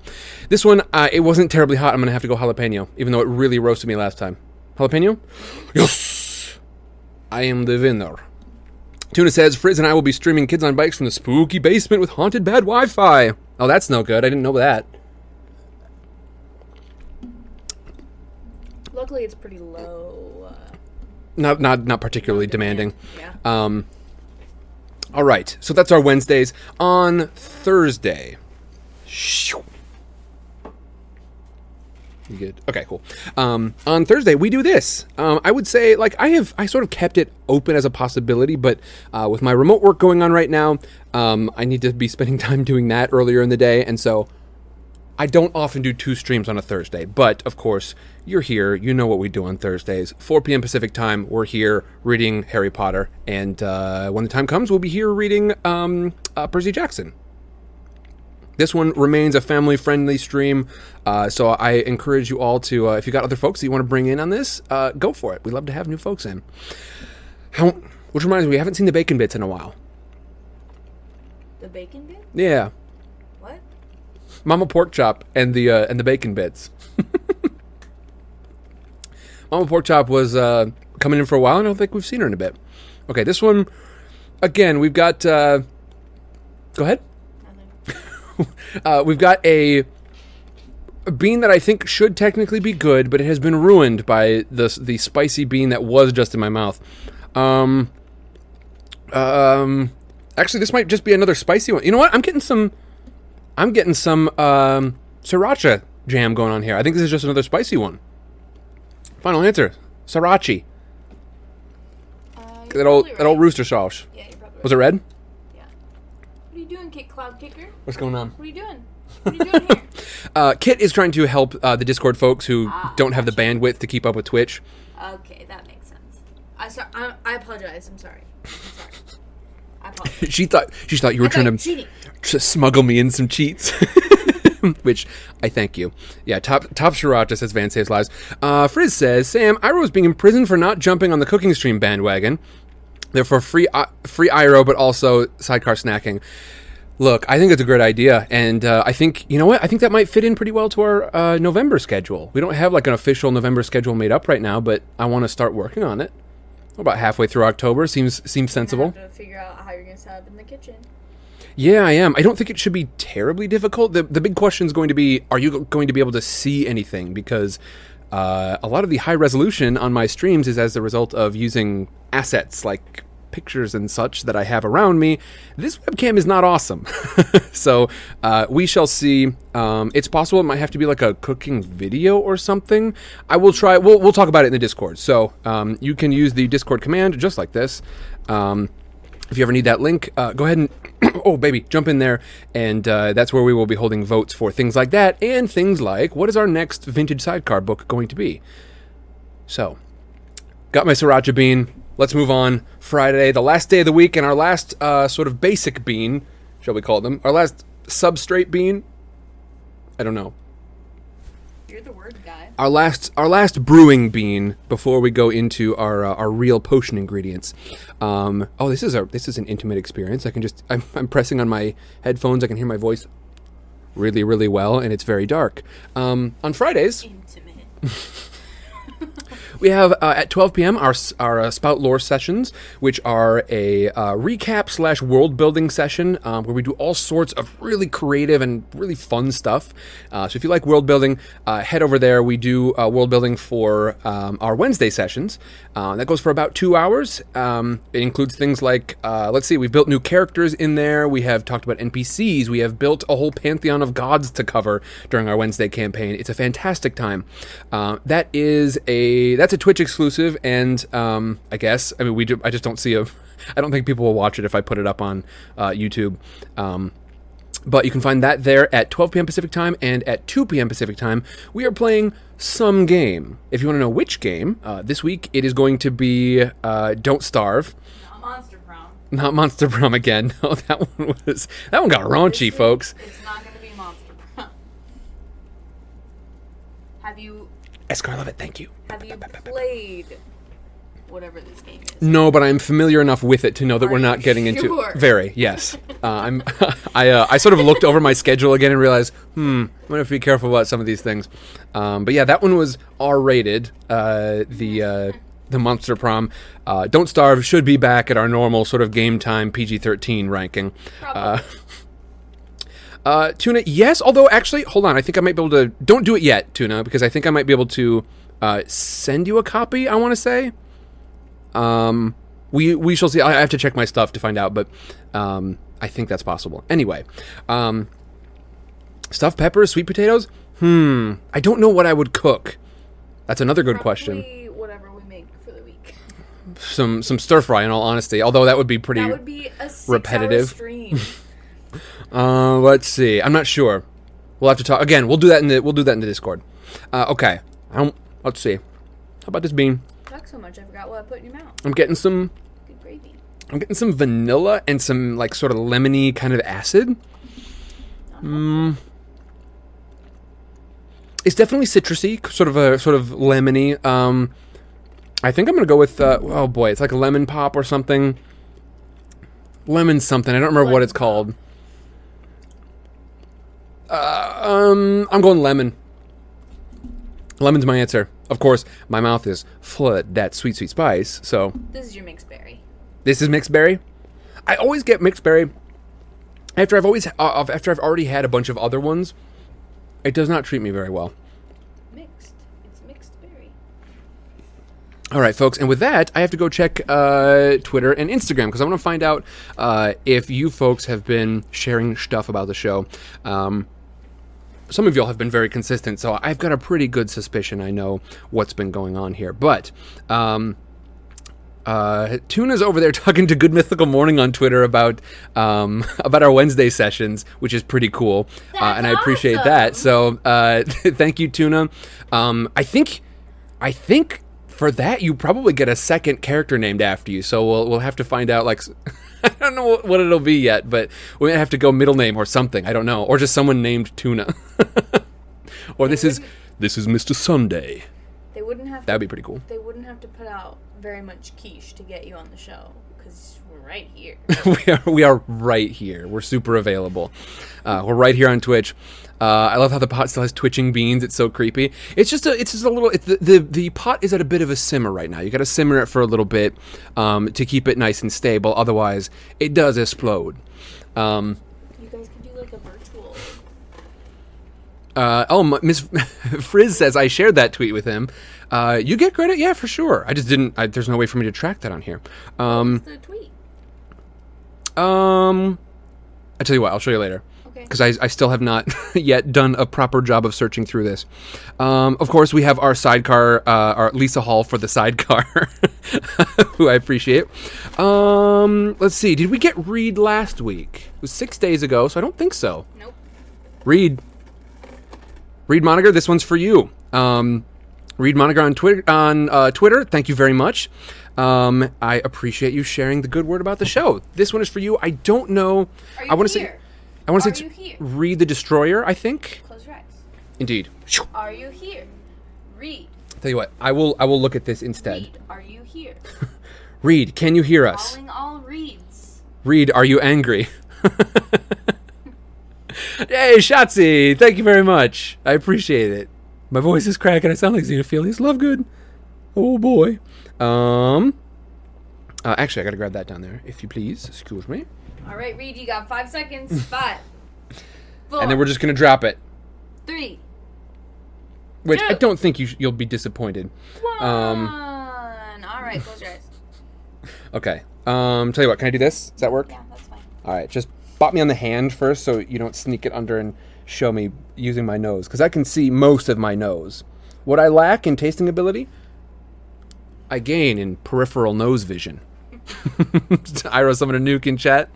This one, uh, it wasn't terribly hot. I'm gonna have to go jalapeno, even though it really roasted me last time. Jalapeno, yes, I am the winner. Tuna says Frizz and I will be streaming Kids on Bikes from the spooky basement with haunted bad Wi-Fi. Oh, that's no good. I didn't know that. Luckily, it's pretty low. Uh, Not not not particularly demanding. yeah. Um, all right, so that's our Wednesdays. On Thursday, Shoo. you good? Okay, cool. Um, on Thursday, we do this. Um, I would say, like, I have, I sort of kept it open as a possibility, but uh, with my remote work going on right now, um, I need to be spending time doing that earlier in the day, and so I don't often do two streams on a Thursday, but of course, you're here. You know what we do on Thursdays. 4 p.m. Pacific time, we're here reading Harry Potter. And uh, when the time comes, we'll be here reading um, uh, Percy Jackson. This one remains a family friendly stream. Uh, so I encourage you all to, uh, if you got other folks that you want to bring in on this, uh, go for it. We love to have new folks in. How, which reminds me, we haven't seen the bacon bits in a while. The bacon bits? Yeah. Mama pork chop and the uh, and the bacon bits. Mama pork chop was uh, coming in for a while. and I don't think we've seen her in a bit. Okay, this one again. We've got. Uh, go ahead. Uh, we've got a, a bean that I think should technically be good, but it has been ruined by the the spicy bean that was just in my mouth. Um. Um. Actually, this might just be another spicy one. You know what? I'm getting some. I'm getting some um, sriracha jam going on here. I think this is just another spicy one. Final answer: sriracha. Uh, That old probably that old rooster sauce. Yeah, you're Was it red? Yeah. What are you doing, Kit Cloud Kicker? What's going on? What are you doing? What are you doing here? Uh, Kit is trying to help uh, the Discord folks who Ah, don't have the bandwidth to keep up with Twitch. Okay, that makes sense. I so, I, I apologize. I'm sorry. I'm sorry. I apologize. She thought she thought you were I trying to cheating. Smuggle me in some cheats. which I thank you. Yeah, top top Sriracha says Van saves lives. Uh, Frizz says Sam Iro is being imprisoned for not jumping on the cooking stream bandwagon. Therefore, free uh, free Iro, but also sidecar snacking. Look, I think it's a great idea, and uh, I think you know what? I think that might fit in pretty well to our uh, November schedule. We don't have like an official November schedule made up right now, but I want to start working on it. About halfway through October seems seems sensible. Figure out how you're gonna set up in the kitchen. Yeah, I am. I don't think it should be terribly difficult. The the big question is going to be: Are you going to be able to see anything? Because uh, a lot of the high resolution on my streams is as a result of using assets like pictures and such that I have around me. This webcam is not awesome, so uh, we shall see. Um, it's possible it might have to be like a cooking video or something. I will try. We'll we'll talk about it in the Discord. So um, you can use the Discord command just like this. Um, if you ever need that link, uh, go ahead and oh baby, jump in there, and uh, that's where we will be holding votes for things like that and things like what is our next vintage sidecar book going to be. So, got my sriracha bean. Let's move on. Friday, the last day of the week, and our last uh, sort of basic bean, shall we call them? Our last substrate bean. I don't know You're the guy. Our last our last brewing bean before we go into our uh, our real potion ingredients. Um, oh, this is a this is an intimate experience. I can just I'm, I'm pressing on my headphones. I can hear my voice really really well, and it's very dark. Um, on Fridays, Intimate. we have uh, at 12 p.m. our our uh, spout lore sessions, which are a uh, recap slash world building session um, where we do all sorts of really creative and really fun stuff. Uh, so if you like world building, uh, head over there. We do uh, world building for um, our Wednesday sessions. That goes for about two hours. Um, it includes things like let's see, we've built new characters in there. We have talked about NPCs. We have built a whole pantheon of gods to cover during our Wednesday campaign. It's a fantastic time. That is a that's a Twitch exclusive, and um, I guess I mean we do, I just don't see a I don't think people will watch it if I put it up on uh, YouTube. Um, but you can find that there at 12 p.m. Pacific time and at 2 p.m. Pacific time. We are playing some game. If you want to know which game, uh, this week it is going to be uh, Don't Starve. Not monster prom. Not Monster Prom again. No, that one was that one got raunchy, folks. It's not gonna be monster prom. Have you Escar Lovett, thank you. have you played whatever this game is? No, but I'm familiar enough with it to know that Are we're not getting into very. Yes, uh, I'm. I uh, I sort of looked over my schedule again and realized, hmm, I'm gonna have to be careful about some of these things. Um, but yeah, that one was R-rated. Uh, the uh, the Monster Prom. Uh, Don't Starve should be back at our normal sort of game time PG-13 ranking. Uh, Tuna, yes. Although, actually, hold on. I think I might be able to. Don't do it yet, Tuna, because I think I might be able to uh, send you a copy. I want to say. Um, we we shall see. I I have to check my stuff to find out, but um, I think that's possible. Anyway, um, stuffed peppers, sweet potatoes. Hmm. I don't know what I would cook. That's another good question. Probably Whatever we make for the week. Some some stir fry, in all honesty. Although that would be pretty. That would be a repetitive. Stream. Uh, let's see. I'm not sure. We'll have to talk again. We'll do that in the we'll do that in the Discord. Uh, okay. I don't, let's see. How about this bean? Talk so much, I forgot what I put in your mouth. I'm getting some. Good gravy. I'm getting some vanilla and some like sort of lemony kind of acid. Mm. It's definitely citrusy, sort of a sort of lemony. Um, I think I'm gonna go with. Uh, oh boy, it's like a lemon pop or something. Lemon something. I don't remember what it's called. Uh, um, I'm going lemon. Lemon's my answer. Of course, my mouth is full of that sweet, sweet spice. So This is your mixed berry. this is mixed berry. I always get mixed berry after I've always uh, after I've already had a bunch of other ones. It does not treat me very well. Mixed. It's mixed berry. All right, folks, and with that, I have to go check uh, Twitter and Instagram because I want to find out uh, if you folks have been sharing stuff about the show. Um, some of y'all have been very consistent, so I've got a pretty good suspicion I know what's been going on here. But um, uh, Tuna's over there talking to Good Mythical Morning on Twitter about um, about our Wednesday sessions, which is pretty cool, uh, and I appreciate awesome. that. So uh, thank you, Tuna. Um, I think I think for that you probably get a second character named after you. So we'll we'll have to find out like. I don't know what, it'll be yet, but we might have to go middle name or something. I don't know, or just someone named Tuna. or this is this is Mr. Sunday. They wouldn't have. That'd be pretty cool. They wouldn't have to put out very much quiche to get you on the show because we're right here. we are we are right here. We're super available. Uh, we're right here on Twitch. Uh, I love how the pot still has twitching beans. It's so creepy. It's just a it's just a little. It's the, the the pot is at a bit of a simmer right now. You got to simmer it for a little bit um, to keep it nice and stable. Otherwise, it does explode. Um, you guys can do like a virtual. uh, oh, Miss Frizz says I shared that tweet with him. Uh, you get credit, yeah, for sure. I just didn't. I, there's no way for me to track that on here. Um, The tweet. um, I tell you what, I'll show you later. Okay. because I, I still have not yet done a proper job of searching through this. Um, of course, we have our sidecar, uh, our Lisa Hall for the sidecar, who I appreciate. Um, let's see, did we get Reed last week? It was six days ago, so I don't think so. Nope. Reed, Reed Moniger, this one's for you. Um, Reed Moniger on Twitter. On uh, Twitter, thank you very much. Um, I appreciate you sharing the good word about the show. This one is for you. I don't know. Are you I want to say. I want to say it's? Reed the Destroyer. I think. Close your eyes. Indeed. Are you here? Read. Tell you what, I will. I will look at this instead. Read. Are you here? Reed, can you hear us? Calling all reads. Reed, are you angry? hey, Shotzi, thank you very much. I appreciate it. My voice is cracking. I sound like Xenophilius Lovegood. Oh boy. Um. Uh, actually, I gotta grab that down there, if you please. Excuse me. All right, Reed. You got five seconds. Five. Four. And then we're just gonna drop it. three. Which I don't think you sh- you'll be disappointed. One. Um, all right. Close your eyes. Okay. Um. Tell you what. Can I do this? Does that work? Yeah, that's fine. All right, just bop me on the hand first, so you don't sneak it under and show me using my nose, because I can see most of my nose. What I lack in tasting ability, I gain in peripheral nose vision. Iro summoned a nuke in chat.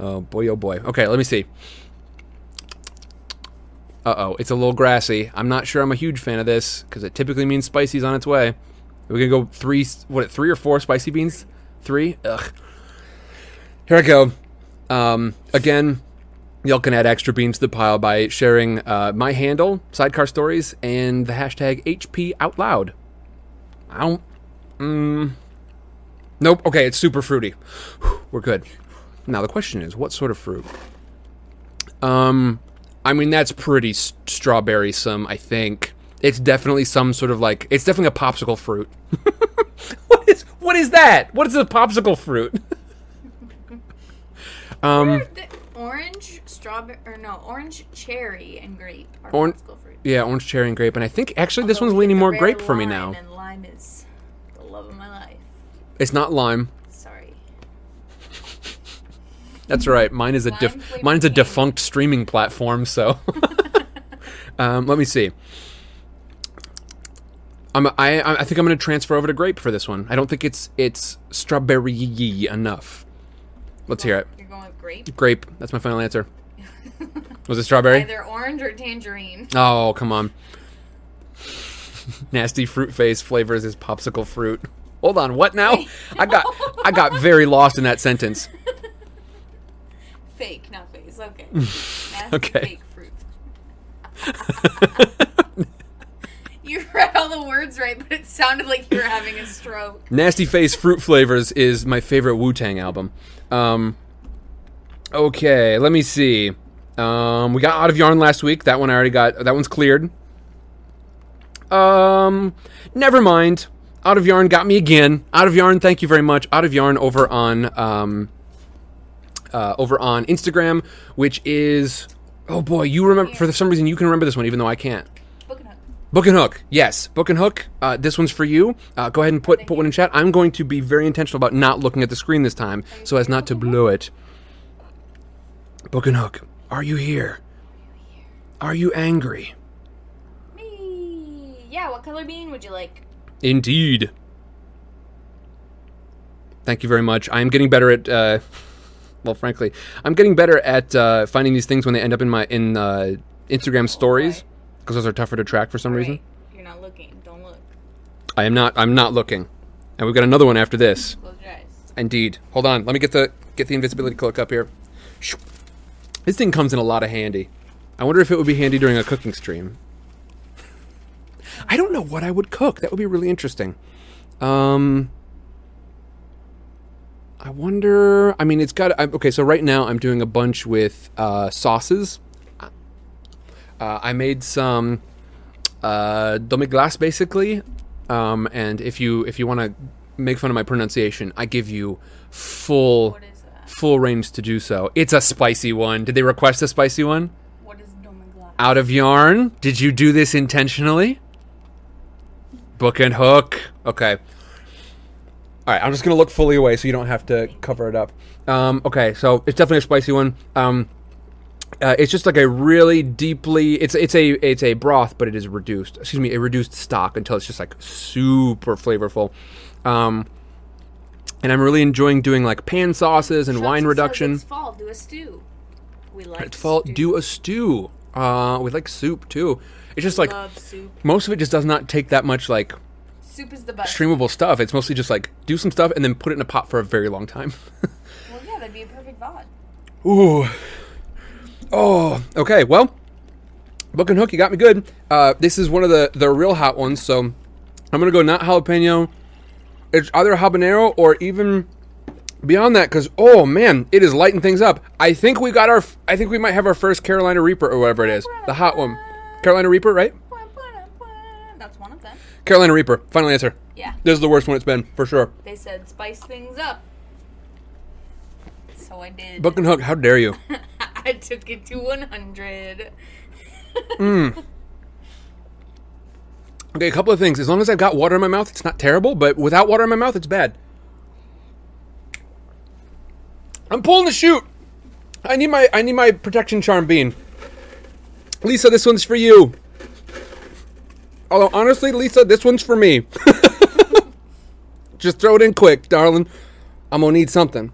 Oh boy, oh boy. Okay, let me see. Uh oh, it's a little grassy. I'm not sure I'm a huge fan of this because it typically means spicy's on its way. We're gonna go three, what, three or four spicy beans? Three? Ugh. Here I go. Um, again, y'all can add extra beans to the pile by sharing uh, my handle, Sidecar Stories, and the hashtag HP Out Loud. I don't. Mm, nope. Okay, it's super fruity. We're good. Now the question is, what sort of fruit? Um, I mean that's pretty s- strawberry. Some, I think. It's definitely some sort of like. It's definitely a popsicle fruit. what is what is that? What is a popsicle fruit? um. The orange, strawberry, or no, orange, cherry, and grape are Oran- popsicle fruit. Yeah, orange cherry and grape, and I think actually this Although one's leaning more grape for me now. And lime is the love of my life. It's not lime. That's right. Mine is a def- mine's a defunct streaming platform. So, um, let me see. I'm, I I think I'm going to transfer over to grape for this one. I don't think it's it's strawberry enough. Let's hear it. You're going with grape. Grape. That's my final answer. Was it strawberry? Either orange or tangerine. Oh, come on. Nasty fruit face flavors is popsicle fruit. Hold on, what now? I got I got very lost in that sentence. Fake, not face. Okay. Nasty Okay. Fake fruit. you read all the words right, but it sounded like you were having a stroke. Nasty Face Fruit Flavors is my favorite Wu Tang album. Um, okay, let me see. Um, we got Out of Yarn last week. That one I already got. That one's cleared. Um, never mind. Out of Yarn got me again. Out of Yarn, thank you very much. Out of Yarn over on um, uh, over on Instagram, which is oh boy, you remember for some reason you can remember this one even though I can't. Book and hook. Book and Hook, yes, Book and Hook. Uh, this one's for you. Uh, go ahead and put put one in chat. I'm going to be very intentional about not looking at the screen this time, so as not to blow it. Book and Hook, are you here? Are you angry? Me. Yeah, what color bean would you like? Indeed. Thank you very much. I am getting better at. Uh, well, frankly, I'm getting better at uh, finding these things when they end up in my in uh, Instagram stories because those are tougher to track for some reason. You're not looking. Don't look. I am not. I'm not looking. And we've got another one after this. Close your eyes. Indeed. Hold on. Let me get the get the invisibility cloak up here. This thing comes in a lot of handy. I wonder if it would be handy during a cooking stream. I don't know what I would cook. That would be really interesting. Um, I wonder. I mean, it's got. I, okay, so right now I'm doing a bunch with uh, sauces. Uh, I made some uh, demi glace basically, um, and if you if you want to make fun of my pronunciation, I give you full What is that? full range to do so. It's a spicy one. Did they request a spicy one? What is Dominglas? Out of yarn? Did you do this intentionally? Book and hook. Okay. All right, I'm just gonna look fully away so you don't have to cover it up. Um, okay, so it's definitely a spicy one. Um, uh, it's just like a really deeply. It's it's a it's a broth, but it is reduced. Excuse me, a reduced stock until it's just like super flavorful. Um, and I'm really enjoying doing like pan sauces and wine says reduction. It's fall. Do a stew. We like It's fall. stew. Do a stew. Uh, we like soup too. It's just like Love soup. most of it just does not take that much like Soup is the best. streamable stuff. It's mostly just like do some stuff and then put it in a pot for a very long time. Well, yeah, that'd be a perfect VOD. Ooh. Oh, okay. Well, Book and Hook, you got me good. Uh, this is one of the the real hot ones, so I'm gonna go not jalapeno. It's either habanero or even beyond that, because oh man, it is lighting things up. I think we got our. I think we might have our first Carolina Reaper or whatever it is, the hot one. Carolina Reaper, right? That's one of them. Carolina Reaper. Final answer. Yeah. This is the worst one it's been for sure. They said spice things up. So I did. Book and Hook, how dare you? I took it to 100. Hmm. Okay, a couple of things. As long as I've got water in my mouth, it's not terrible, but without water in my mouth, it's bad. I'm pulling the chute. I need my I need my protection charm bean. Lisa, this one's for you. Although honestly, Lisa, this one's for me. Just throw it in quick, darling. I'm gonna need something.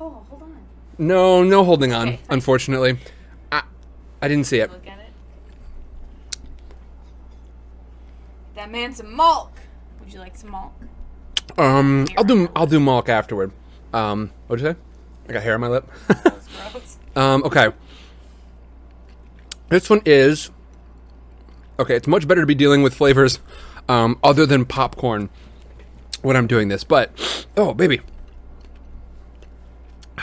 Oh, hold on. No, no holding on, Okay, fine. unfortunately. I, I didn't see it. Look at it. That man some malt. Would you like some malt? Um, I'll do I'll do Malk afterward. Um, what'd you say? I got hair on my lip. Um, okay. This one is okay. It's much better to be dealing with flavors um, other than popcorn when I'm doing this. But oh, baby,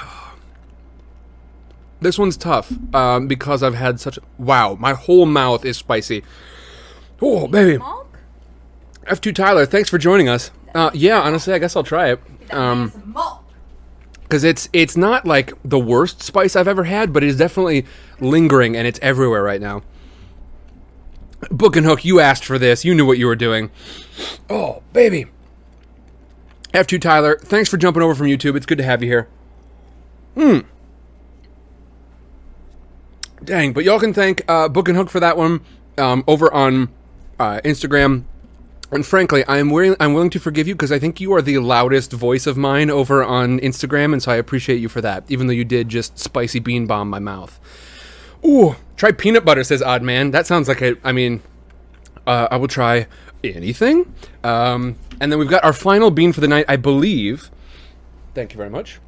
this one's tough um, because I've had such wow. My whole mouth is spicy. Oh, baby. F2 Tyler, thanks for joining us. Uh, yeah, honestly, I guess I'll try it. Um, because it's it's not like the worst spice I've ever had, but it is definitely lingering and it's everywhere right now. Book and Hook, you asked for this. You knew what you were doing. Oh, baby. F2 Tyler, thanks for jumping over from YouTube. It's good to have you here. Hmm. Dang, but y'all can thank uh, Book and Hook for that one um, over on uh, Instagram. And frankly, I'm willing, I'm willing to forgive you because I think you are the loudest voice of mine over on Instagram, and so I appreciate you for that. Even though you did just spicy bean bomb my mouth. Ooh, try peanut butter, says Odd Man. That sounds like a. I mean, uh, I will try anything. Um, and then we've got our final bean for the night, I believe. Thank you very much.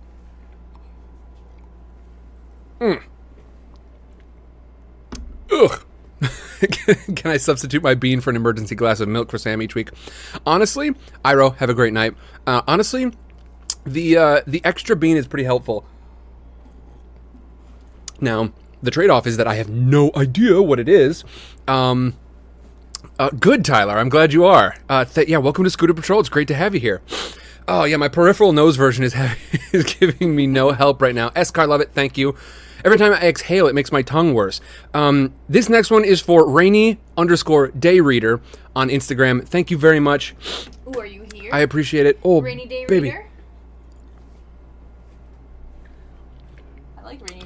Ugh. Can I substitute my bean for an emergency glass of milk for Sam each week? Honestly, Iro, have a great night. Uh, honestly, the uh, the extra bean is pretty helpful. Now, the trade-off is that I have no idea what it is. Um, uh, good, Tyler. I'm glad you are. Uh, th- yeah, welcome to Scooter Patrol. It's great to have you here. Oh yeah, my peripheral nose version is having, is giving me no help right now. Escar, love it. Thank you. Every time I exhale, it makes my tongue worse. Um, this next one is for Rainy underscore Day Reader on Instagram. Thank you very much. Ooh, are you here? I appreciate it. Oh, Rainy day baby. reader? I like rainy.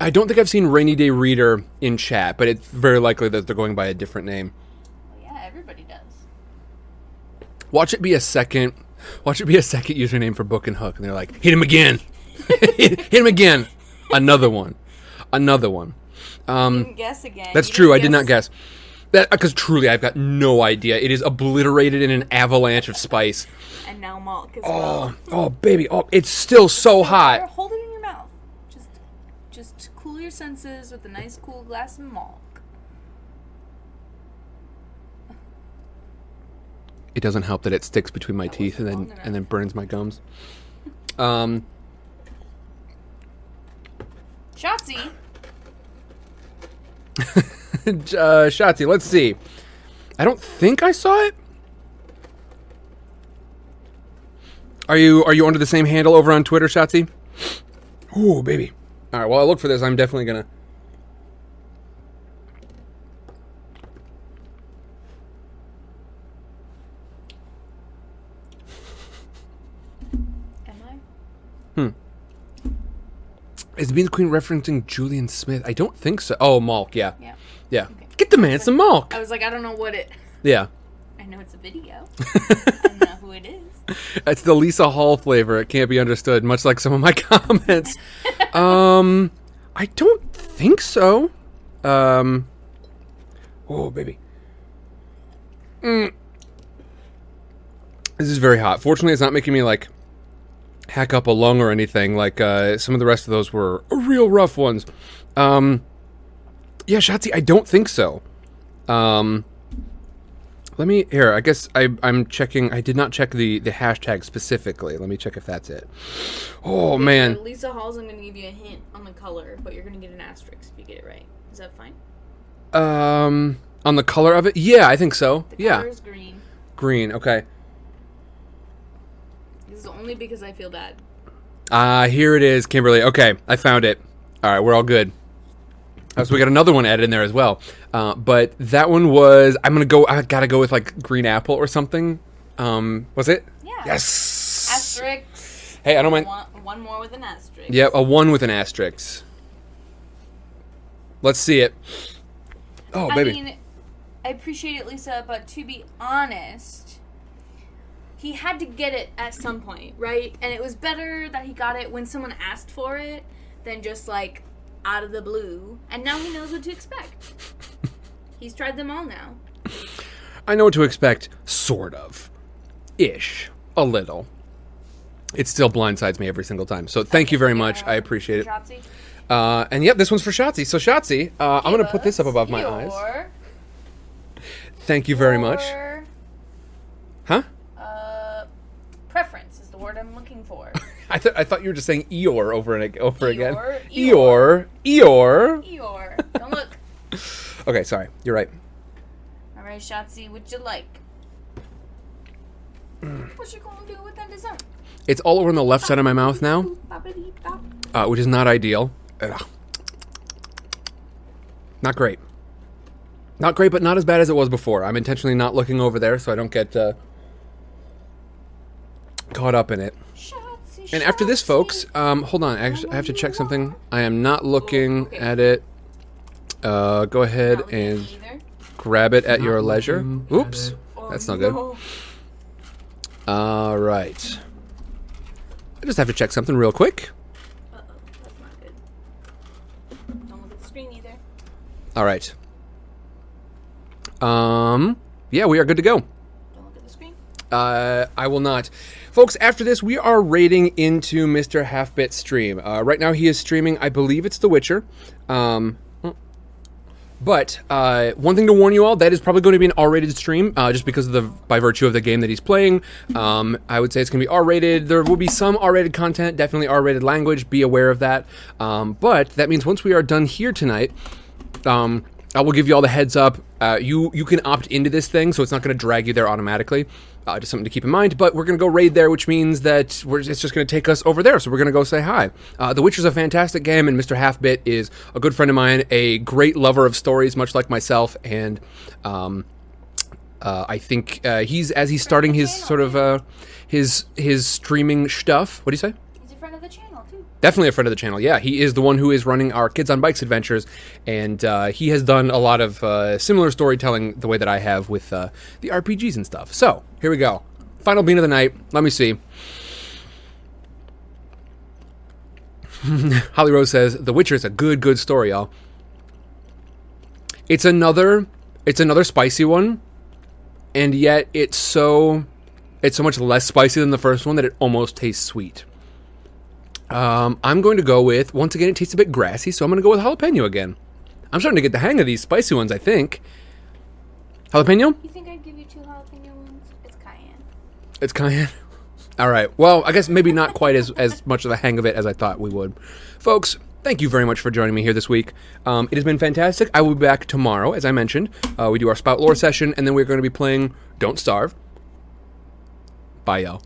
I don't think I've seen Rainy Day Reader in chat, but it's very likely that they're going by a different name. Yeah, everybody does. Watch it be a second. Watch it be a second username for Book and Hook, and they're like, hit him again, hit, hit him again, another one, another one. Um, Didn't guess again. that's You true. I did not guess. That because truly, I've got no idea. It is obliterated in an avalanche of spice. And now Malk as well. Oh, oh, baby! Oh, it's still so hot. hold it in your mouth. Just, just cool your senses with a nice cool glass of Malk. It doesn't help that it sticks between my That teeth and then and then burns my gums. Um, Shotzi, uh, Shotzi, let's see. I don't think I saw it. Are you are you under the same handle over on Twitter, Shotzi? Ooh, baby. All right. Well, I look for this. I'm definitely gonna. am I? Hmm. Is Beans Queen referencing Julian Smith? I don't think so. Oh, Malk. Yeah. Yeah. Yeah. Okay. Get the man some Malk. I was like, I don't know what it. Yeah. I know it's a video. I don't know who it is. It's the Lisa Hall flavor. It can't be understood, much like some of my comments. um, I don't think so. Um, oh, baby. Mm. This is very hot. Fortunately, it's not making me like hack up a lung or anything. Like uh, some of the rest of those were real rough ones. Um, yeah, Shotzi, I don't think so. Um, let me here. I guess I, I'm checking. I did not check the the hashtag specifically. Let me check if that's it. Oh man. For Lisa Halls, I'm going to give you a hint on the color, but you're going to get an asterisk if you get it right. Is that fine? Um, on the color of it, yeah, I think so. The Yeah, is green. green. Okay. This is only because I feel bad. Ah, here it is, Kimberly. Okay, I found it. All right, we're all good. So we got another one added in there as well. Uh, but that one was. I'm gonna go. I gotta go with like green apple or something. Um, was it? Yeah. Yes. Asterisk. Hey, I don't mind. One, one more with an asterisk. Yep, a one with an asterisk. Let's see it. Oh, I baby. mean, I appreciate it, Lisa, but to be honest, he had to get it at some point, right? And it was better that he got it when someone asked for it than just like out of the blue. And now he knows what to expect. He's tried them all now. I know what to expect, sort of. Ish. A little. It still blindsides me every single time. So thank you very much. I appreciate it. Shotzi, Uh, and yep, this one's for Shotzi. So Shotzi, uh, I'm gonna put this up above my eyes. Thank you very much. Huh? Uh, preference is the word I'm looking for. I thought I thought you were just saying Eeyore over and over again. Eeyore, Eeyore. Eeyore. Eeyore. Don't look. Okay, sorry. You're right. All right, Shotzi, what you like? What you gonna do with that dessert? It's all over on the left side of my mouth now, uh, which is not ideal. Ugh. Not great. Not great, but not as bad as it was before. I'm intentionally not looking over there so I don't get uh, caught up in it. And after this, folks, um, hold on. I have to check something. I am not looking at it. Uh, go ahead Not looking at and grab it at your leisure. Oops. That's not good. All right. I just have to check something real quick. Uh-oh, that's not good. Don't look at the screen either. All right. Um. Yeah, we are good to go. Don't look at the screen. Uh, I will not. Folks, after this, we are raiding into Mr. Halfbit's stream. Uh, right now, he is streaming, I believe it's The Witcher. Um, but uh, one thing to warn you all, that is probably going to be an R-rated stream, uh, just because of the by virtue of the game that he's playing. Um, I would say it's going to be R-rated. There will be some R-rated content, definitely R-rated language. Be aware of that. Um, but that means once we are done here tonight, um, I will give you all the heads up. Uh, you you can opt into this thing, so it's not going to drag you there automatically. Uh, just something to keep in mind. But we're going to go raid there, which means that we're, it's just going to take us over there. So we're going to go say hi. Uh, the Witcher's a fantastic game, and Mr. Halfbit is a good friend of mine, a great lover of stories, much like myself, and um, uh, I think uh, he's as he's starting his sort of uh, his his streaming stuff. What do you say? He's a friend of the channel, too. Definitely a friend of the channel. Yeah, he is the one who is running our Kids on Bikes adventures, and uh, he has done a lot of uh, similar storytelling the way that I have with uh, the RPGs and stuff. So here we go. Final bean of the night. Let me see. Holly Rose says The Witcher is a good, good story, y'all. It's another It's another spicy one, and yet it's so it's so much less spicy than the first one that it almost tastes sweet. Um, I'm going to go with once again. It tastes a bit grassy, so I'm going to go with jalapeno again. I'm starting to get the hang of these spicy ones. I think jalapeno. You think I'd give you two jalapeno ones? It's cayenne. It's cayenne. All right. Well, I guess maybe not quite as, as much of the hang of it as I thought we would. Folks, thank you very much for joining me here this week. Um, it has been fantastic. I will be back tomorrow, as I mentioned. Uh, we do our spout lore session, and then we're going to be playing Don't Starve. Bye, y'all.